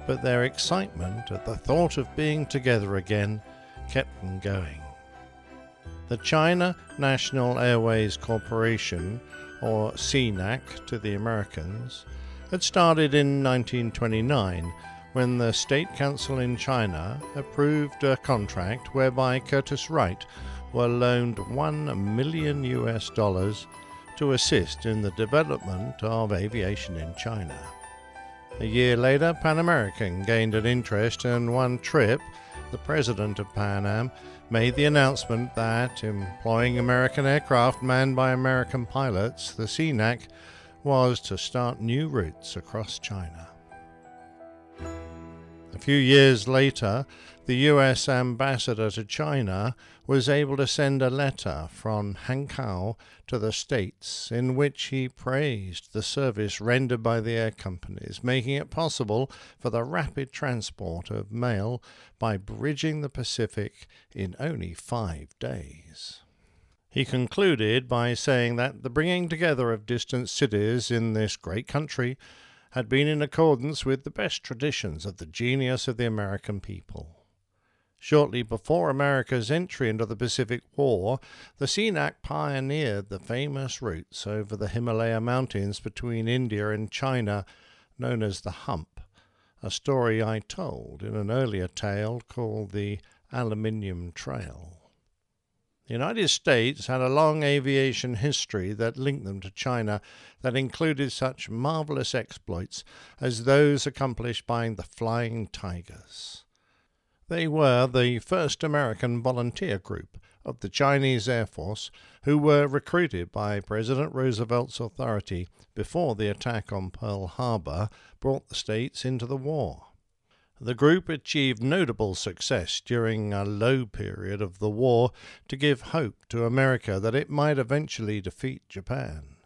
but their excitement at the thought of being together again kept them going. The China National Airways Corporation, or CNAC to the Americans, had started in 1929 when the State Council in China approved a contract whereby Curtiss-Wright were loaned 1 million US dollars to assist in the development of aviation in China. A year later, Pan American gained an interest, and one trip, the president of Pan Am made the announcement that, employing American aircraft manned by American pilots, the CNAC was to start new routes across China. A few years later, the US ambassador to China was able to send a letter from Hankow to the States in which he praised the service rendered by the air companies, making it possible for the rapid transport of mail by bridging the Pacific in only five days. He concluded by saying that the bringing together of distant cities in this great country had been in accordance with the best traditions of the genius of the American people. Shortly before America's entry into the Pacific War, the CNAC pioneered the famous routes over the Himalaya Mountains between India and China, known as the Hump, a story I told in an earlier tale called the Aluminium Trail. The United States had a long aviation history that linked them to China that included such marvelous exploits as those accomplished by the Flying Tigers. They were the first American volunteer group of the Chinese Air Force who were recruited by President Roosevelt's authority before the attack on Pearl Harbor brought the states into the war. The group achieved notable success during a low period of the war to give hope to America that it might eventually defeat Japan.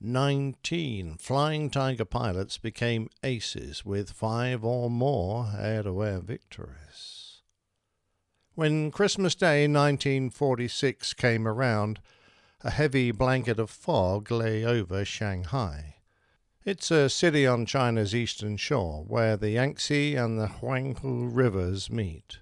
Nineteen Flying Tiger pilots became aces with five or more air to air victories. When Christmas Day 1946 came around, a heavy blanket of fog lay over Shanghai. It's a city on China's eastern shore where the Yangtze and the Huangpu rivers meet.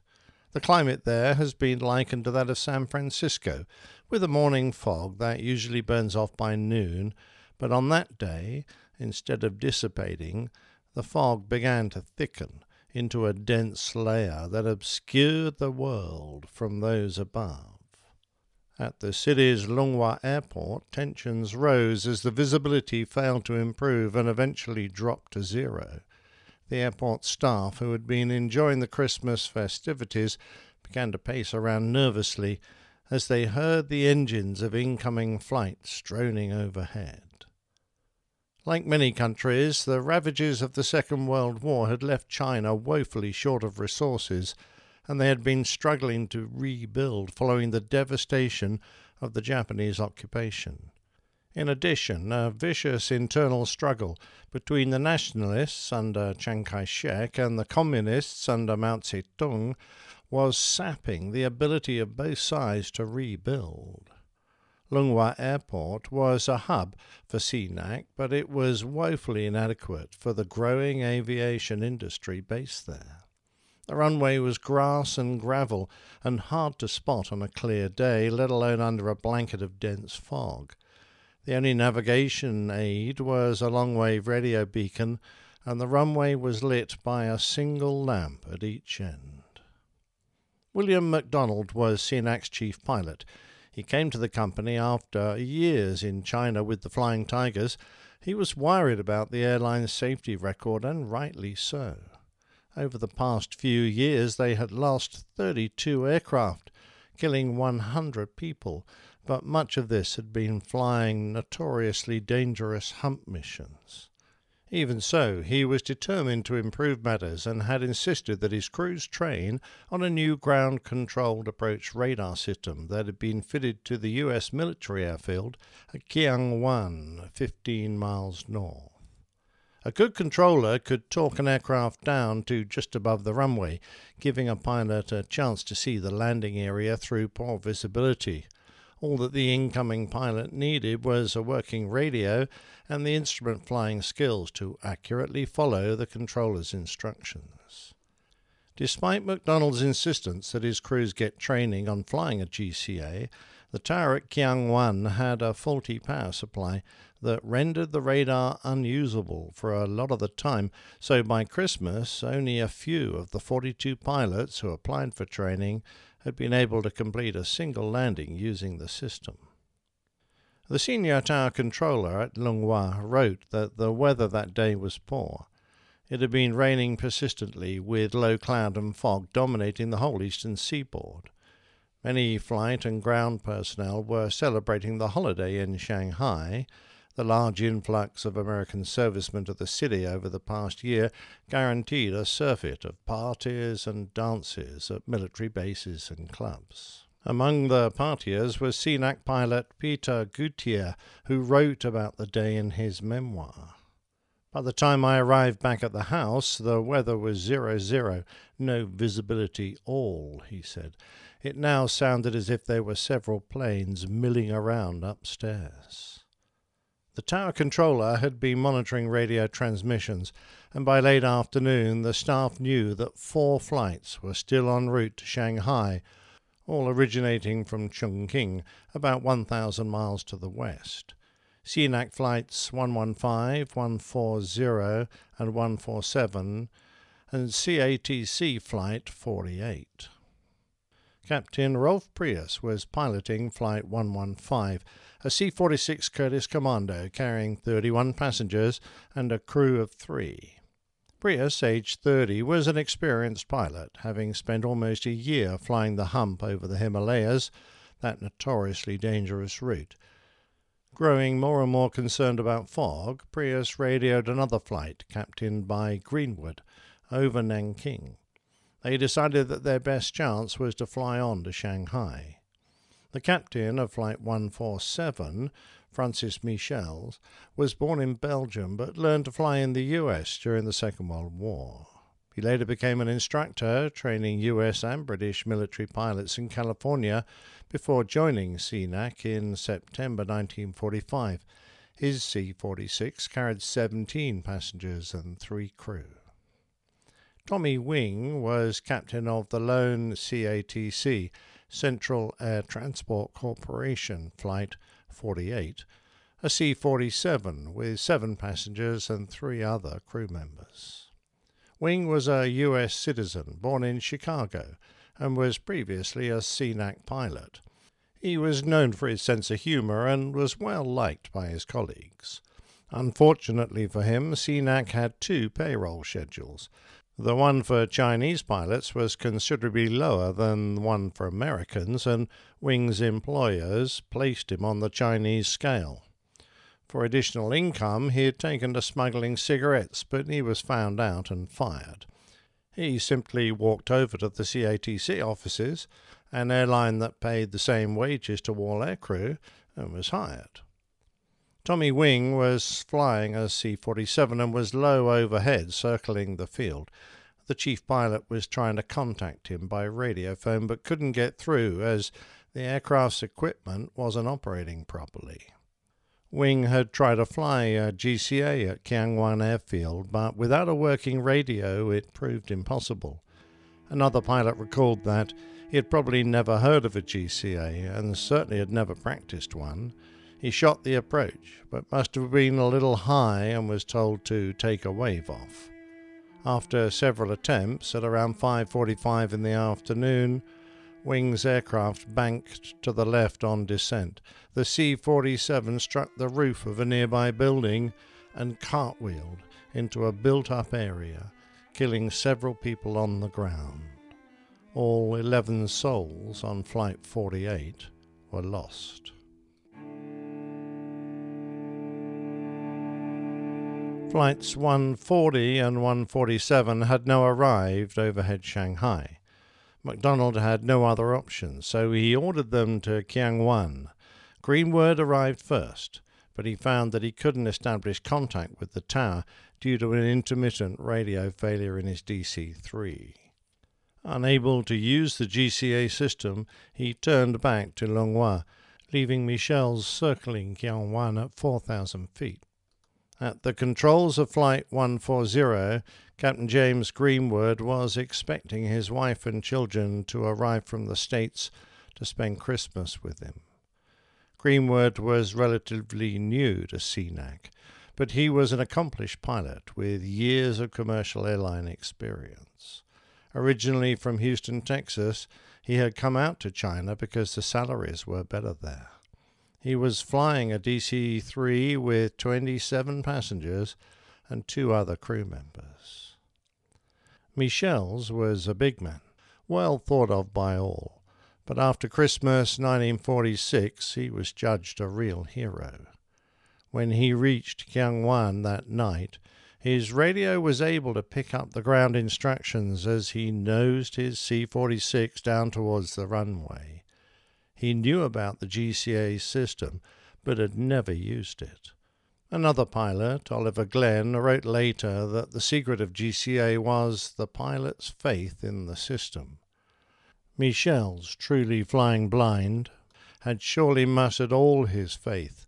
The climate there has been likened to that of San Francisco, with a morning fog that usually burns off by noon, but on that day, instead of dissipating, the fog began to thicken into a dense layer that obscured the world from those above. At the city's Lunghwa airport, tensions rose as the visibility failed to improve and eventually dropped to zero. The airport staff, who had been enjoying the Christmas festivities, began to pace around nervously as they heard the engines of incoming flights droning overhead. Like many countries, the ravages of the Second World War had left China woefully short of resources and they had been struggling to rebuild following the devastation of the Japanese occupation. In addition, a vicious internal struggle between the nationalists under Chiang Kai shek and the communists under Mao Zedong was sapping the ability of both sides to rebuild. Lunghwa Airport was a hub for CNAC, but it was woefully inadequate for the growing aviation industry based there. The runway was grass and gravel, and hard to spot on a clear day, let alone under a blanket of dense fog. The only navigation aid was a long wave radio beacon, and the runway was lit by a single lamp at each end. William MacDonald was CNAC's chief pilot. He came to the company after years in China with the Flying Tigers. He was worried about the airline's safety record, and rightly so. Over the past few years, they had lost 32 aircraft, killing 100 people, but much of this had been flying notoriously dangerous hump missions. Even so, he was determined to improve matters and had insisted that his crews train on a new ground controlled approach radar system that had been fitted to the US military airfield at Kiangwan, 15 miles north. A good controller could talk an aircraft down to just above the runway, giving a pilot a chance to see the landing area through poor visibility. All that the incoming pilot needed was a working radio and the instrument flying skills to accurately follow the controller's instructions. Despite MacDonald's insistence that his crews get training on flying a GCA, the tower at Kiangwan had a faulty power supply that rendered the radar unusable for a lot of the time, so by Christmas only a few of the 42 pilots who applied for training had been able to complete a single landing using the system. The senior tower controller at Lunghwa wrote that the weather that day was poor. It had been raining persistently, with low cloud and fog dominating the whole eastern seaboard. Many flight and ground personnel were celebrating the holiday in Shanghai. The large influx of American servicemen to the city over the past year guaranteed a surfeit of parties and dances at military bases and clubs. Among the partiers was CNAC pilot Peter Goutiere, who wrote about the day in his memoir. By the time I arrived back at the house, the weather was zero zero, no visibility all, he said. It now sounded as if there were several planes milling around upstairs. The tower controller had been monitoring radio transmissions, and by late afternoon the staff knew that four flights were still en route to Shanghai, all originating from Chongqing, about 1,000 miles to the west. CNAC flights 115, 140, and 147, and CATC flight 48. Captain Rolf Prius was piloting Flight 115, a C 46 Curtiss Commando carrying 31 passengers and a crew of three. Prius, aged 30, was an experienced pilot, having spent almost a year flying the hump over the Himalayas, that notoriously dangerous route. Growing more and more concerned about fog, Prius radioed another flight, captained by Greenwood, over Nanking they decided that their best chance was to fly on to Shanghai. The captain of Flight 147, Francis Michels, was born in Belgium but learned to fly in the US during the Second World War. He later became an instructor, training US and British military pilots in California before joining CNAC in September 1945. His C 46 carried 17 passengers and three crew. Tommy Wing was captain of the lone CATC, Central Air Transport Corporation, Flight 48, a C 47 with seven passengers and three other crew members. Wing was a U.S. citizen born in Chicago and was previously a CNAC pilot. He was known for his sense of humor and was well liked by his colleagues. Unfortunately for him, CNAC had two payroll schedules the one for Chinese pilots was considerably lower than the one for Americans, and Wing's employers placed him on the Chinese scale. For additional income, he had taken to smuggling cigarettes, but he was found out and fired. He simply walked over to the CATC offices, an airline that paid the same wages to all aircrew, and was hired. Tommy Wing was flying a C 47 and was low overhead, circling the field. The chief pilot was trying to contact him by radiophone but couldn't get through as the aircraft's equipment wasn't operating properly. Wing had tried to fly a GCA at Kiangwan Airfield, but without a working radio, it proved impossible. Another pilot recalled that he had probably never heard of a GCA and certainly had never practiced one. He shot the approach, but must have been a little high and was told to take a wave off. After several attempts, at around 5:45 in the afternoon, Wing's aircraft banked to the left on descent. The C-47 struck the roof of a nearby building and cartwheeled into a built-up area, killing several people on the ground. All 11 souls on Flight 48 were lost. Flights 140 and 147 had now arrived overhead Shanghai. MacDonald had no other options, so he ordered them to Kiangwan. Greenwood arrived first, but he found that he couldn't establish contact with the tower due to an intermittent radio failure in his DC 3. Unable to use the GCA system, he turned back to Longhua, leaving Michels circling Kiangwan at 4,000 feet. At the controls of Flight 140, Captain James Greenwood was expecting his wife and children to arrive from the States to spend Christmas with him. Greenwood was relatively new to CNAC, but he was an accomplished pilot with years of commercial airline experience. Originally from Houston, Texas, he had come out to China because the salaries were better there. He was flying a DC 3 with 27 passengers and two other crew members. Michels was a big man, well thought of by all, but after Christmas 1946 he was judged a real hero. When he reached Kiangwan that night, his radio was able to pick up the ground instructions as he nosed his C 46 down towards the runway. He knew about the GCA system, but had never used it. Another pilot, Oliver Glenn, wrote later that the secret of GCA was the pilot's faith in the system. Michels, truly flying blind, had surely mustered all his faith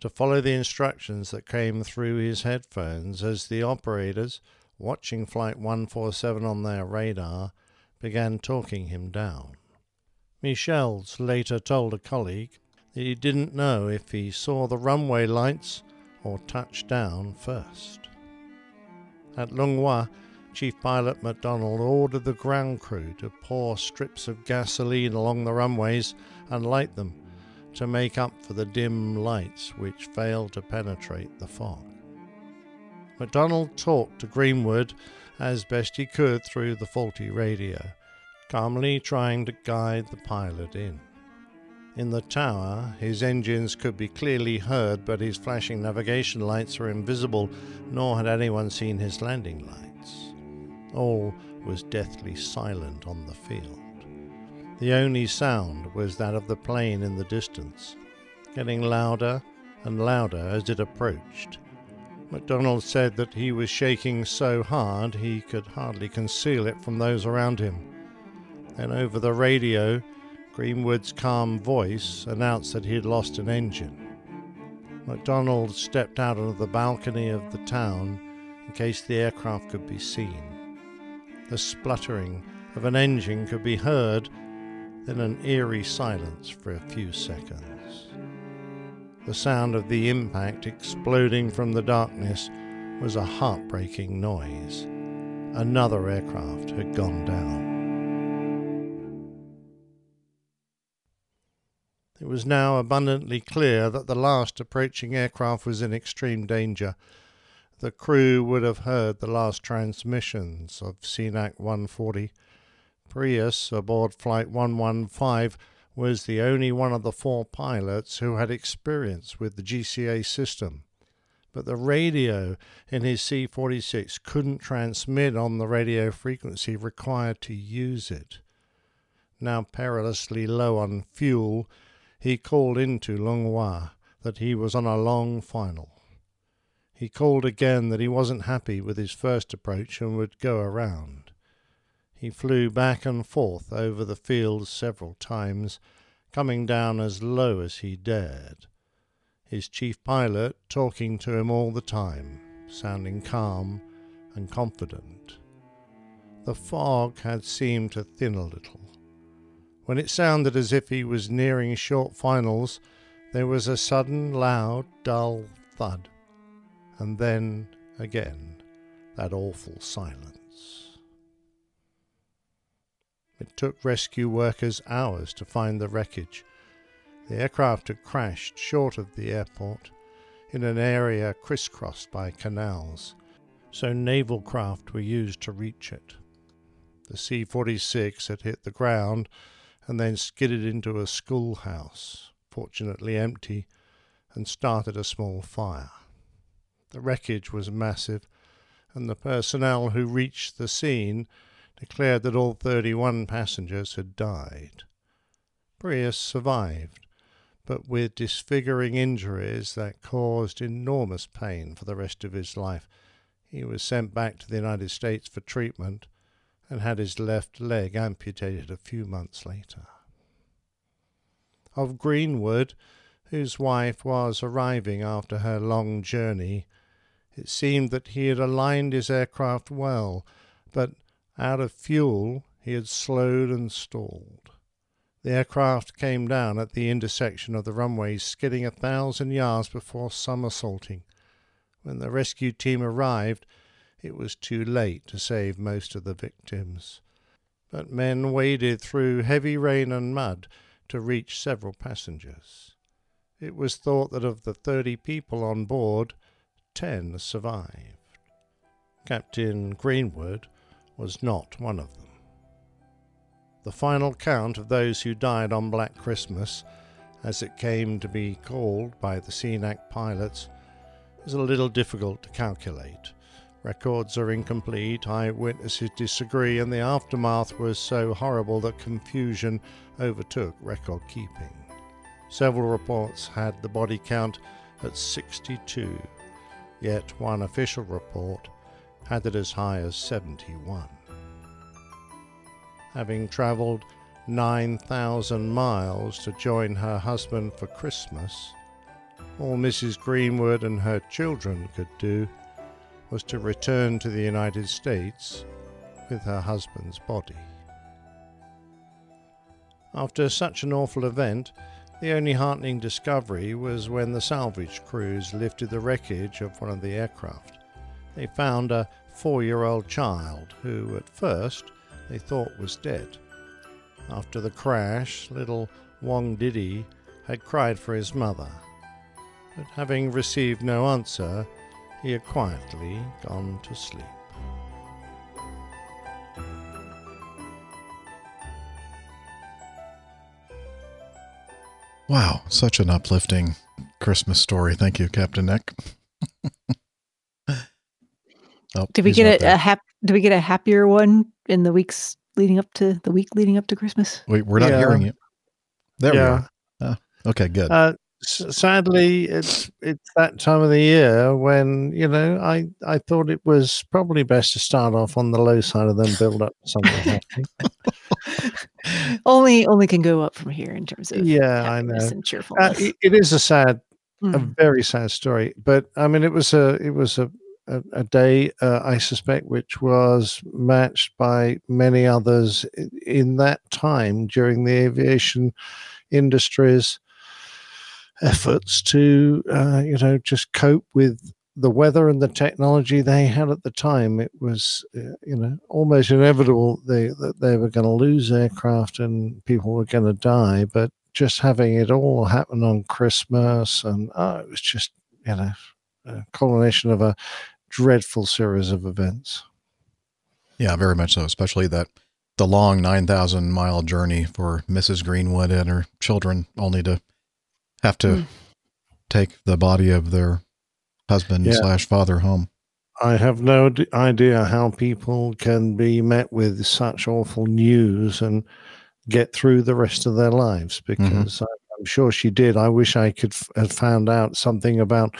to follow the instructions that came through his headphones as the operators, watching Flight 147 on their radar, began talking him down. Michels later told a colleague that he didn't know if he saw the runway lights or touched down first. At Lung Hua, Chief Pilot MacDonald ordered the ground crew to pour strips of gasoline along the runways and light them to make up for the dim lights which failed to penetrate the fog. MacDonald talked to Greenwood as best he could through the faulty radio, calmly trying to guide the pilot in. In the tower, his engines could be clearly heard, but his flashing navigation lights were invisible, nor had anyone seen his landing lights. All was deathly silent on the field. The only sound was that of the plane in the distance, getting louder and louder as it approached. MacDonald said that he was shaking so hard he could hardly conceal it from those around him. Then over the radio, Greenwood's calm voice announced that he had lost an engine. MacDonald stepped out of the balcony of the town in case the aircraft could be seen. The spluttering of an engine could be heard, then an eerie silence for a few seconds. The sound of the impact exploding from the darkness was a heartbreaking noise. Another aircraft had gone down. It was now abundantly clear that the last approaching aircraft was in extreme danger. The crew would have heard the last transmissions of CNAC 140. Prius, aboard Flight 115, was the only one of the four pilots who had experience with the GCA system. But the radio in his C 46 couldn't transmit on the radio frequency required to use it. Now perilously low on fuel, he called into Lung Hua that he was on a long final. He called again that he wasn't happy with his first approach and would go around. He flew back and forth over the field several times, coming down as low as he dared. His chief pilot talking to him all the time, sounding calm and confident. The fog had seemed to thin a little. When it sounded as if he was nearing short finals, there was a sudden, loud, dull thud, and then again that awful silence. It took rescue workers hours to find the wreckage. The aircraft had crashed short of the airport in an area crisscrossed by canals, so naval craft were used to reach it. The C 46 had hit the ground and then skidded into a schoolhouse, fortunately empty, and started a small fire. The wreckage was massive, and the personnel who reached the scene declared that all 31 passengers had died. Prius survived, but with disfiguring injuries that caused enormous pain for the rest of his life. He was sent back to the United States for treatment and had his left leg amputated a few months later. Of Greenwood, whose wife was arriving after her long journey, it seemed that he had aligned his aircraft well, but out of fuel he had slowed and stalled. The aircraft came down at the intersection of the runways, skidding a thousand yards before somersaulting. When the rescue team arrived, it was too late to save most of the victims. But men waded through heavy rain and mud to reach several passengers. It was thought that of the thirty people on board, ten survived. Captain Greenwood was not one of them. The final count of those who died on Black Christmas, as it came to be called by the CNAC pilots, is a little difficult to calculate. Records are incomplete, eyewitnesses disagree, and the aftermath was so horrible that confusion overtook record keeping. Several reports had the body count at 62, yet one official report had it as high as 71. Having travelled 9,000 miles to join her husband for Christmas, All Mrs. Greenwood and her children could do was to return to the United States with her husband's body. After such an awful event, the only heartening discovery was when the salvage crews lifted the wreckage of one of the aircraft. They found a four year old child who, at first, they thought was dead. After the crash, little Wong Didi had cried for his mother, but having received no answer, he had quietly gone to sleep. Wow, such an uplifting Christmas story. Thank you, Captain Nick. *laughs* oh, Did we get a, there. a hap- Did we get a happier one in the weeks leading up to the week leading up to Christmas? Wait, we're not Yeah. hearing you. There Yeah. we are. Ah, okay, good. Uh, s- sadly, it's it's that time of the year when you know I I thought it was probably best to start off on the low side and then build up something. *laughs* Only only can go up from here in terms of yeah, I know. and Uh, it- it is a sad, a Mm. very sad story. But I mean, it was a it was a a, a day uh, I suspect which was matched by many others in that time during the aviation industry's efforts to uh, you know just cope with the weather and the technology they had at the time. It was uh, you know almost inevitable they that they were going to lose aircraft and people were going to die, but just having it all happen on Christmas and oh, it was just you know a culmination of a dreadful series of events. Yeah, very much so, especially that the long 9,000 mile journey for Mrs. Greenwood and her children, only to have to Mm. take the body of their husband Yeah. slash father home. I have no d- idea how people can be met with such awful news and get through the rest of their lives because I, I'm sure she did. I wish I could f- have found out something about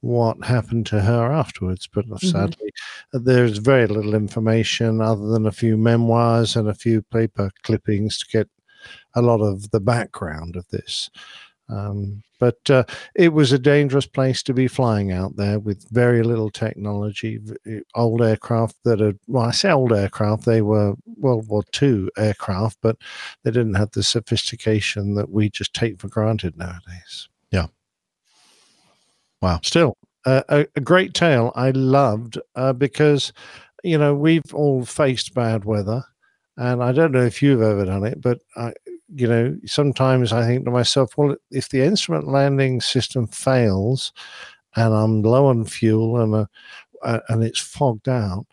what happened to her afterwards, but sadly, there's very little information other than a few memoirs and a few paper clippings to get a lot of the background of this. Um, but uh, it was a dangerous place to be flying out there with very little technology. Old aircraft that had, well, I say old aircraft, they were World War II aircraft, but they didn't have the sophistication that we just take for granted nowadays. Yeah. Wow. Still, uh, a, a great tale I loved uh, because, you know, we've all faced bad weather. And I don't know if you've ever done it, but I, you know, sometimes I think to myself, well, if the instrument landing system fails and I'm low on fuel and uh, uh, and it's fogged out,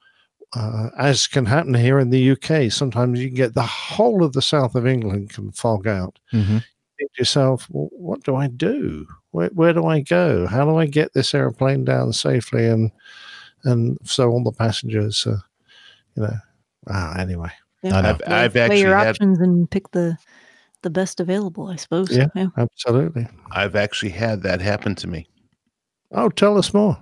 uh, as can happen here in the UK, sometimes you can get the whole of the south of England can fog out. Mm-hmm. Think to yourself, well, what do I do? Where, where do I go? How do I get this airplane down safely and and so all the passengers, uh, you know, ah, anyway. Yeah. I've, Weigh- I've weigh actually your had options and pick the the best available, I suppose. Yeah, absolutely. I've actually had that happen to me. Oh, tell us more.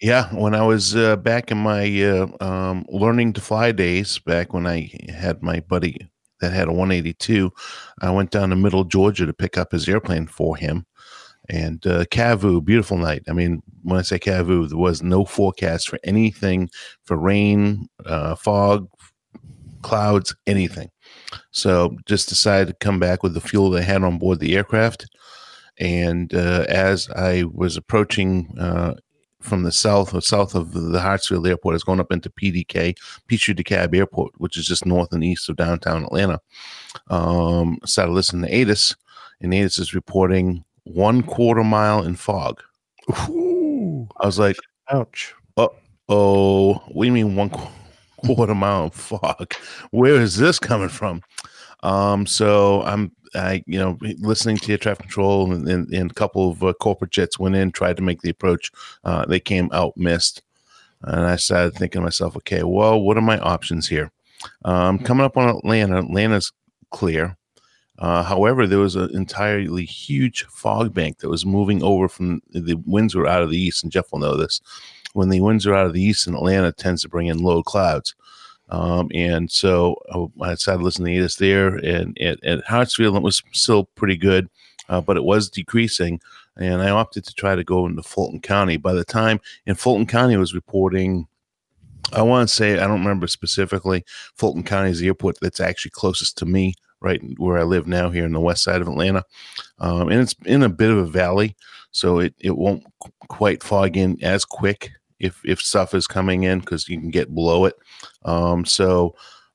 Yeah, when I was uh, back in my uh, um, learning to fly days, back when I had my buddy that had a 182, I went down to Middle Georgia to pick up his airplane for him. And uh, Cavu, beautiful night. I mean, when I say Cavu, there was no forecast for anything for rain, uh, fog, clouds, anything. So just decided to come back with the fuel they had on board the aircraft. And uh, as I was approaching uh, from the south or south of the Hartsfield Airport, I was going up into PDK, Peachtree DeKalb Airport, which is just north and east of downtown Atlanta. Um, started listening to ATIS, and ATIS is reporting one quarter mile in fog. I was like, ouch. Uh oh. What do you mean one qu- quarter mile fog? Where is this coming from? Um, so I'm, I, you know, listening to your traffic control and, and, and a couple of uh, corporate jets went in, tried to make the approach. Uh, they came out missed. And I started thinking to myself, okay, well, what are my options here? Um, coming up on Atlanta, Atlanta's clear. Uh, however, there was an entirely huge fog bank that was moving over from the winds were out of the east, and Jeff will know this. When the winds are out of the east in Atlanta, tends to bring in low clouds. Um, and so uh, I started listening to this there, and at, at Hartsfield, it was still pretty good. uh, but it was decreasing. And I opted to try to go into Fulton County. By the time in Fulton County, was reporting. I want to say I don't remember specifically. Fulton County is the airport that's actually closest to me, right where I live now, here in the west side of Atlanta, um, and it's in a bit of a valley, so it it won't qu- quite fog in as quick if if stuff is coming in because you can get below it. Um, so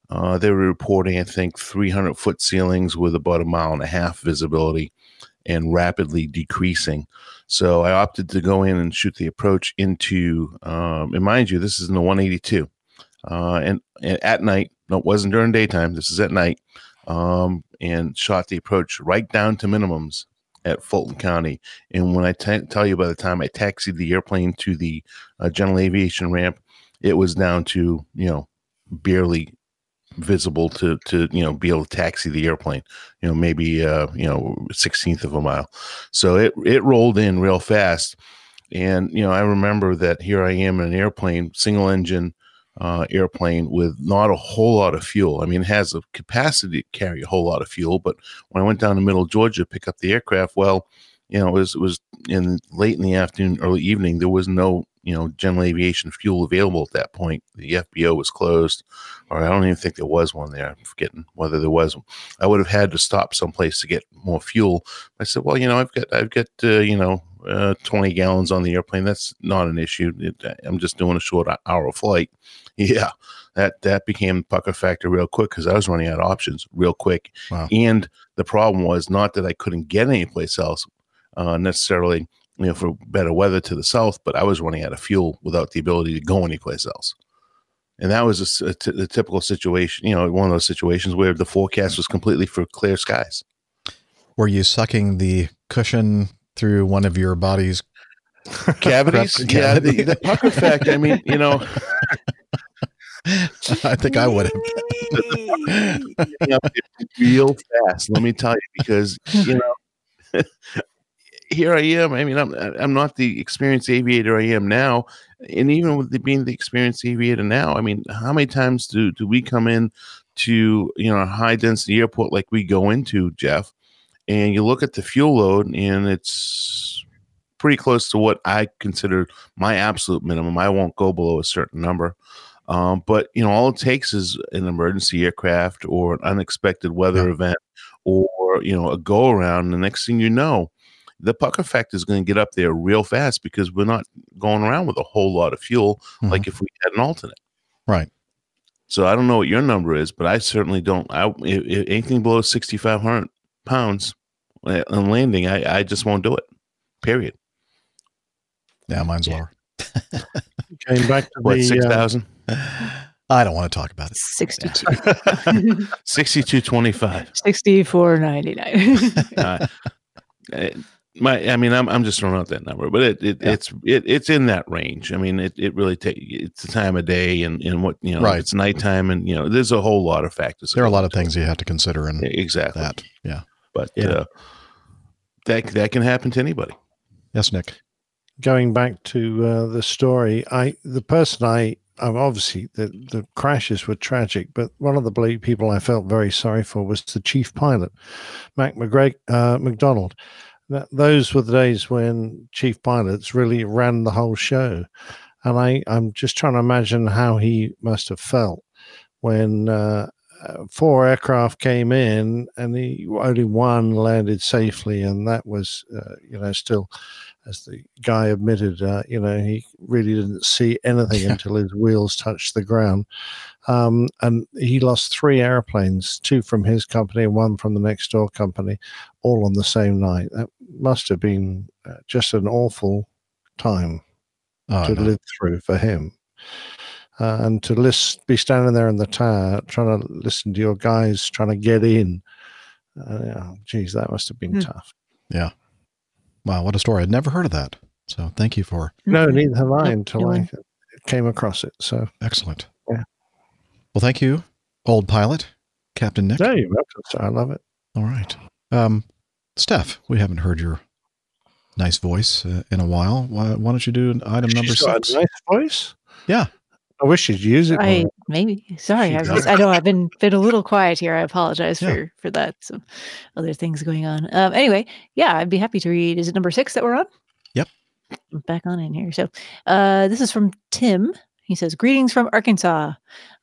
uh, they were reporting, I think, 300 foot ceilings with about a mile and a half visibility and rapidly decreasing. So I opted to go in and shoot the approach into, um, and mind you, this is in the 182. Uh, and, and at night, no, it wasn't during daytime, this is at night, um, and shot the approach right down to minimums at Fulton County. And when I t- tell you by the time I taxied the airplane to the uh, general aviation ramp, it was down to, you know, barely visible to to you know be able to taxi the airplane you know maybe uh you know 16th of a mile so it it rolled in real fast and you know i remember that here i am in an airplane single engine uh, airplane with not a whole lot of fuel. I mean it has a capacity to carry a whole lot of fuel but when i went down to middle georgia to pick up the aircraft well you know it was it was in late in the afternoon early evening there was no you know general aviation fuel available at that point. The fbo was closed or i don't even think there was one there. I'm forgetting whether there was One. i would have had to stop someplace to get more fuel. I said well you know i've got i've got uh, you know uh, 20 gallons on the airplane. That's not an issue. It, i'm just doing a short hour flight. *laughs* Yeah that that became pucker factor real quick because i was running out of options real quick. Wow. and the problem was not that i couldn't get anyplace else uh, necessarily you know, for better weather to the south, but I was running out of fuel without the ability to go anyplace else. And that was a a, t- a typical situation, you know, one of those situations where the forecast was completely for clear skies. Were you sucking the cushion through one of your body's Cavities? yeah, the, cavity? the pucker factor. I mean, you know, *laughs* I think I would have. *laughs* real fast. Let me tell you, because you know, *laughs* here I am. I mean, I'm I'm not the experienced aviator I am now, and even with the, being the experienced aviator now, I mean, how many times do do we come in to you know a high density airport like we go into, Jeff, and you look at the fuel load, and it's pretty close to what I consider my absolute minimum. I won't go below a certain number. Um, but you know, all it takes is an emergency aircraft or an unexpected weather event or you know a go around. And the next thing you know, the pucker factor is going to get up there real fast because we're not going around with a whole lot of fuel like if we had an alternate. Right. So I don't know what your number is, but I certainly don't. I if, if anything below sixty five hundred pounds uh, on landing, I I just won't do it. Period. Yeah, mine's lower. *laughs* Came back to What the six uh. I don't want to talk about it. 62. *laughs* Sixty two twenty five. 64.99. uh, *laughs* eh, my, I mean, I'm I'm just throwing out that number, but it, it it's it, it's in that range. I mean, it, it really take it's the time of day and and what you know, Right. It's nighttime, and you know, there's a whole lot of factors. There are a lot of things you have to consider in exactly that. Yeah. but uh, that that can happen to anybody. Yes, Nick. going back to uh, the story, I the person I um, obviously the the crashes were tragic, but one of the people I felt very sorry for was the chief pilot, Mac McGreg uh, McDonald. That, those were the days when chief pilots really ran the whole show, and I I'm just trying to imagine how he must have felt when. Uh, uh, four aircraft came in and he, only one landed safely and that was uh, you know still as the guy admitted, uh, you know, he really didn't see anything *laughs* until his wheels touched the ground. Um, and he lost three airplanes, two from his company and one from the next door company, all on the same night. That must have been uh, just an awful time Oh, to no. live through for him. Uh, and to list, be standing there in the tower trying to listen to your guys trying to get in. Uh, yeah, geez, that must have been Hmm. tough. Yeah. Wow, what a story. I'd never heard of that. So thank you for No, neither have I until I came across it. So excellent. Yeah. Well, thank you, old pilot, Captain Nick. No, you're welcome, sir. I love it. All right. Um, Steph, we haven't heard your nice voice uh, in a while. Why, why don't you do an item number She's got six? a nice voice. Yeah. I wish you'd use it. I. Maybe. Sorry, I, was I know I've been been a little quiet here. I apologize Yeah. for for that. Some other things going on. Um, anyway, yeah, I'd be happy to read. Is it number six that we're on? Yep. I'm back on in here. So, uh, this is from Tim. He says, "Greetings from Arkansas,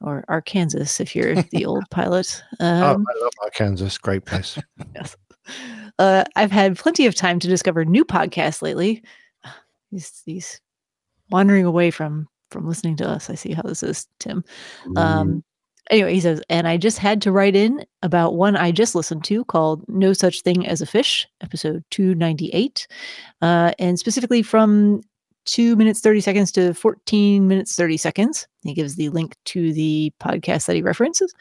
or Arkansas, if you're *laughs* the old pilot." oh, Um, I love Arkansas. Great place. *laughs* yes. Uh, I've had plenty of time to discover new podcasts lately. *sighs* He's he's wandering away from from listening to us. I see how this is, Tim. Um, anyway, he says, and I just had to write in about one I just listened to called "No Such Thing as a Fish," episode two ninety eight, uh, and specifically from two minutes thirty seconds to fourteen minutes thirty seconds. He gives the link to the podcast that he references.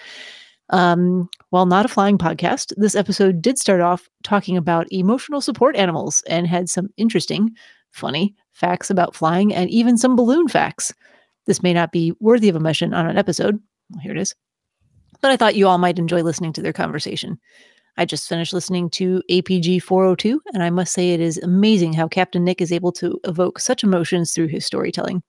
Um, while not a flying podcast, this episode did start off talking about emotional support animals and had some interesting, funny facts about flying and even some balloon facts. This may not be worthy of a mention on an episode. Well, here it is. But I thought you all might enjoy listening to their conversation. I just finished listening to APG 402, and I must say it is amazing how Captain Nick is able to evoke such emotions through his storytelling.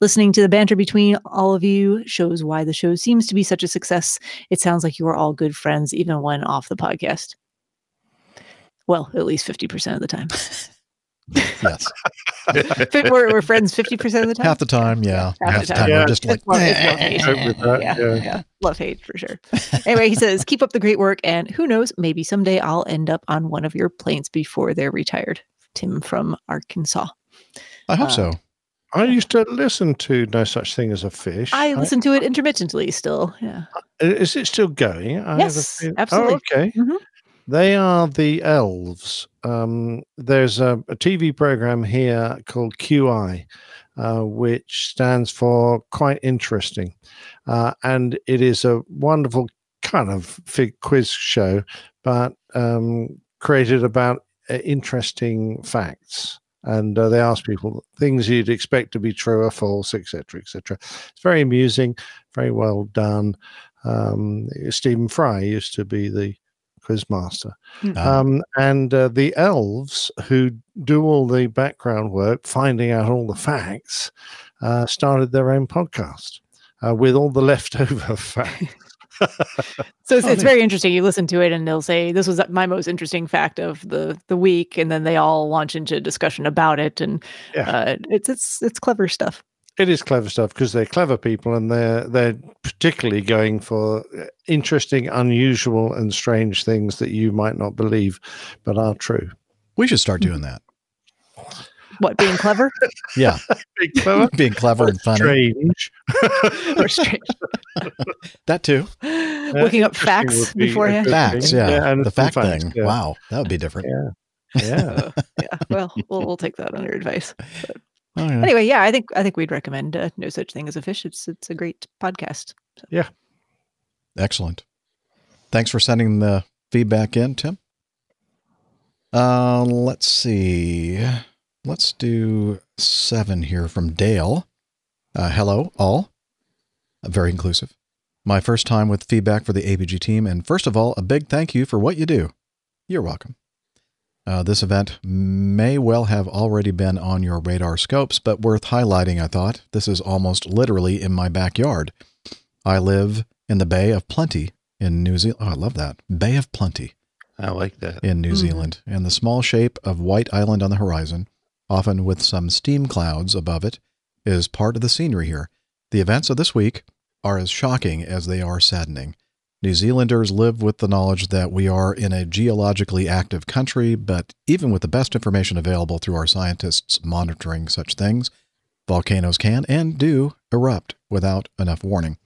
Listening to the banter between all of you shows why the show seems to be such a success. It sounds like you are all good friends, even when off the podcast. Well, at least 50% of the time. *laughs* Yes. *laughs* We're, we're friends 50% of the time. Half the time, yeah. Half Half, the the time. time, Yeah. we're just like, It's love, it's love hate. Cope with that, yeah, yeah. yeah. Love hate for sure. Anyway, he says, keep up the great work. And who knows, maybe someday I'll end up on one of your planes before they're retired. Tim from Arkansas. I hope Uh, so. I used to listen to No Such Thing as a Fish. I listen to it intermittently still. Yeah. Is it still going? I Yes, absolutely. Oh, okay. Mhm. They are the elves. Um, there's a, a TV program here called QI, uh, which stands for quite interesting. Uh, and it is a wonderful kind of quiz show, but um, created about uh, interesting facts. And uh, they ask people things you'd expect to be true or false, etc., etc. It's very amusing, very well done. Um, Stephen Fry used to be the quiz master. Ah. Um, and uh, the elves who do all the background work, finding out all the facts, uh, started their own podcast uh, with all the *laughs* leftover facts. *laughs* So it's, it's *laughs* very interesting. You listen to it and they'll say, this was my most interesting fact of the, the week. And then they all launch into a discussion about it. And Yeah. uh, it's, it's, it's clever stuff. It is clever stuff because they're clever people and they're they're particularly going for uh, interesting, unusual, and strange things that you might not believe, but are true. We should start doing that. What, being clever *laughs* Yeah. Being clever, *laughs* Being clever and funny. strange. *laughs* or strange? That too. Looking up facts be beforehand. Facts, thing. yeah. and the fact facts, thing. yeah. Wow. That would be different. Yeah, yeah. yeah. Well, we'll we'll take that under advice. Oh, yeah. Anyway, yeah, I think I think we'd recommend uh, No Such Thing as a Fish. It's it's a great podcast. Yeah. Excellent. Thanks for sending the feedback in, Tim. Uh, let's see. Let's do seven here from Dale. Uh, hello, all. Uh, very inclusive. My first time with feedback for the APG team, and first of all, a big thank you for what you do. You're welcome. Uh, this event may well have already been on your radar scopes, but worth highlighting, I thought. This is almost literally in my backyard. I live in the Bay of Plenty in New Zealand. Oh, I love that. Bay of Plenty I like that. in New Mhm. Zealand, and the small shape of White Island on the horizon, often with some steam clouds above it, is part of the scenery here. The events of this week are as shocking as they are saddening. New Zealanders live with the knowledge that we are in a geologically active country, but even with the best information available through our scientists monitoring such things, volcanoes can and do erupt without enough warning.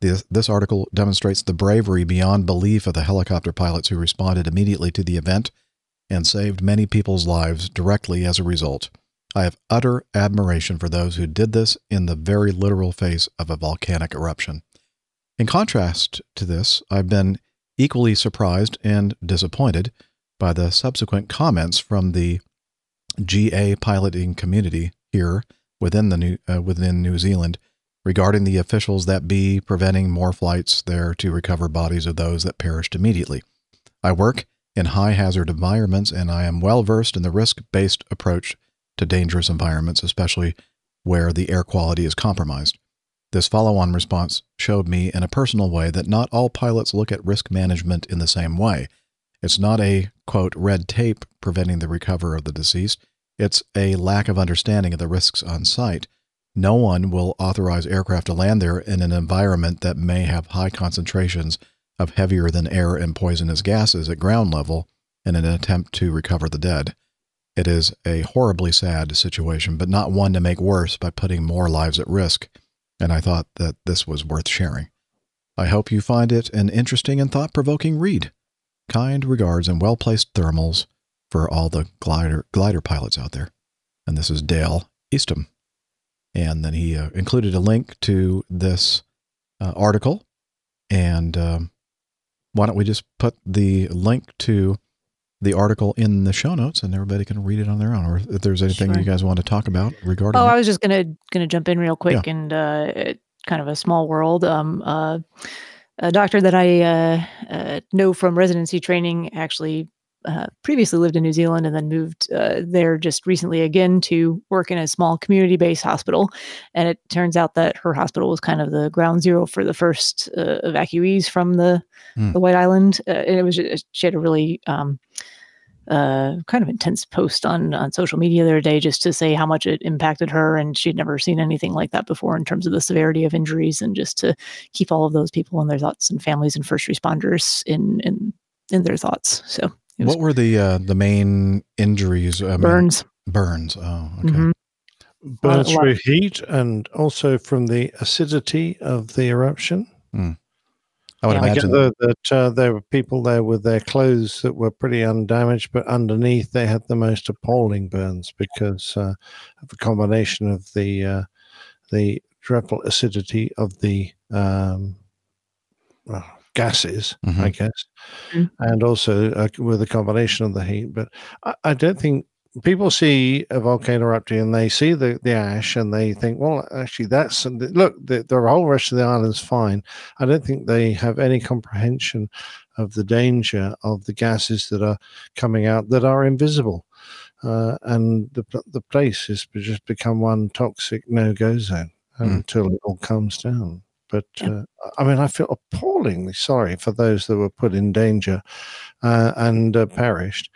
This, this article demonstrates the bravery beyond belief of the helicopter pilots who responded immediately to the event and saved many people's lives directly as a result. I have utter admiration for those who did this in the very literal face of a volcanic eruption. In contrast to this, I've been equally surprised and disappointed by the subsequent comments from the GA piloting community here within the new, uh, within New Zealand regarding the officials that be preventing more flights there to recover bodies of those that perished immediately. I work in high hazard environments and I am well versed in the risk based approach to dangerous environments, especially where the air quality is compromised. This follow on response showed me in a personal way that not all pilots look at risk management in the same way. It's not a, quote, red tape preventing the recovery of the deceased. It's a lack of understanding of the risks on site. No one will authorize aircraft to land there in an environment that may have high concentrations of heavier than air and poisonous gases at ground level in an attempt to recover the dead. It is a horribly sad situation, but not one to make worse by putting more lives at risk, and I thought that this was worth sharing. I hope you find it an interesting and thought provoking read. Kind regards and well placed thermals for all the glider, glider pilots out there. And this is Dale Eastham. And then he uh, included a link to this uh, article. And um, why don't we just put the link to the article in the show notes and everybody can read it on their own or if there's anything Sure. you guys want to talk about regarding Oh, it. I was just gonna gonna jump in real quick and uh, it- kind of a small world. Um, uh, a doctor that I uh, uh, know from residency training actually uh, previously lived in New Zealand and then moved uh, there just recently again to work in a small community-based hospital. And it turns out that her hospital was kind of the ground zero for the first uh, evacuees from the Hmm. the White Island. Uh, and it was just, she had a really um, uh, kind of intense post on on social media the other day just to say how much it impacted her, and she'd never seen anything like that before in terms of the severity of injuries, and just to keep all of those people and their thoughts and families and first responders in in in their thoughts. So was what were the uh, the main injuries? I mean, burns. burns. Oh, okay. Mhm. Burns lot- through heat and also from the acidity of the eruption. I would Yeah. Imagine. gather that uh, there were people there with their clothes that were pretty undamaged, but underneath they had the most appalling burns because uh, of a combination of the uh, the dreadful acidity of the um, well, gases, I Mhm. guess, Mm. and also uh, with a combination of the heat. But I, I don't think people see a volcano erupting and they see the, the ash and they think, well, actually, that's look, the, the whole rest of the island's fine. I don't think they have any comprehension of the danger of the gases that are coming out that are invisible. Uh, and the, the place has just become one toxic no go zone until it all calms down. But uh, I mean, I feel appallingly sorry for those that were put in danger uh, and uh, perished.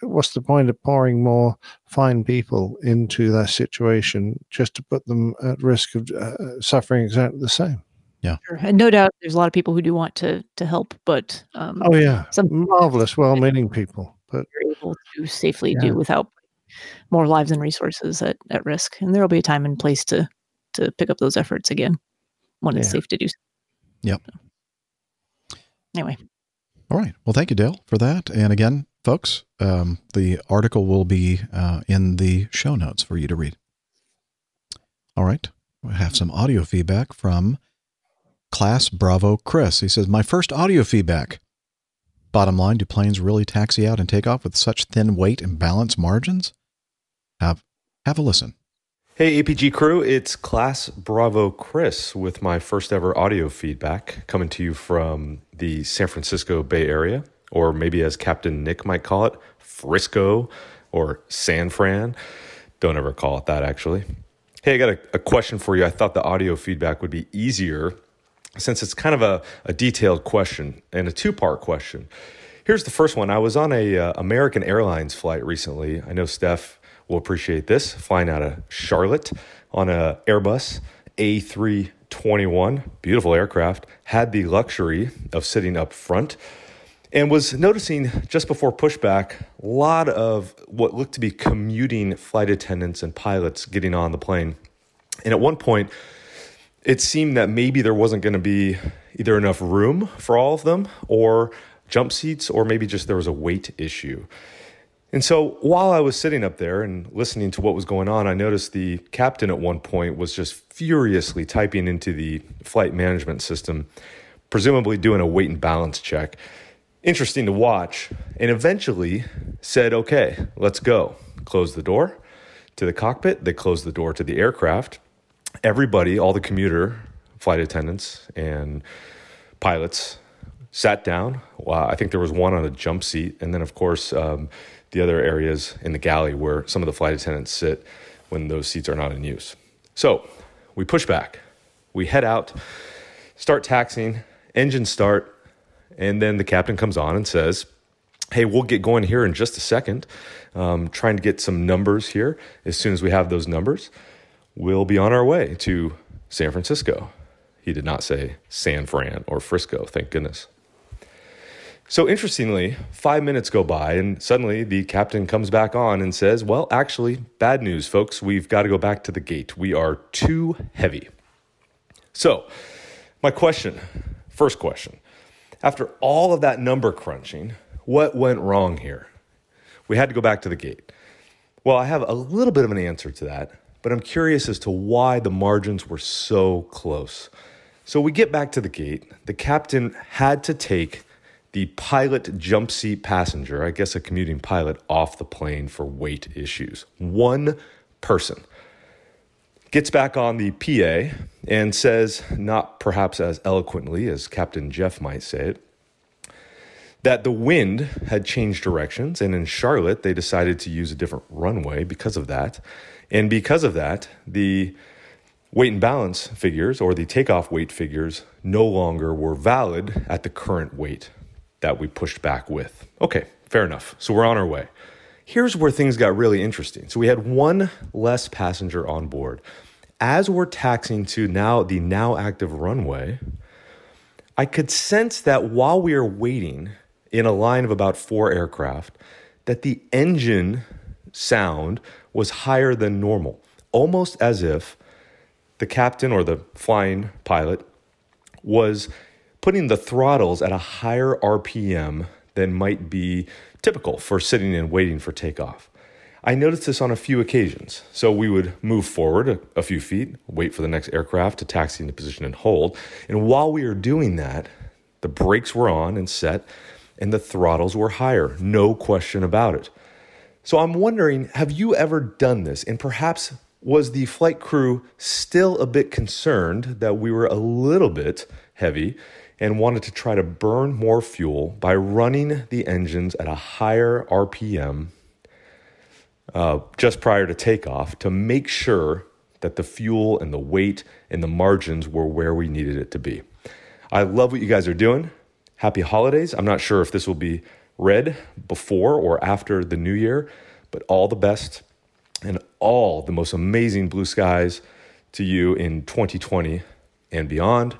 But what's the point of pouring more fine people into that situation just to put them at risk of uh, suffering exactly the same? Sure. And no doubt, there's a lot of people who do want to to help, but um, Oh yeah, some marvelous, well-meaning people, but you're able to safely Yeah. do without more lives and resources at, at risk. And there will be a time and place to to pick up those efforts again when it's safe to do so. Yep. Anyway, All right. Well, thank you, Dale, for that. And again, folks, um, the article will be uh, in the show notes for you to read. All right. We have some audio feedback from Class Bravo Chris. He says, My first audio feedback. Bottom line, do planes really taxi out and take off with such thin weight and balance margins? Have have a listen. Hey, APG crew, it's Class Bravo Chris with my first ever audio feedback coming to you from the San Francisco Bay Area, or maybe as Captain Nick might call it, Frisco or San Fran. Don't ever call it that, actually. Hey, I got a, a question for you. I thought the audio feedback would be easier since it's kind of a, a detailed question and a two part question. Here's the first one. I was on a uh, American Airlines flight recently. I know Steph will appreciate this. Flying out of Charlotte on an Airbus a Airbus A321, beautiful aircraft. Had the luxury of sitting up front and was noticing just before pushback a lot of what looked to be commuting flight attendants and pilots getting on the plane. And at one point, it seemed that maybe there wasn't going to be either enough room for all of them or jump seats, or maybe just there was a weight issue. And so while I was sitting up there and listening to what was going on, I noticed the captain at one point was just furiously typing into the flight management system, presumably doing a weight and balance check. Interesting to watch. And eventually said, okay, let's go. Closed the door to the cockpit. They closed the door to the aircraft. Everybody, all the commuter flight attendants and pilots sat down. Wow, I think there was one on a jump seat. And then, of course, um, the other areas in the galley where some of the flight attendants sit when those seats are not in use. So we push back. We head out, start taxing, engine start, and then the captain comes on and says, Hey, we'll get going here in just a second. Um, trying to get some numbers here. As soon as we have those numbers, we'll be on our way to San Francisco. He did not say San Fran or Frisco, thank goodness. So interestingly, five minutes go by, and suddenly the captain comes back on and says, Well, actually, bad news, folks. We've got to go back to the gate. We are too heavy. So, my question, first question after all of that number crunching, what went wrong here? We had to go back to the gate. Well, I have a little bit of an answer to that, but I'm curious as to why the margins were so close. So we get back to the gate. The captain had to take the pilot jump seat passenger, I guess a commuting pilot, off the plane for weight issues. One person gets back on the PA and says, not perhaps as eloquently as Captain Jeff might say it, that the wind had changed directions. And in Charlotte, they decided to use a different runway because of that. And because of that, the weight and balance figures or the takeoff weight figures no longer were valid at the current weight that we pushed back with. Okay, fair enough. So we're on our way. Here's where things got really interesting. So we had one less passenger on board. As we're taxiing to now the now active runway, I could sense that while we are waiting in a line of about four aircraft, that the engine sound was higher than normal, almost as if the captain or the flying pilot was putting the throttles at a higher RPM than might be typical for sitting and waiting for takeoff. I noticed this on a few occasions. So we would move forward a, a, few feet, wait for the next aircraft to taxi into position and hold. And while we were doing that, the brakes were on and set, and the throttles were higher, no question about it. So I'm wondering have you ever done this? And perhaps was the flight crew still a bit concerned that we were a little bit heavy and wanted to try to burn more fuel by running the engines at a higher RPM uh, just prior to takeoff to make sure that the fuel and the weight and the margins were where we needed it to be. I love what you guys are doing. Happy holidays. I'm not sure if this will be read before or after the new year, but all the best and all the most amazing blue skies to you in 2020 and beyond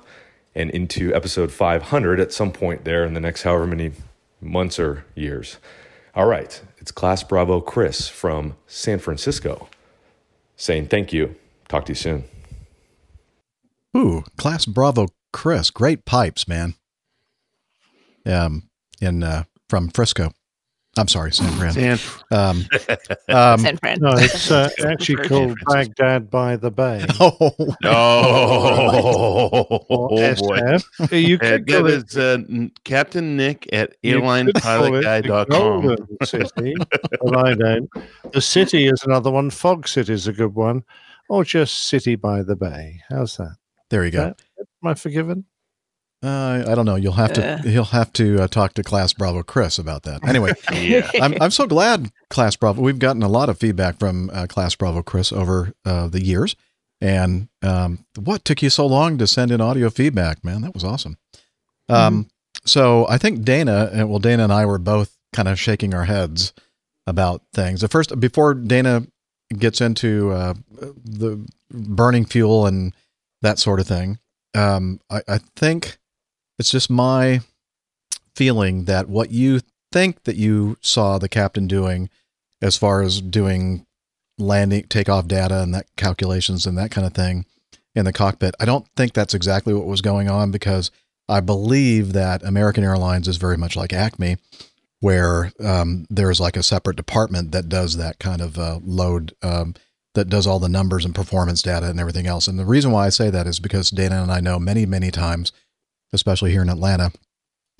and into episode 500 at some point there in the next however many months or years. All right, it's Class Bravo Chris from San Francisco saying thank you. Talk to you soon. Ooh, Class Bravo Chris, great pipes, man. Um, in uh, from Frisco. I'm sorry, San Fran. San, um, *laughs* um, San Fran. no, it's uh, *laughs* actually called Baghdad by the Bay. *laughs* Oh, Oh, or boy. You could that call it, is uh, Captain Nick at you could call the airlinepilotguy.com. City, but I don't. The city is another one. Fog City is a good one, or just City by the Bay. How's that? there you go. That- Am I forgiven? Uh, I don't know. You'll have to Uh. you'll have to uh, talk to Class Bravo Chris about that. Anyway, *laughs* Yeah. I'm I'm so glad Class Bravo. We've gotten a lot of feedback from uh, Class Bravo Chris over uh, the years. And um, what took you so long to send in audio feedback, man? That was awesome. Um, so I think Dana, and well, Dana and I were both kind of shaking our heads about things. The first, before Dana gets into uh, the burning fuel and that sort of thing, um, I, I think it's just my feeling that what you think that you saw the captain doing as far as doing landing takeoff data and that calculations and that kind of thing in the cockpit i don't think that's exactly what was going on because i believe that american airlines is very much like acme where um, there's like a separate department that does that kind of uh, load um, that does all the numbers and performance data and everything else. And the reason why i say that is because dana and i know many many times especially here in atlanta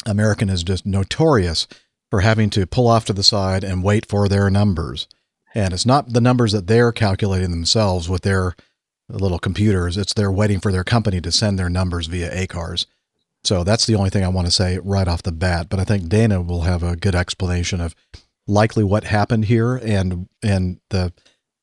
American is just notorious for having to pull off to the side and wait for their numbers. And it's not the numbers that they're calculating themselves with their little computers, it's they're waiting for their company to send their numbers via ACARS. So that's the only thing I want to say right off the bat. But I think Dana will have a good explanation of likely what happened here and and the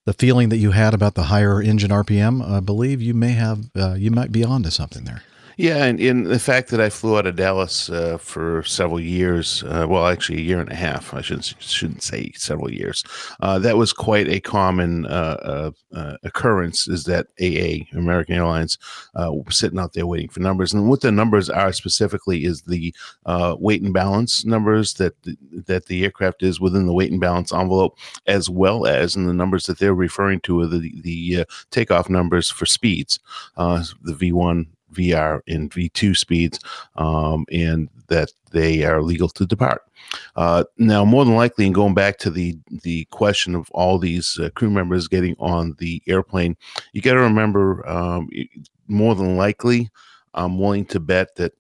the feeling that you had about the higher engine RPM, I believe you may have uh, you might be onto something there. Yeah, and, and the fact that I flew out of Dallas uh, for several years, uh, well, actually a year and a half, I shouldn't shouldn't say several years. Uh, that was quite a common uh, uh, uh, occurrence. Is that AA American Airlines sitting out there waiting for numbers, and what the numbers are specifically is the weight and balance numbers that the, that the aircraft is within the weight and balance envelope, as well as in the numbers that they're referring to are the the takeoff numbers for speeds, the V one VR and V2 speeds, um, and that they are legal to depart. Uh, now, more than likely, and going back to the the question of all these uh, crew members getting on the airplane, you got to remember, um, more than likely, I'm willing to bet that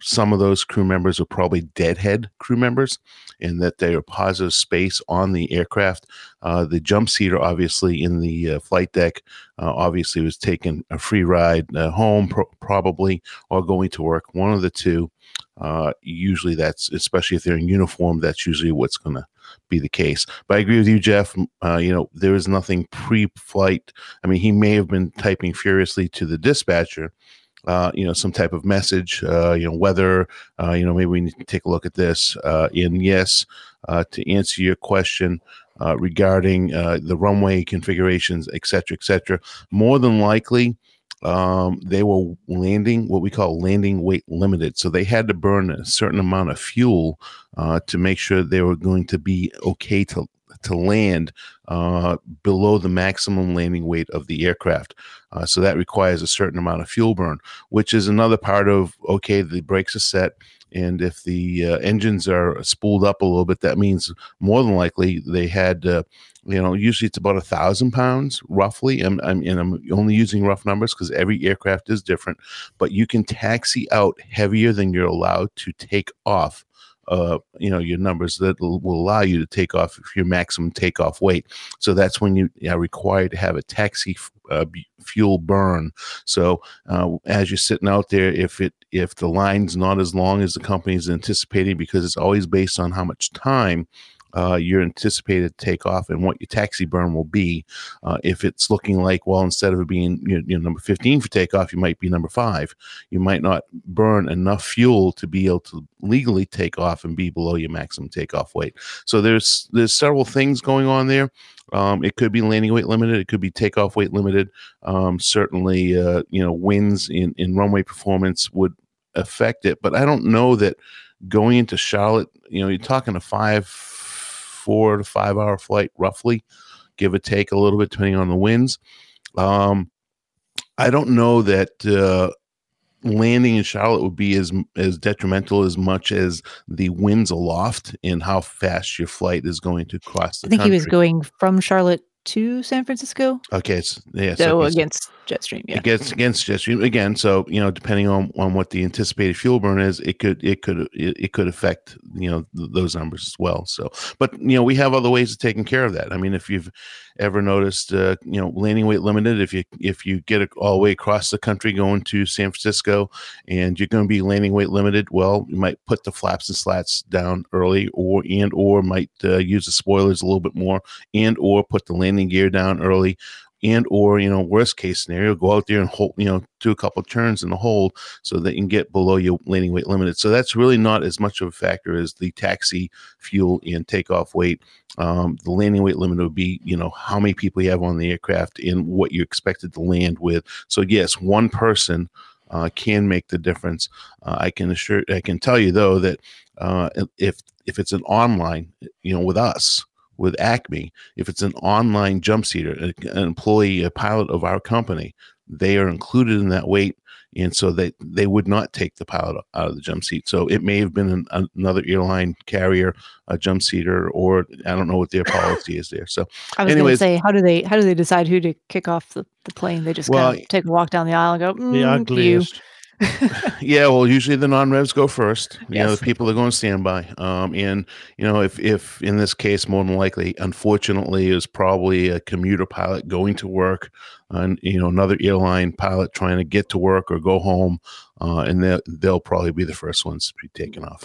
some of those crew members are probably deadhead crew members and that they are positive space on the aircraft. Uh, the jump seater, obviously, in the uh, flight deck, uh, obviously was taking a free ride uh, home, pro- probably, or going to work. One of the two. Uh, usually, that's especially if they're in uniform. That's usually what's going to be the case. But I agree with you, Jeff. Uh, you know, there is nothing pre-flight. I mean, he may have been typing furiously to the dispatcher uh, you know, some type of message, uh, you know, whether, uh, you know, maybe we need to take a look at this. Uh, and yes, uh, to answer your question uh, regarding uh, the runway configurations, et cetera, et cetera, more than likely, um, they were landing what we call landing weight limited. So they had to burn a certain amount of fuel uh, to make sure they were going to be okay to to land uh, below the maximum landing weight of the aircraft. Uh, so that requires a certain amount of fuel burn, which is another part of okay, the brakes are set. And if the uh, engines are spooled up a little bit, that means more than likely they had, uh, you know, usually it's about a thousand pounds roughly. I'm, I'm, and I'm only using rough numbers because every aircraft is different, but you can taxi out heavier than you're allowed to take off uh, you know your numbers that will, allow you to take off your maximum takeoff weight. So that's when you are required to have a taxi uh, fuel burn. So uh, as you're sitting out there, if it if the line's not as long as the company is anticipating, because it's always based on how much time uh, your anticipated takeoff and what your taxi burn will be. Uh, if it's looking like, well, instead of being you know, you know, number 15 for takeoff, you might be number five. You might not burn enough fuel to be able to legally take off and be below your maximum takeoff weight. So there's there's several things going on there. Um, it could be landing weight limited. It could be takeoff weight limited. Um, certainly, uh, you know, wins in, in runway performance would affect it. But I don't know that going into Charlotte, you know, you're talking a five four to five hour flight, roughly, give or take a little bit, depending on the winds. Um, I don't know that uh, landing in Charlotte would be as as detrimental as much as the winds aloft and how fast your flight is going to cross the. I think country. he was going from Charlotte to San Francisco. Okay, it's yeah. So it's- against Jetstream, yeah. against against Jetstream again. So you know, depending on, on what the anticipated fuel burn is, it could it could it, it could affect you know th- those numbers as well. So, but you know, we have other ways of taking care of that. I mean, if you've ever noticed, uh, you know, landing weight limited, if you if you get all the way across the country going to San Francisco, and you're going to be landing weight limited, well, you might put the flaps and slats down early, or and or might uh, use the spoilers a little bit more, and or put the landing gear down early and or you know worst case scenario go out there and hold you know do a couple turns in the hold so that you can get below your landing weight limited so that's really not as much of a factor as the taxi fuel and takeoff weight. Um, the landing weight limit would be you know how many people you have on the aircraft and what you expected to land with. So yes one person uh, can make the difference. Uh, i can assure i can tell you though that uh, if if it's an online you know with us with Acme, if it's an online jump seater, an employee, a pilot of our company, they are included in that weight. And so they, they would not take the pilot out of the jump seat. So it may have been an, another airline carrier, a jump seater, or I don't know what their policy is there. So, *laughs* I was going to say, how do they how do they decide who to kick off the, the plane? They just Well, kind of take a walk down the aisle and go, mm, The you." *laughs* yeah, well, usually the non-revs go first. You know, the people that go on standby. Um, and you know, if if in this case, more than likely, unfortunately, is probably a commuter pilot going to work, and you know, another airline pilot trying to get to work or go home, uh, and they'll they'll probably be the first ones to be taken off.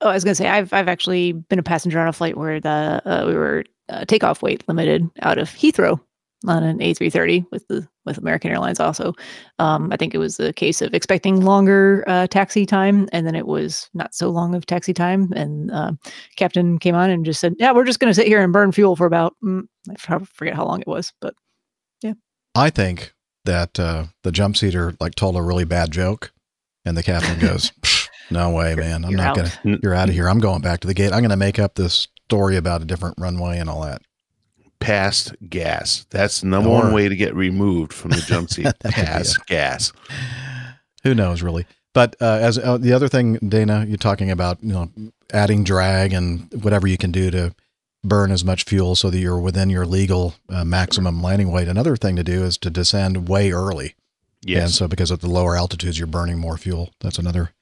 Oh, I was gonna say I've I've actually been a passenger on a flight where the uh, we were uh, takeoff weight limited out of Heathrow on an A330 with the with American Airlines. Also, um, I think it was a case of expecting longer uh, taxi time, and then it was not so long of taxi time. And uh, captain came on and just said, "Yeah, we're just going to sit here and burn fuel for about mm, I forget how long it was, but yeah." I think that uh, the jump seater like told a really bad joke, and the captain goes, *laughs* "No way, man! I'm You're not out." gonna. You're out of here. I'm going back to the gate. I'm gonna make up this story about a different runway and all that." Past gas. That's the number Or- one way to get removed from the *laughs* jump seat. That could Past gas. Who knows, really? But uh, as uh, the other thing, Dana, you're talking about, you know, adding drag and whatever you can do to burn as much fuel so that you're within your legal uh, maximum landing weight. Another thing to do is to descend way early. Yes. And so because at the lower altitudes, you're burning more fuel. That's another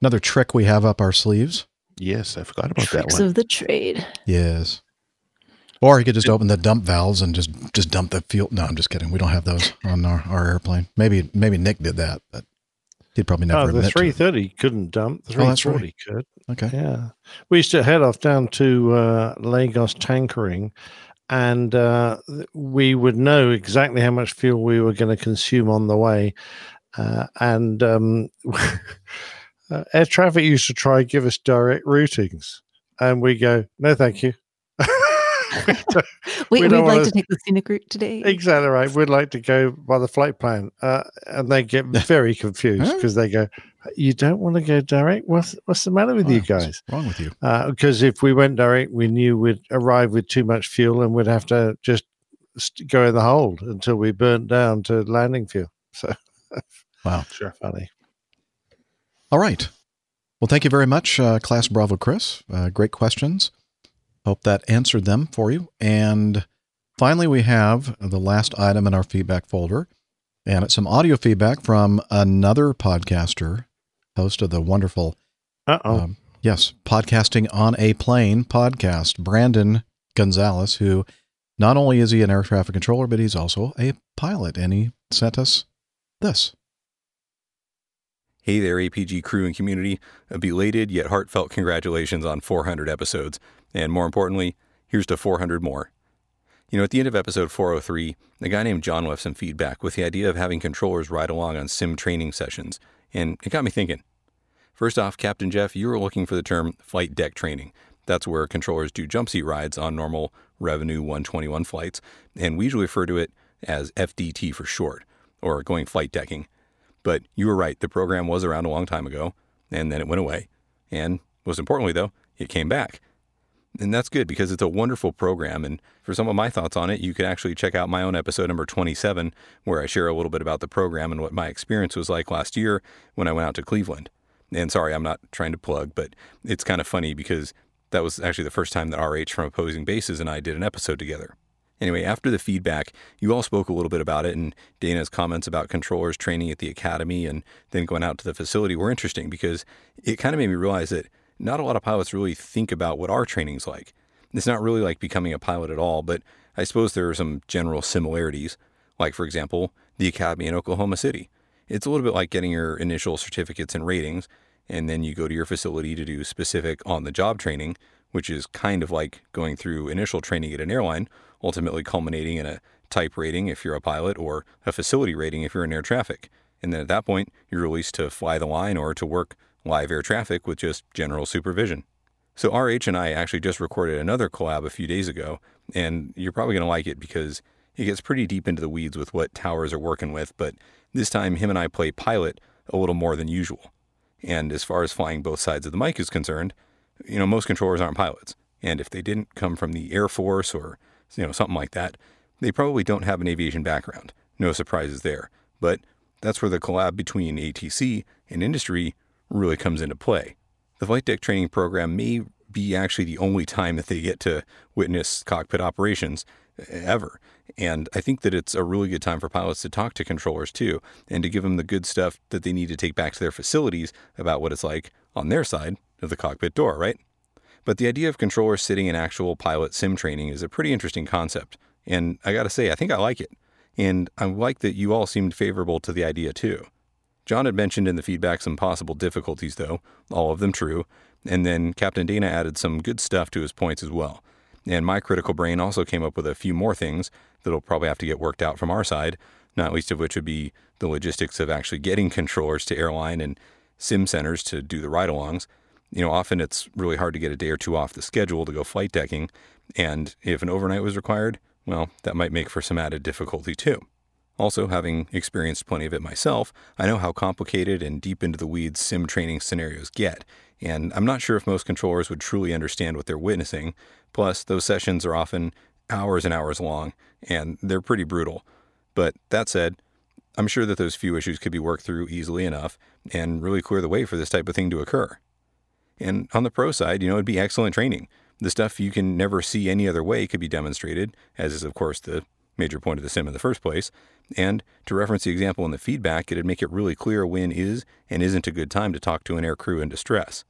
another trick we have up our sleeves. Yes, I forgot about that Tricks one. of the trade. Yes. Or he could just open the dump valves and just just dump the fuel. No, I'm just kidding. We don't have those on our, our airplane. Maybe maybe Nick did that, but he'd probably never Oh, the admit to 330 couldn't dump. The Oh, that's 340 could. Okay. Yeah. We used to head off down to uh, Lagos tankering, and uh, we would know exactly how much fuel we were going to consume on the way. Uh, and um, *laughs* uh, air traffic used to try give us direct routings, and we go, no, thank you. *laughs* We don't- would like wanna- take the scenic route today. Exactly right. We'd like to go by the flight plan, uh, and they get *laughs* very confused Huh? because they go, "You don't want to go direct? What's what's the matter with you Wow, what's guys?" wrong with you? Because if we went direct, we knew we'd arrive with too much fuel, and we'd have to just st- go in the hold until we burnt down to landing fuel. *laughs* So Wow. Sure. funny. All right. Well, thank you very much, uh, Class Bravo Chris. Uh, great questions. Hope that answered them for you. And finally, we have the last item in our feedback folder, and it's some audio feedback from another podcaster, host of the wonderful, Uh oh. um, yes, Podcasting on a Plane podcast, Brandon Gonzalez, who not only is he an air traffic controller, but he's also a pilot, and he sent us this. Hey there, APG crew and community. A belated yet heartfelt congratulations on 400 episodes. And more importantly, here's to 400 more. You know, at the end of episode 403, a guy named John left some feedback with the idea of having controllers ride along on sim training sessions. And it got me thinking. First off, Captain Jeff, you were looking for the term flight deck training. That's where controllers do jump seat rides on normal Revenue 121 flights, and we usually refer to it as FDT for short, or going flight decking. But you were right, the program was around a long time ago, and then it went away. And most importantly, though, it came back. And that's good because it's a wonderful program. And for some of my thoughts on it, you can actually check out my own episode number 27, where I share a little bit about the program and what my experience was like last year when I went out to Cleveland. And sorry, I'm not trying to plug, but it's kind of funny because that was actually the first time that RH from Opposing Bases and I did an episode together. Anyway, after the feedback, you all spoke a little bit about it, and Dana's comments about controllers training at the academy and then going out to the facility were interesting because it kind of made me realize that not a lot of pilots really think about what our training's like. It's not really like becoming a pilot at all, but I suppose there are some general similarities. Like, for example, the academy in Oklahoma City. It's a little bit like getting your initial certificates and ratings, and then you go to your facility to do specific on the job training, which is kind of like going through initial training at an airline, ultimately culminating in a type rating if you're a pilot or a facility rating if you're in air traffic. And then at that point, you're released to fly the line or to work live air traffic with just general supervision. So RH and I actually just recorded another collab a few days ago, and you're probably going to like it because it gets pretty deep into the weeds with what towers are working with, but this time him and I play pilot a little more than usual. And as far as flying both sides of the mic is concerned, you know, most controllers aren't pilots. And if they didn't come from the Air Force or, you know, something like that, they probably don't have an aviation background. No surprises there. But that's where the collab between ATC and industry really comes into play. The flight deck training program may be actually the only time that they get to witness cockpit operations ever. And I think that it's a really good time for pilots to talk to controllers too, and to give them the good stuff that they need to take back to their facilities about what it's like on their side of the cockpit door, right? But the idea of controllers sitting in actual pilot sim training is a pretty interesting concept. And I gotta say, I think I like it. And I like that you all seemed favorable to the idea too. John had mentioned in the feedback some possible difficulties, though, all of them true, and then Captain Dana added some good stuff to his points as well. And my critical brain also came up with a few more things that'll probably have to get worked out from our side, not least of which would be the logistics of actually getting controllers to airline and sim centers to do the ride alongs. You know, often it's really hard to get a day or two off the schedule to go flight decking. And if an overnight was required, well, that might make for some added difficulty too. Also, having experienced plenty of it myself, I know how complicated and deep into the weeds sim training scenarios get, and I'm not sure if most controllers would truly understand what they're witnessing. Plus, those sessions are often hours and hours long, and they're pretty brutal. But that said, I'm sure that those few issues could be worked through easily enough and really clear the way for this type of thing to occur. And on the pro side, you know, it'd be excellent training. The stuff you can never see any other way could be demonstrated, as is, of course, the major point of the sim in the first place. And to reference the example in the feedback, it'd make it really clear when is and isn't a good time to talk to an air crew in distress.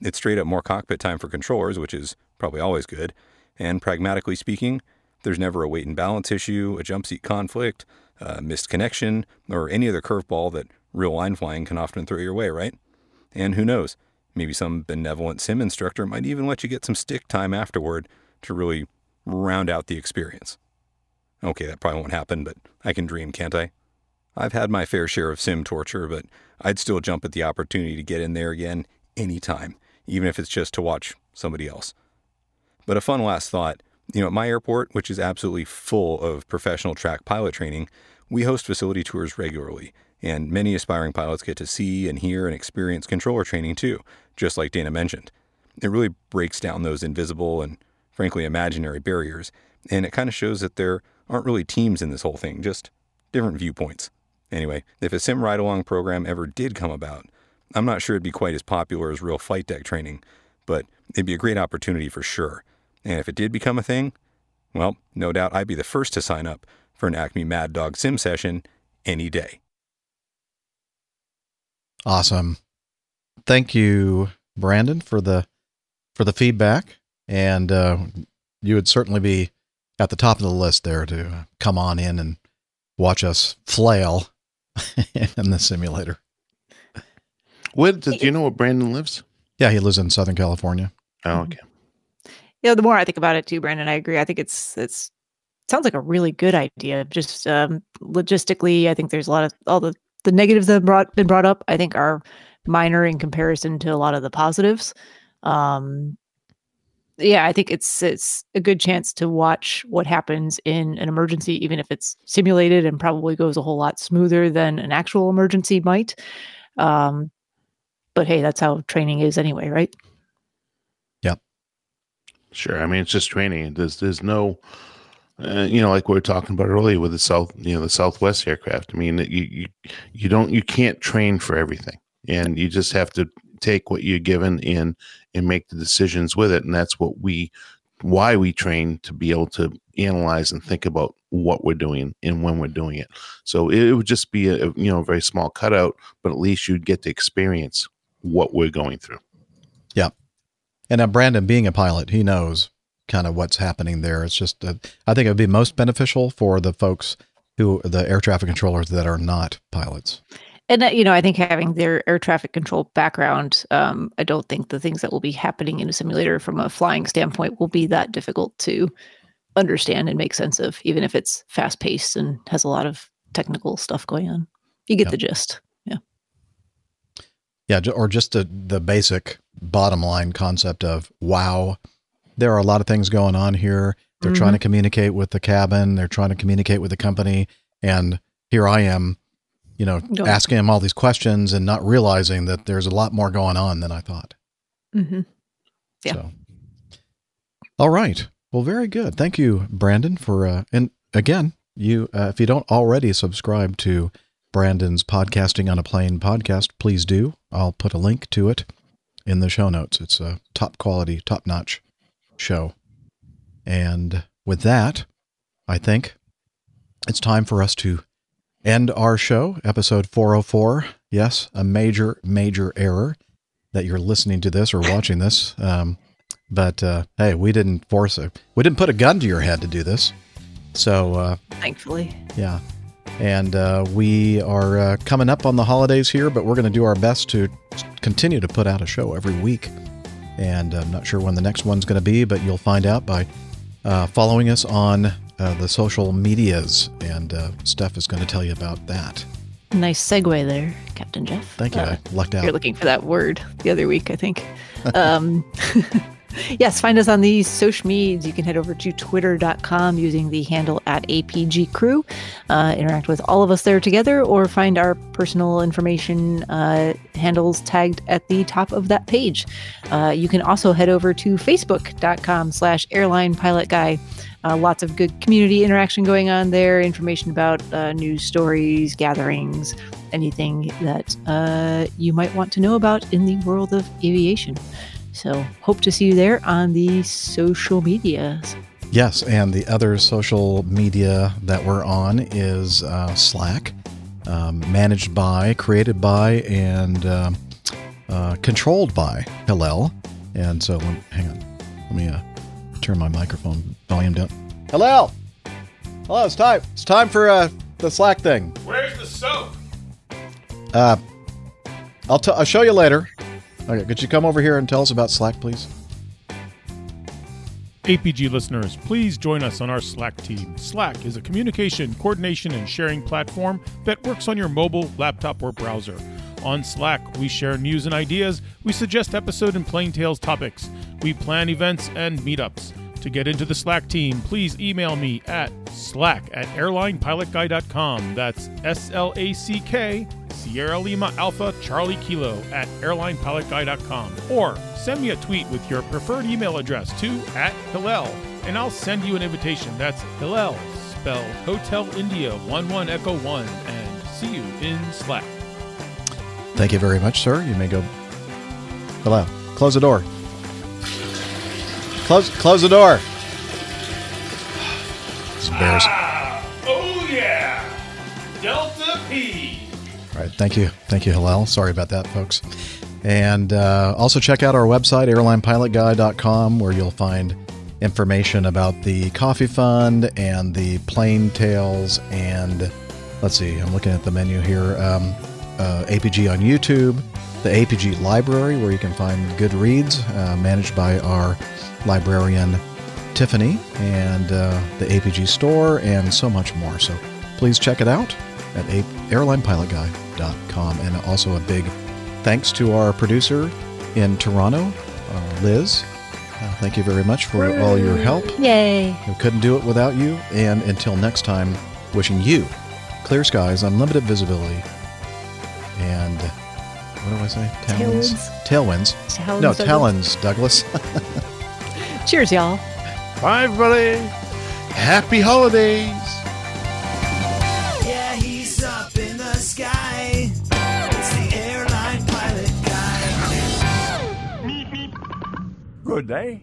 It's straight up more cockpit time for controllers, which is probably always good. And pragmatically speaking, there's never a weight and balance issue, a jump seat conflict, a missed connection, or any other curveball that real line flying can often throw your way, right? And who knows, maybe some benevolent sim instructor might even let you get some stick time afterward to really round out the experience. Okay, that probably won't happen, but I can dream, can't I? I've had my fair share of sim torture, but I'd still jump at the opportunity to get in there again anytime, even if it's just to watch somebody else. But a fun last thought you know, at my airport, which is absolutely full of professional track pilot training, we host facility tours regularly, and many aspiring pilots get to see and hear and experience controller training too, just like Dana mentioned. It really breaks down those invisible and, frankly, imaginary barriers, and it kind of shows that there aren't really teams in this whole thing, just different viewpoints. Anyway, if a sim ride along program ever did come about, I'm not sure it'd be quite as popular as real flight deck training, but it'd be a great opportunity for sure. And if it did become a thing, well, no doubt I'd be the first to sign up for an Acme Mad Dog sim session any day. Awesome. Thank you, Brandon, for the for the feedback. And uh, you would certainly be at the top of the list there to come on in and watch us flail *laughs* in the simulator. What do you know where Brandon lives? Yeah, he lives in Southern California. Oh, okay. You know, the more I think about it too, Brandon, I agree. I think it's it's sounds like a really good idea. Just um, logistically, I think there's a lot of all the the negatives that have brought, been brought up. I think are minor in comparison to a lot of the positives. Um, yeah, I think it's it's a good chance to watch what happens in an emergency, even if it's simulated and probably goes a whole lot smoother than an actual emergency might. Um, but hey, that's how training is anyway, right? Yep. Sure. I mean, it's just training. There's there's no, uh, you know, like we were talking about earlier with the South, you know, the Southwest aircraft. I mean, you you you don't you can't train for everything, and you just have to take what you're given and and make the decisions with it, and that's what we why we train to be able to analyze and think about what we're doing and when we're doing it. So it would just be a you know very small cutout, but at least you'd get to experience what we're going through. Yep. And now Brandon, being a pilot, he knows kind of what's happening there. It's just, uh, I think it would be most beneficial for the folks who, the air traffic controllers that are not pilots. And uh, you know, I think having their air traffic control background, um, I don't think the things that will be happening in a simulator from a flying standpoint will be that difficult to understand and make sense of, even if it's fast paced and has a lot of technical stuff going on. You get the gist. Yeah. Yeah, or just the the basic bottom line concept of wow, there are a lot of things going on here. They're trying to communicate with the cabin. They're trying to communicate with the company, and here I am, you know, Going- asking him all these questions and not realizing that there's a lot more going on than I thought. Mm-hmm. Yeah. So, all right. Well, very good. Thank you, Brandon, for uh, and again, you uh, if you don't already subscribe to Brandon's podcasting on a plane podcast, please do. I'll put a link to it in the show notes. It's a top quality, top notch show. And with that, I think it's time for us to end our show, episode 404. Yes, a major, major error that you're listening to this or *laughs* watching this. Um, but uh, hey, we didn't force it. We didn't put a gun to your head to do this. So uh, Thankfully. yeah. And uh, we are uh, coming up on the holidays here, but we're going to do our best to continue to put out a show every week. And I'm not sure when the next one's going to be, but you'll find out by uh, following us on uh, the social medias. And uh, Steph is going to tell you about that. Nice segue there, Captain Jeff. Thank you. I lucked out. You're looking for that word the other week, I think. um, *laughs* yes, find us on the social medias. You can head over to twitter.com using the handle at APG Crew. Uh, interact with all of us there together or find our personal information uh, handles tagged at the top of that page. Uh, you can also head over to facebook.com slash airline pilot guy. Uh, lots of good community interaction going on there, information about uh, news stories, gatherings, anything that uh, you might want to know about in the world of aviation. So, hope to see you there on the social medias. Yes, and the other social media that we're on is uh, Slack, um, managed by, created by, and um, uh, controlled by Hillel. And so, hang on, let me uh, turn my microphone volume down. Hello. hello, it's time. It's time for uh, the Slack thing. Where's the soap? Uh, I'll, t- I'll show you later. Okay, could you come over here and tell us about Slack, please? APG listeners, please join us on our Slack team. Slack is a communication, coordination, and sharing platform that works on your mobile, laptop, or browser. On Slack, we share news and ideas, we suggest episode and plain tales topics, we plan events and meetups. To get into the Slack team, please email me at slack at airlinepilotguy.com. That's S L A C K, Sierra Lima Alpha Charlie Kilo at airlinepilotguy.com. Or send me a tweet with your preferred email address to at Hillel, and I'll send you an invitation. That's Hillel, spelled Hotel India 11 Echo 1, and see you in Slack. Thank you very much, sir. You may go. Hello. Close the door. Close close the door. It's embarrassing. Oh, yeah! Delta P! All right. Thank you. Thank you, Hillel. Sorry about that, folks. And uh, also check out our website, airlinepilotguy.com, where you'll find information about the coffee fund and the plane tales. And let's see, I'm looking at the menu here. Um, uh, APG on YouTube, the APG library, where you can find good reads uh, managed by our librarian Tiffany, and uh, the APG store, and so much more. So please check it out at a- airlinepilotguy.com. And also a big thanks to our producer in Toronto, uh, Liz. Uh, thank you very much for all your help. Yay. We couldn't do it without you. And until next time, wishing you clear skies, unlimited visibility, and what do I say? Tailwinds. Tailwinds. Talons, no, Douglas. talons, Douglas. *laughs* Cheers, y'all. Bye, everybody. Happy holidays. Yeah, he's up in the sky. It's the airline pilot guy. Good day.